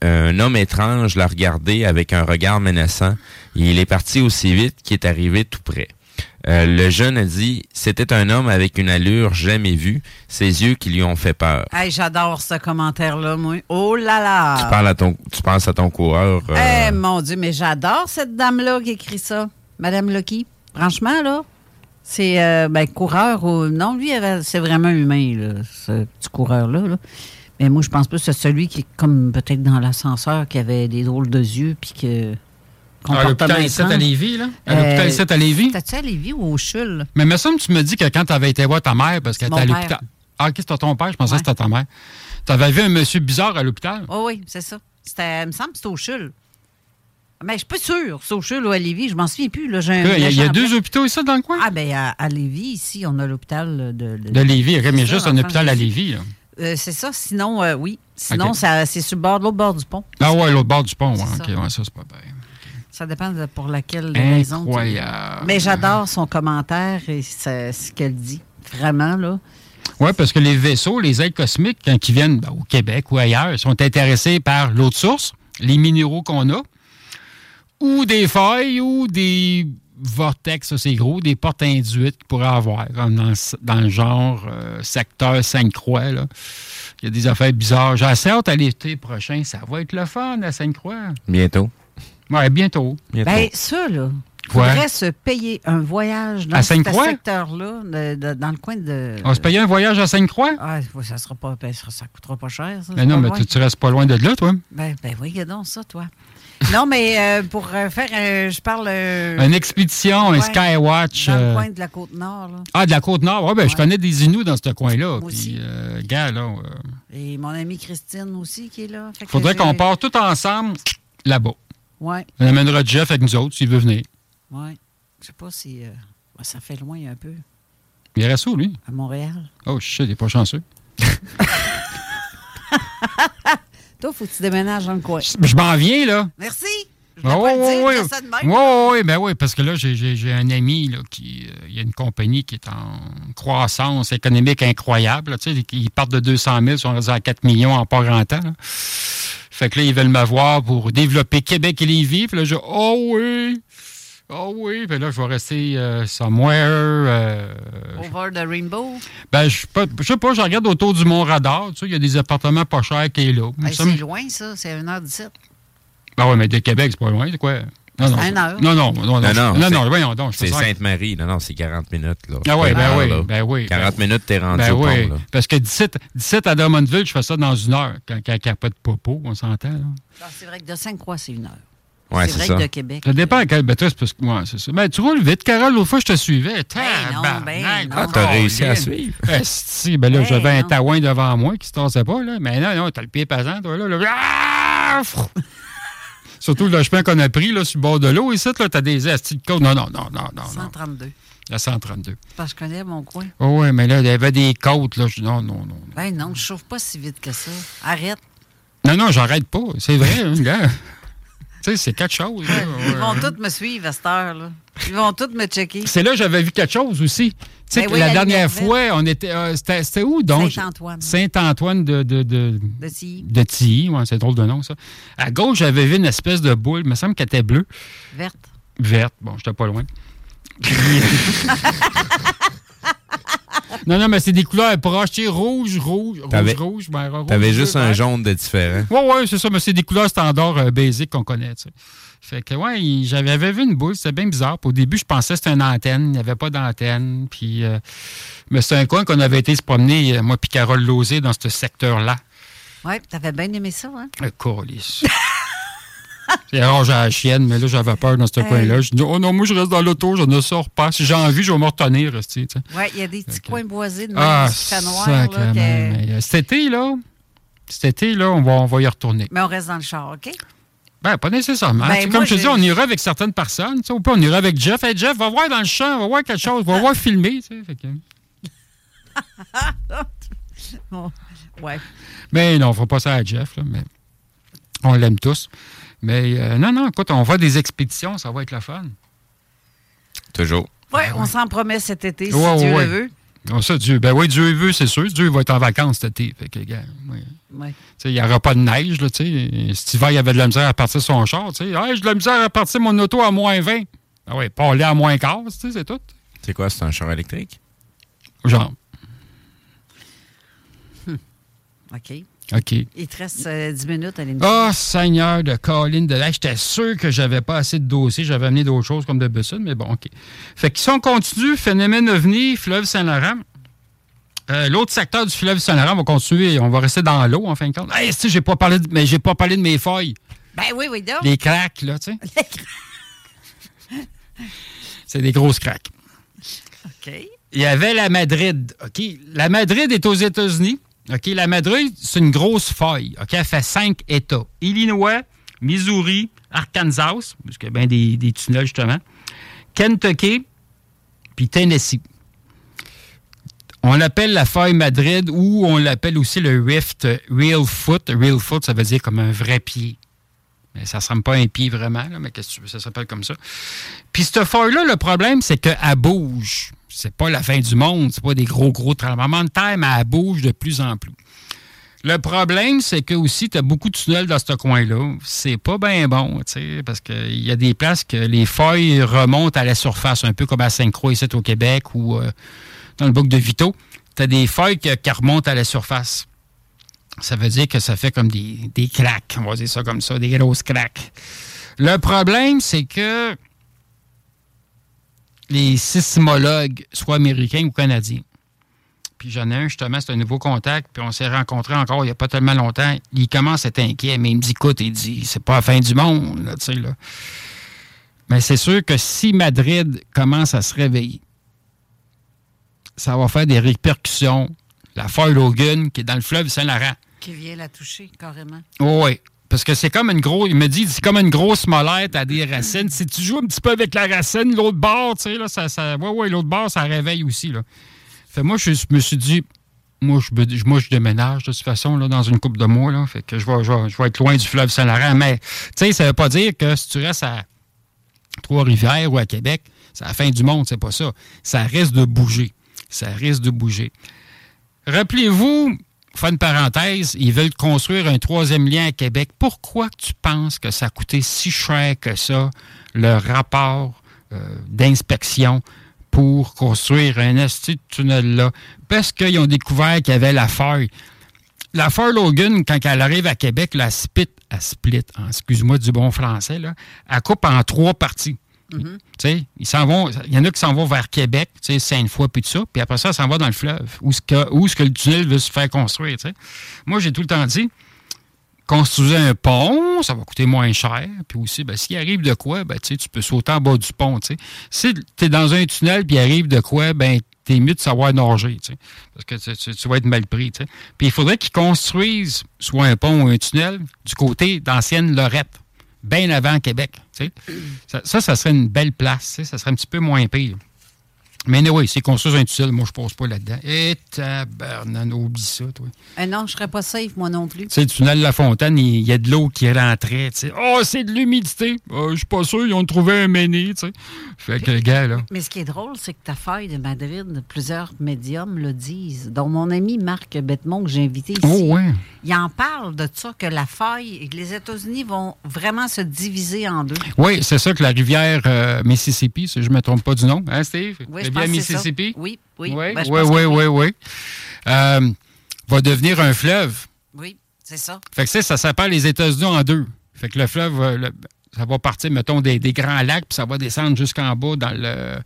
Un homme étrange l'a regardé avec un regard menaçant et il est parti aussi vite qu'il est arrivé tout près. Euh, le jeune a dit, c'était un homme avec une allure jamais vue, ses yeux qui lui ont fait peur. Hey, j'adore ce commentaire-là, moi. Oh là là! Tu, parles à ton, tu penses à ton coureur. euh, Eh, mon Dieu, mais j'adore cette dame-là qui écrit ça. Madame Lucky. Franchement, là, c'est euh, ben, coureur ou. Non, lui, c'est vraiment humain, là, ce petit coureur-là. là. Mais moi, je pense pas que c'est celui qui est comme peut-être dans l'ascenseur, qui avait des drôles de yeux, puis que. Comportement l'hôpital ici à étrange. Lévis, là? À l'hôpital ici à Lévis? T'as-tu à Lévis ou au CHUL? Mais me semble que tu me dis que quand tu avais été voir ta mère, parce qu'elle Mon était à l'hôpital. Ah, ok, c'était ton père, je pensais que c'était ta mère. Tu avais vu un monsieur bizarre à l'hôpital? Oh oui, c'est ça. C'était, il me semble que c'était au CHUL. Mais je suis pas sûre, c'est au CHUL ou à Lévis, je m'en souviens plus. Là, j'ai un Il y a, y deux hôpitaux ici dans le coin? Ah, ben à, à Lévis, ici, on a l'hôpital de... De Lévis, ok, mais ça, juste un hôpital à. Lévis. là. Euh, c'est ça, sinon, euh, oui. Sinon, ça, c'est sur le bord, l'autre bord du pont. Ah ouais, l'autre bord du pont, ouais, ok, ouais, ça c'est pas bien. Ça dépend de pour laquelle raison. tu- Incroyable. Mais j'adore son commentaire et ce qu'elle dit. Vraiment, là. Oui, parce que les vaisseaux, les ailes cosmiques, quand ils viennent ben, au Québec ou ailleurs, sont intéressés par l'autre source, les minéraux qu'on a, ou des failles ou des vortex, ça c'est gros, des portes induites qu'ils pourraient avoir, comme dans, le- dans le genre euh, secteur Sainte-Croix. Il y a des affaires bizarres. J'ai assez hâte à l'été prochain. Ça va être le fun à Sainte-Croix. Bientôt. Oui, bientôt. Ben, ça, là. Il Ouais. faudrait se payer un voyage dans À ce Sainte-Croix? secteur-là, dans le coin de. On va se payer un voyage à Sainte-Croix? Ah, ça sera pas. ben, ça, ça coûtera pas cher, ça. Mais c'est non, mais tu, tu restes pas loin de là, toi. Ben, ben oui, donc ça, toi. non, mais euh, pour euh, faire. euh, je parle. euh, Une expédition, un Skywatch. Dans euh, le coin de la Côte-Nord, là. Ah, de la Côte-Nord. Oui, ben, je connais des Inuits dans ce coin-là. Puis, aussi. euh, gars, là, euh, Et mon amie Christine aussi qui est là. Fait que faudrait qu'on parte tout ensemble là-bas. Ouais, On amènera Jeff avec nous autres s'il veut venir. ouais. Je sais pas si. euh, ça fait loin un peu, Il reste où, lui? à Montréal. Oh, shit, il est pas chanceux. Toi, faut que tu déménages dans le coin. Je m'en viens, là. Merci. Je de même. Ouais, ouais, ouais, ben oui, parce que là, j'ai- un ami, là, qui. euh, Il y a une compagnie qui est en croissance économique incroyable. là, tu sais, ils partent de 200 000, ils sont rendus à 4 millions en pas grand temps. là. Fait que là, ils veulent m'avoir pour développer Québec et Lévis. Puis là, je oh oui! Oh oui! Puis là, je vais rester euh, somewhere. euh, Over the Rainbow. ben, je sais pas, je sais pas, je regarde autour du Mont-Radar. Tu sais, il y a des appartements pas chers qui est là. Me- c'est loin, ça. C'est 1h17. Ben oui, mais de Québec, c'est pas loin, c'est quoi? Non, non. C'est une heure. Non, non, non, non. Non, non. non, c'est- non, voyons donc. je C'est fais ça. Sainte-Marie. Non, non, c'est 40 minutes. Là. Ah oui, ben oui, heure, là. ben oui. 40 ben- minutes, t'es rendu Ben au pont. oui, là. parce que 17, 17 à Drummondville, je fais ça dans une heure, quand il n'y a pas de popo, on s'entend. là. Ah, c'est vrai que de Sainte-Croix, c'est une heure. Ouais, c'est vrai ça. que de Québec. Ça dépend à quel ben, toi, c'est parce que moi, c'est ça. Ben, tu roules vite, Carole, l'autre fois, je te suivais. non, ben non. Ah, t'as réussi à suivre. Ben, si, ben là, Ben j'avais un taouin devant moi qui se tassait pas, là. Mais non, non, t'as le pied pesant, toi, là. là. Ah! Surtout le chemin qu'on a pris, là, sur le bord de l'eau, ici, là, t'as des astis de côte. Non, non, non, non, non, non. 132. La 132. Parce que je connais mon coin. Oh, ouais, mais là, il y avait des côtes, là. Je- Non, non, non. Ben non, je chauffe pas si vite que ça. Arrête. Non, non, j'arrête pas. C'est vrai, hein, gars. Tu sais, c'est quelque chose. là. Ils vont tous me suivre à cette heure, là. Ils vont tous me checker. C'est là que j'avais vu quelque chose aussi. Tu sais, Ben oui, la la dernière fois, on était. euh, c'était où donc? Saint-Antoine. Saint-Antoine de. De, de, De Tilly. de Tilly, ouais, c'est drôle de nom, ça. À gauche, j'avais vu une espèce de boule, il me semble qu'elle était bleue. Verte. Verte, bon, j'étais pas loin. Non, non, mais c'est des couleurs proches, tu sais, rouge, rouge, rouge, rouge, ben, rouge. T'avais bleu, juste un vert. jaune de différent. Oui, oui, c'est ça, mais c'est des couleurs standards euh, basiques qu'on connaît, tu sais. Fait que, ouais, j'avais vu une boule, c'était bien bizarre. Puis au début, je pensais que c'était une antenne, il n'y avait pas d'antenne. Puis, euh, mais c'est un coin qu'on avait été se promener, euh, moi puis Carole Lozé, dans ce secteur-là. Ouais, t'avais bien aimé ça, hein? Un colis. C'est rare, j'ai la chienne, mais là, j'avais peur dans ce Hey. coin-là. Je dis, oh non, moi, je reste dans l'auto, je ne sors pas. Si j'ai envie, je vais me retenir, rester, tu sais. Ouais, il y a des petits coins boisés de même, Ah, là, que- euh, cet été, là, cet été, là, on va, on va y retourner. Mais on reste dans le char, OK? Ben, pas nécessairement. Ben, comme je te dis, on ira avec certaines personnes. Ou pas, on ira avec Jeff. Hey, Jeff, va voir dans le champ, va voir quelque chose, va voir filmer. tu sais, fait que- Bon, ouais. Mais non, on fera pas ça à Jeff, là, mais on l'aime tous. Mais euh, non, non, écoute, on va des expéditions, ça va être le fun. Toujours. Ouais, on s'en promet cet été, si Ben Ouais, Dieu ouais. le veut. Ah, ça, Dieu, ben oui, Dieu veut, c'est sûr. Dieu va être en vacances cet été. Fait que, gars. Ouais. Il n'y aura pas de neige, là, tu sais. Cet hiver, il y avait de la misère à partir son char, tu sais. Hey, j'ai de la misère à partir mon auto à moins 20. Ah oui, pas aller à moins 15, tu sais, c'est tout. C'est quoi, c'est un char électrique? Genre, OK. OK. Il te reste euh, 10 minutes à l'émission. Oh, Seigneur de Colline de là, j'étais sûr que j'avais pas assez de dossiers. J'avais amené d'autres choses comme d'habitude, mais bon, OK. Fait que si on continue, phénomène ovni, fleuve Saint-Laurent. Euh, L'autre secteur du fleuve Saint-Laurent va continuer. On va rester dans l'eau, en fin de compte. Hey, si, j'ai pas parlé de, mais j'ai pas parlé de mes feuilles. Ben oui, oui, donc. Les cracks, là, tu sais. C'est des grosses craques. OK. Il y avait la Madrid. OK. La Madrid est aux États-Unis. OK. La Madrid, c'est une grosse faille. OK? Elle fait cinq États. Illinois, Missouri, Arkansas, parce y a bien des, des tunnels, justement. Kentucky, puis Tennessee. On l'appelle la faille Madrid ou on l'appelle aussi le Rift Real Foot. Real Foot, ça veut dire comme un vrai pied. Mais ça ne ressemble pas à un pied vraiment, là, mais ça s'appelle comme ça. Puis cette faille-là, le problème, c'est qu'elle bouge. C'est pas la fin du monde, c'est pas des gros, gros tremblements de terre, mais elle bouge de plus en plus. Le problème, c'est que aussi, tu as beaucoup de tunnels dans ce coin-là. C'est pas bien bon, parce qu'il y a des places que les feuilles remontent à la surface, un peu comme à Sainte-Croix ici au Québec ou euh, dans le bouc de Vito. Tu as des feuilles qui, qui remontent à la surface. Ça veut dire que ça fait comme des, des craques, on va dire ça comme ça, des grosses craques. Le problème, c'est que les sismologues, soit américains ou canadiens, puis j'en ai un, justement, c'est un nouveau contact, puis on s'est rencontrés encore il n'y a pas tellement longtemps. Il commence à être inquiet, mais il me dit, écoute, il dit, c'est pas la fin du monde, là, tu sais, là. Mais c'est sûr que si Madrid commence à se réveiller, ça va faire des répercussions. La faille Logan, qui est dans le fleuve Saint-Laurent. Qui vient la toucher, carrément. oui. Parce que c'est comme une grosse. Il me dit, c'est comme une grosse molette à des racines. Si tu joues un petit peu avec la racine, l'autre bord, tu sais, là, ça. ça ouais, ouais, l'autre bord, ça réveille aussi, là. Fait moi, je me suis dit, moi, je, déménage de toute façon, là, dans une coupe de mois, là. Fait que je vais, je vais, je vais être loin du fleuve Saint-Laurent. Mais, tu sais, ça veut pas dire que si tu restes à Trois-Rivières ou à Québec, c'est la fin du monde, c'est pas ça. Ça risque de bouger. Ça risque de bouger. Rappelez-vous, fin de parenthèse, ils veulent construire un troisième lien à Québec. Pourquoi tu penses que ça a coûté si cher que ça, le rapport euh, d'inspection pour construire un esti de tunnel-là? Parce qu'ils ont découvert qu'il y avait la faille. La faille Logan, quand elle arrive à Québec, la split, elle split, hein, excuse-moi du bon français, là, elle coupe en trois parties. Sais, Ils s'en vont, il y en a qui s'en vont vers Québec, Sainte-Foy, puis ça, puis après ça, ça s'en va dans le fleuve, où est-ce que, où est-ce que le tunnel veut se faire construire. Moi, j'ai tout le temps dit, construisez un pont, ça va coûter moins cher, puis aussi, ben, s'il arrive de quoi, ben, tu peux sauter en bas du pont. Si tu es dans un tunnel, puis il arrive de quoi, ben, t'es mieux de savoir nager, parce que tu, vas être mal pris. Puis il faudrait qu'ils construisent soit un pont ou un tunnel du côté d'ancienne Lorette, bien avant Québec. Ça, ça, serait une belle place. Ça serait un petit peu moins pire. Mais oui, c'est construire un tunnel, moi, je ne pose pas là-dedans. Et tabarnan, oublie ça, toi. Eh non, je serais pas safe, moi non plus. Tu sais, le tunnel La Fontaine, il y a de l'eau qui rentrait. tu sais. Oh, c'est de l'humidité. Ah, Je suis pas sûr, ils ont trouvé un méné. tu sais. Fait que le gars, là. Mais ce qui est drôle, c'est que ta feuille de Madrid, plusieurs médiums le disent, dont mon ami Marc Bettemont, que j'ai invité ici, Oh, ouais. il en parle de ça, que la que les États-Unis vont vraiment se diviser en deux. Oui, c'est ça que la rivière euh, Mississippi, si je ne me trompe pas du nom, hein, Steve? Oui, ça. Mississippi? Oui, oui. Oui, Ben, oui, oui, oui, oui. Euh, va devenir un fleuve. Oui, c'est ça. Fait que ça, ça sépare les États-Unis en deux. Fait que le fleuve, le- ça va partir, mettons, des, des grands lacs, puis ça va descendre jusqu'en bas dans le,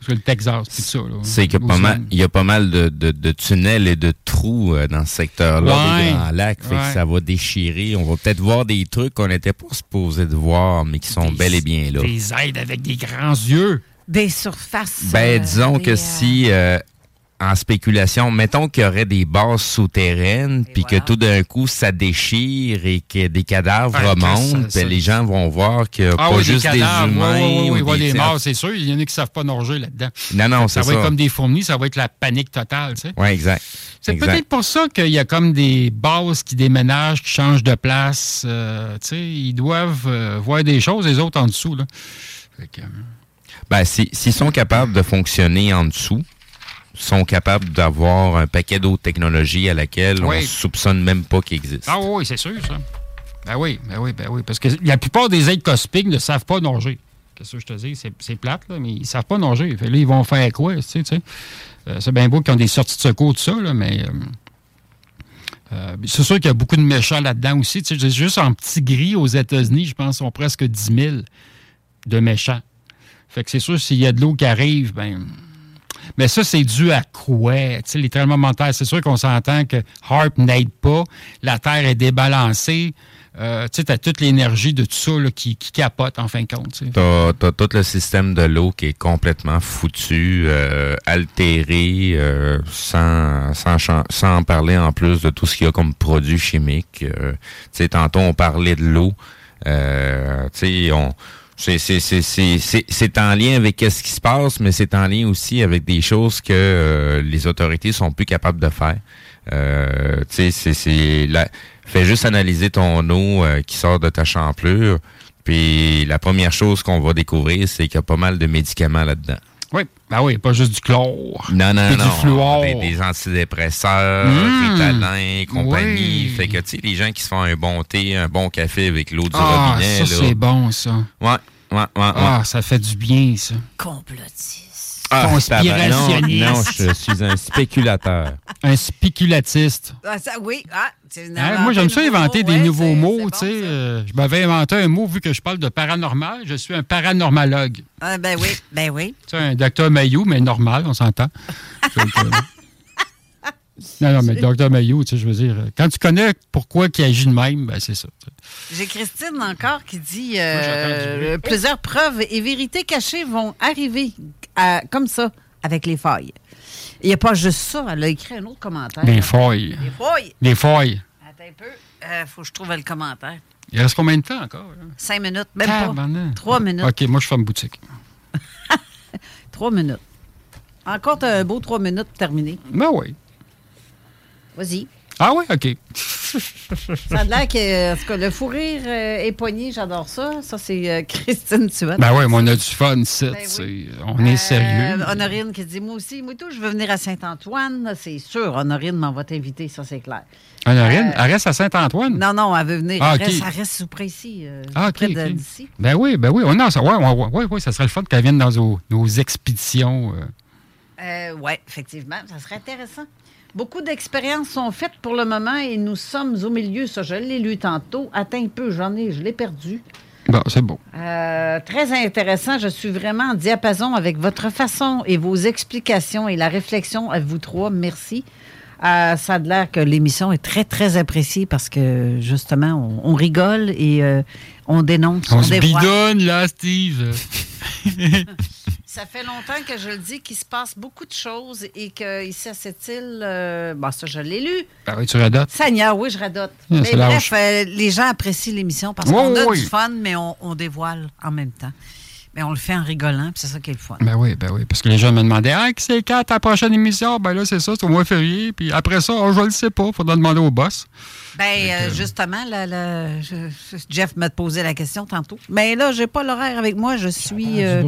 sur le Texas, tout ça. C'est qu'il y a pas mal, il y a pas mal de, de- de tunnels et de trous euh, dans ce secteur-là, Ouais. des grands lacs. Fait Ouais. que ça va déchirer. On va peut-être voir des trucs qu'on n'était pas supposé de voir, mais qui sont bel et bien là. Des aides avec des grands yeux. Des surfaces. Ben, euh, disons des, que euh, si, euh, en spéculation, mettons qu'il y aurait des bases souterraines, puis que tout d'un coup, ça déchire et que des cadavres que remontent, ça- ben, les gens vont voir qu'il n'y a Ah pas oui, juste des des cadavres. humains. Oui, oui, oui, ou oui, des- des morts, c'est sûr. Il y en a qui ne savent pas nager là-dedans. Non, non, ça va être ça. comme des fourmis, ça va être la panique totale. tu sais. Oui, exact. C'est peut-être pour ça qu'il y a comme des bases qui déménagent, qui changent de place. euh, tu sais, ils doivent euh, voir des choses, les autres en dessous. Là. Fait que, euh, Ben, si- s'ils sont capables de fonctionner en dessous, sont capables d'avoir un paquet d'autres technologies à laquelle on Oui. soupçonne même pas qu'ils existent. Ah oui, c'est sûr, ça. Ben oui, ben oui, ben oui. Parce que la plupart des aides cosmiques ne savent pas nager. Qu'est-ce que je te dis? C'est, plate, là, mais ils ne savent pas nager. Fait là, ils vont faire quoi? tu sais, tu sais? Euh, c'est bien beau qu'ils ont des sorties de secours, tout ça, là, mais. euh, euh, c'est sûr qu'il y a beaucoup de méchants là-dedans aussi. Tu sais, juste en petit gris aux États-Unis, je pense, ils sont presque 10 000 de méchants. Fait que c'est sûr, s'il y a de l'eau qui arrive, ben. Mais ça, c'est dû à quoi? Tu sais, les tremblements de c'est sûr qu'on s'entend que Harp n'aide pas, la Terre est débalancée. euh, tu t'as toute l'énergie de tout ça là, qui, qui capote en fin de compte. tu t'as tout le système de l'eau qui est complètement foutu, euh, altéré, euh, sans, sans, parler en plus de tout ce qu'il y a comme produits chimiques. Tantôt, on parlait de l'eau. C'est, c'est, c'est, c'est, c'est- c'est en lien avec ce qui se passe, mais c'est en lien aussi avec des choses que euh, les autorités sont plus capables de faire. Euh, tu sais, c'est, fais juste analyser ton eau euh, qui sort de ta champlure, puis la première chose qu'on va découvrir, c'est qu'il y a pas mal de médicaments là-dedans. Oui, ben oui, pas juste du chlore. Non, non, non. du fluor. Des, des antidépresseurs, Mmh. Ritalin, compagnie. Oui. Fait que, tu sais, les gens qui se font un bon thé, un bon café avec l'eau du Ah, robinet, ça, là. c'est bon, ça. Ouais, ouais, ouais, ouais. Ah, ça fait du bien, ça. Complotiste. Ah, Conspirationniste. Non, non, je suis un spéculateur. Un spéculatiste. Ah, ça, oui, ah, c'est une Hein, moi, j'aime ça inventer des ouais, nouveaux c'est- mots. tu sais. euh, je m'avais inventé un mot, vu que je parle de paranormal. Je suis un paranormalogue. Ah, ben oui, ben oui. Tu sais, un docteur Mayou, mais normal, on s'entend. Non, non, mais docteur Mayou, tu sais, je veux dire, quand tu connais pourquoi il agit de même, ben c'est ça. J'ai Christine encore qui dit euh, plusieurs preuves et vérités cachées vont arriver à- comme ça avec les failles. Il n'y a pas juste ça, elle a écrit un autre commentaire. Des failles. Des failles. Des failles. Attends un peu. Euh, faut que je trouve le commentaire. Il reste combien de temps encore? Cinq minutes, même pas. Trois minutes. OK, moi, je ferme boutique. Trois minutes. Encore un beau trois minutes pour terminer. Ben oui. Vas-y. Ah oui, OK. Ça a l'air que en tout cas, le fou rire euh, est poigné, j'adore ça. Ça, c'est euh, Christine Tuat. Ben oui, mais on a du fun, tu sais. On est sérieux. Euh, Honorine qui dit Moi aussi, moi tout, je veux venir à Saint-Antoine. C'est sûr, Honorine m'en va t'inviter, ça, c'est clair. Honorine, euh, elle reste à Saint-Antoine? Non, non, elle veut venir. Ah, elle, reste, elle reste sous près ici. euh, Ah, OK, près d'ici. Ben oui, ben oui. Oh, non, ça, ouais, ouais, ouais, ça serait le fun qu'elle vienne dans nos, nos expéditions. euh. Euh, oui, effectivement, ça serait intéressant. Beaucoup d'expériences sont faites pour le moment et nous sommes au milieu. Ça, je l'ai lu tantôt. Attends un peu, j'en ai, je l'ai perdu. Bon, c'est beau. Euh, très intéressant. Je suis vraiment en diapason avec votre façon et vos explications et la réflexion à vous trois. Merci. Euh, ça a l'air que l'émission est très, très appréciée parce que, justement, on, on rigole et euh, on dénonce. On se dévoile. bidonne, là, Steve. Ça fait longtemps que je le dis qu'il se passe beaucoup de choses et qu'ici à cette île, euh, bon, ça, je l'ai lu. ben oui, tu radotes. Seigneur, oui, je radote. Ah, mais bref, euh, les gens apprécient l'émission parce Oui, qu'on a oui. du fun, mais on, on dévoile en même temps. Mais on le fait en rigolant, puis c'est ça qui est le fun. Ben oui, ben oui. Parce que les gens me demandaient Ah, que c'est quand ta prochaine émission? Ben là, c'est ça, c'est au mois de février. Puis après ça, oh, je le sais pas. Faudra demander au boss. Ben, euh, justement, la- la- je- je- Jeff m'a posé la question tantôt. Mais là, j'ai pas l'horaire avec moi. Je suis. euh,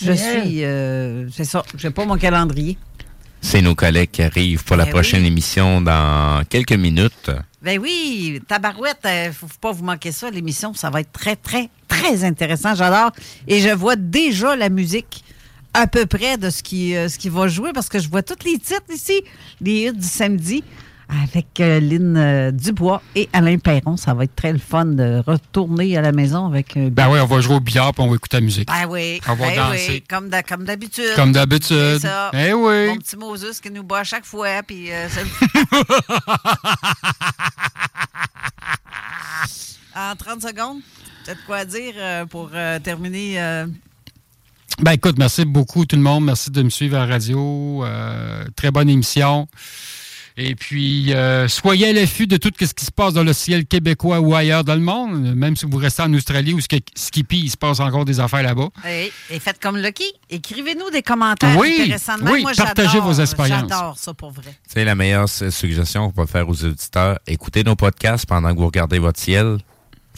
je suis. euh, c'est ça. J'ai pas mon calendrier. C'est nos collègues qui arrivent pour la Ben prochaine oui. émission dans quelques minutes. Ben oui, tabarouette, euh, faut faut pas vous manquer ça. L'émission, ça va être très, très, très intéressant. J'adore. Et je vois déjà la musique à peu près de ce qui, euh, ce qui va jouer parce que je vois tous les titres ici, les hits du samedi avec euh, Lynn euh, Dubois et Alain Perron. Ça va être très le fun de retourner à la maison avec Ben oui, on va jouer au billard puis on va écouter la musique. Ben oui, On va ben danser. oui, comme d'ha- comme d'habitude. Comme d'habitude. C'est ça. Eh oui. Mon petit Moses qui nous boit à chaque fois, puis euh, En 30 secondes, peut-être quoi dire pour euh, terminer. euh, Ben écoute, merci beaucoup tout le monde. Merci de me suivre à la radio. Très bonne émission. Et puis, euh, soyez à l'affût de tout ce qui se passe dans le ciel québécois ou ailleurs dans le monde. Même si vous restez en Australie ou Sk- Skippy, il se passe encore des affaires là-bas. et, et faites comme Lucky. Écrivez-nous des commentaires Oui, intéressants. même. oui, Moi, partagez vos expériences. J'adore ça pour vrai. Tu sais, la meilleure suggestion qu'on peut faire aux auditeurs, écoutez nos podcasts pendant que vous regardez votre ciel.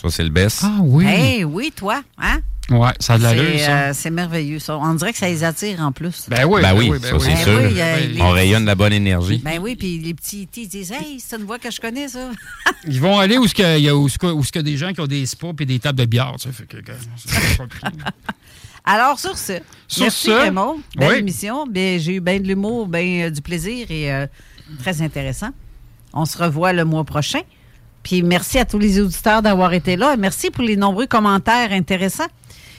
Ça, c'est le best. Ah oui. Hey, oui, toi, hein? Ouais, ça a de l'allure, C'est ça. euh, c'est merveilleux, ça. On dirait que ça les attire en plus. Ben oui, Ben ben oui, oui, ben ça, oui. c'est Ben sûr. oui, euh, les- On rayonne la bonne énergie. Ben oui, puis les petits ils disent Hey, c'est une voix que je connais, ça. Ils vont aller où il y, a- où ce que- où ce qu'il y a des gens qui ont des spas et des tables de bière. Tu sais, fait que, plus- Alors, sur ce, Sur merci ce, Raymond. Belle oui. émission. Bien, J'ai eu bien de l'humour, bien euh, du plaisir et euh, très intéressant. On se revoit le mois prochain. Puis merci à tous les auditeurs d'avoir été là. Et merci pour les nombreux commentaires intéressants.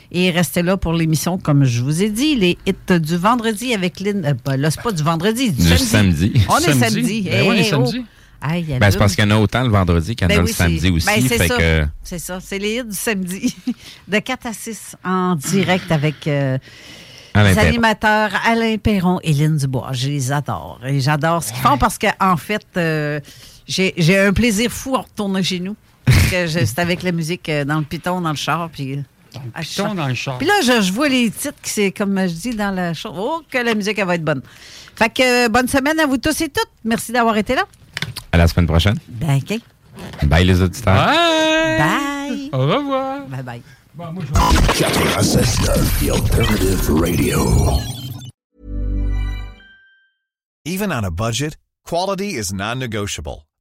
Et restez là pour l'émission, comme je vous ai dit, les hits du vendredi avec Lynn. Euh, ben là, c'est pas du vendredi, du, Du samedi. On est Samedi. Ben oui, on est Hey, oh. samedi. Il Ben, c'est parce qu'il y en a autant le vendredi qu'il y en Ben a oui, le samedi aussi. ben, c'est ça. que C'est ça. C'est les hits du samedi. De 4 à 6 en direct avec euh, Alain les Perron. animateurs Alain Perron et Lynn Dubois. Je les adore. Et j'adore ce qu'ils font parce qu'en fait, euh, j'ai un plaisir fou en retournant chez nous. Parce que je- c'est avec la musique euh, dans le piton, dans le char. Puis, je piton, chante. dans le char. Puis là, je, je vois les titres, qui c'est comme je dis dans la chose. Oh, que la musique, elle va être bonne. Fait que euh, bonne semaine à vous tous et toutes. Merci d'avoir été là. à la semaine prochaine. Ben, OK. Bye les auditeurs. Bye. Au revoir. Bye bye. 96.9, The Alternative Radio. Even on a budget, quality is non-negotiable.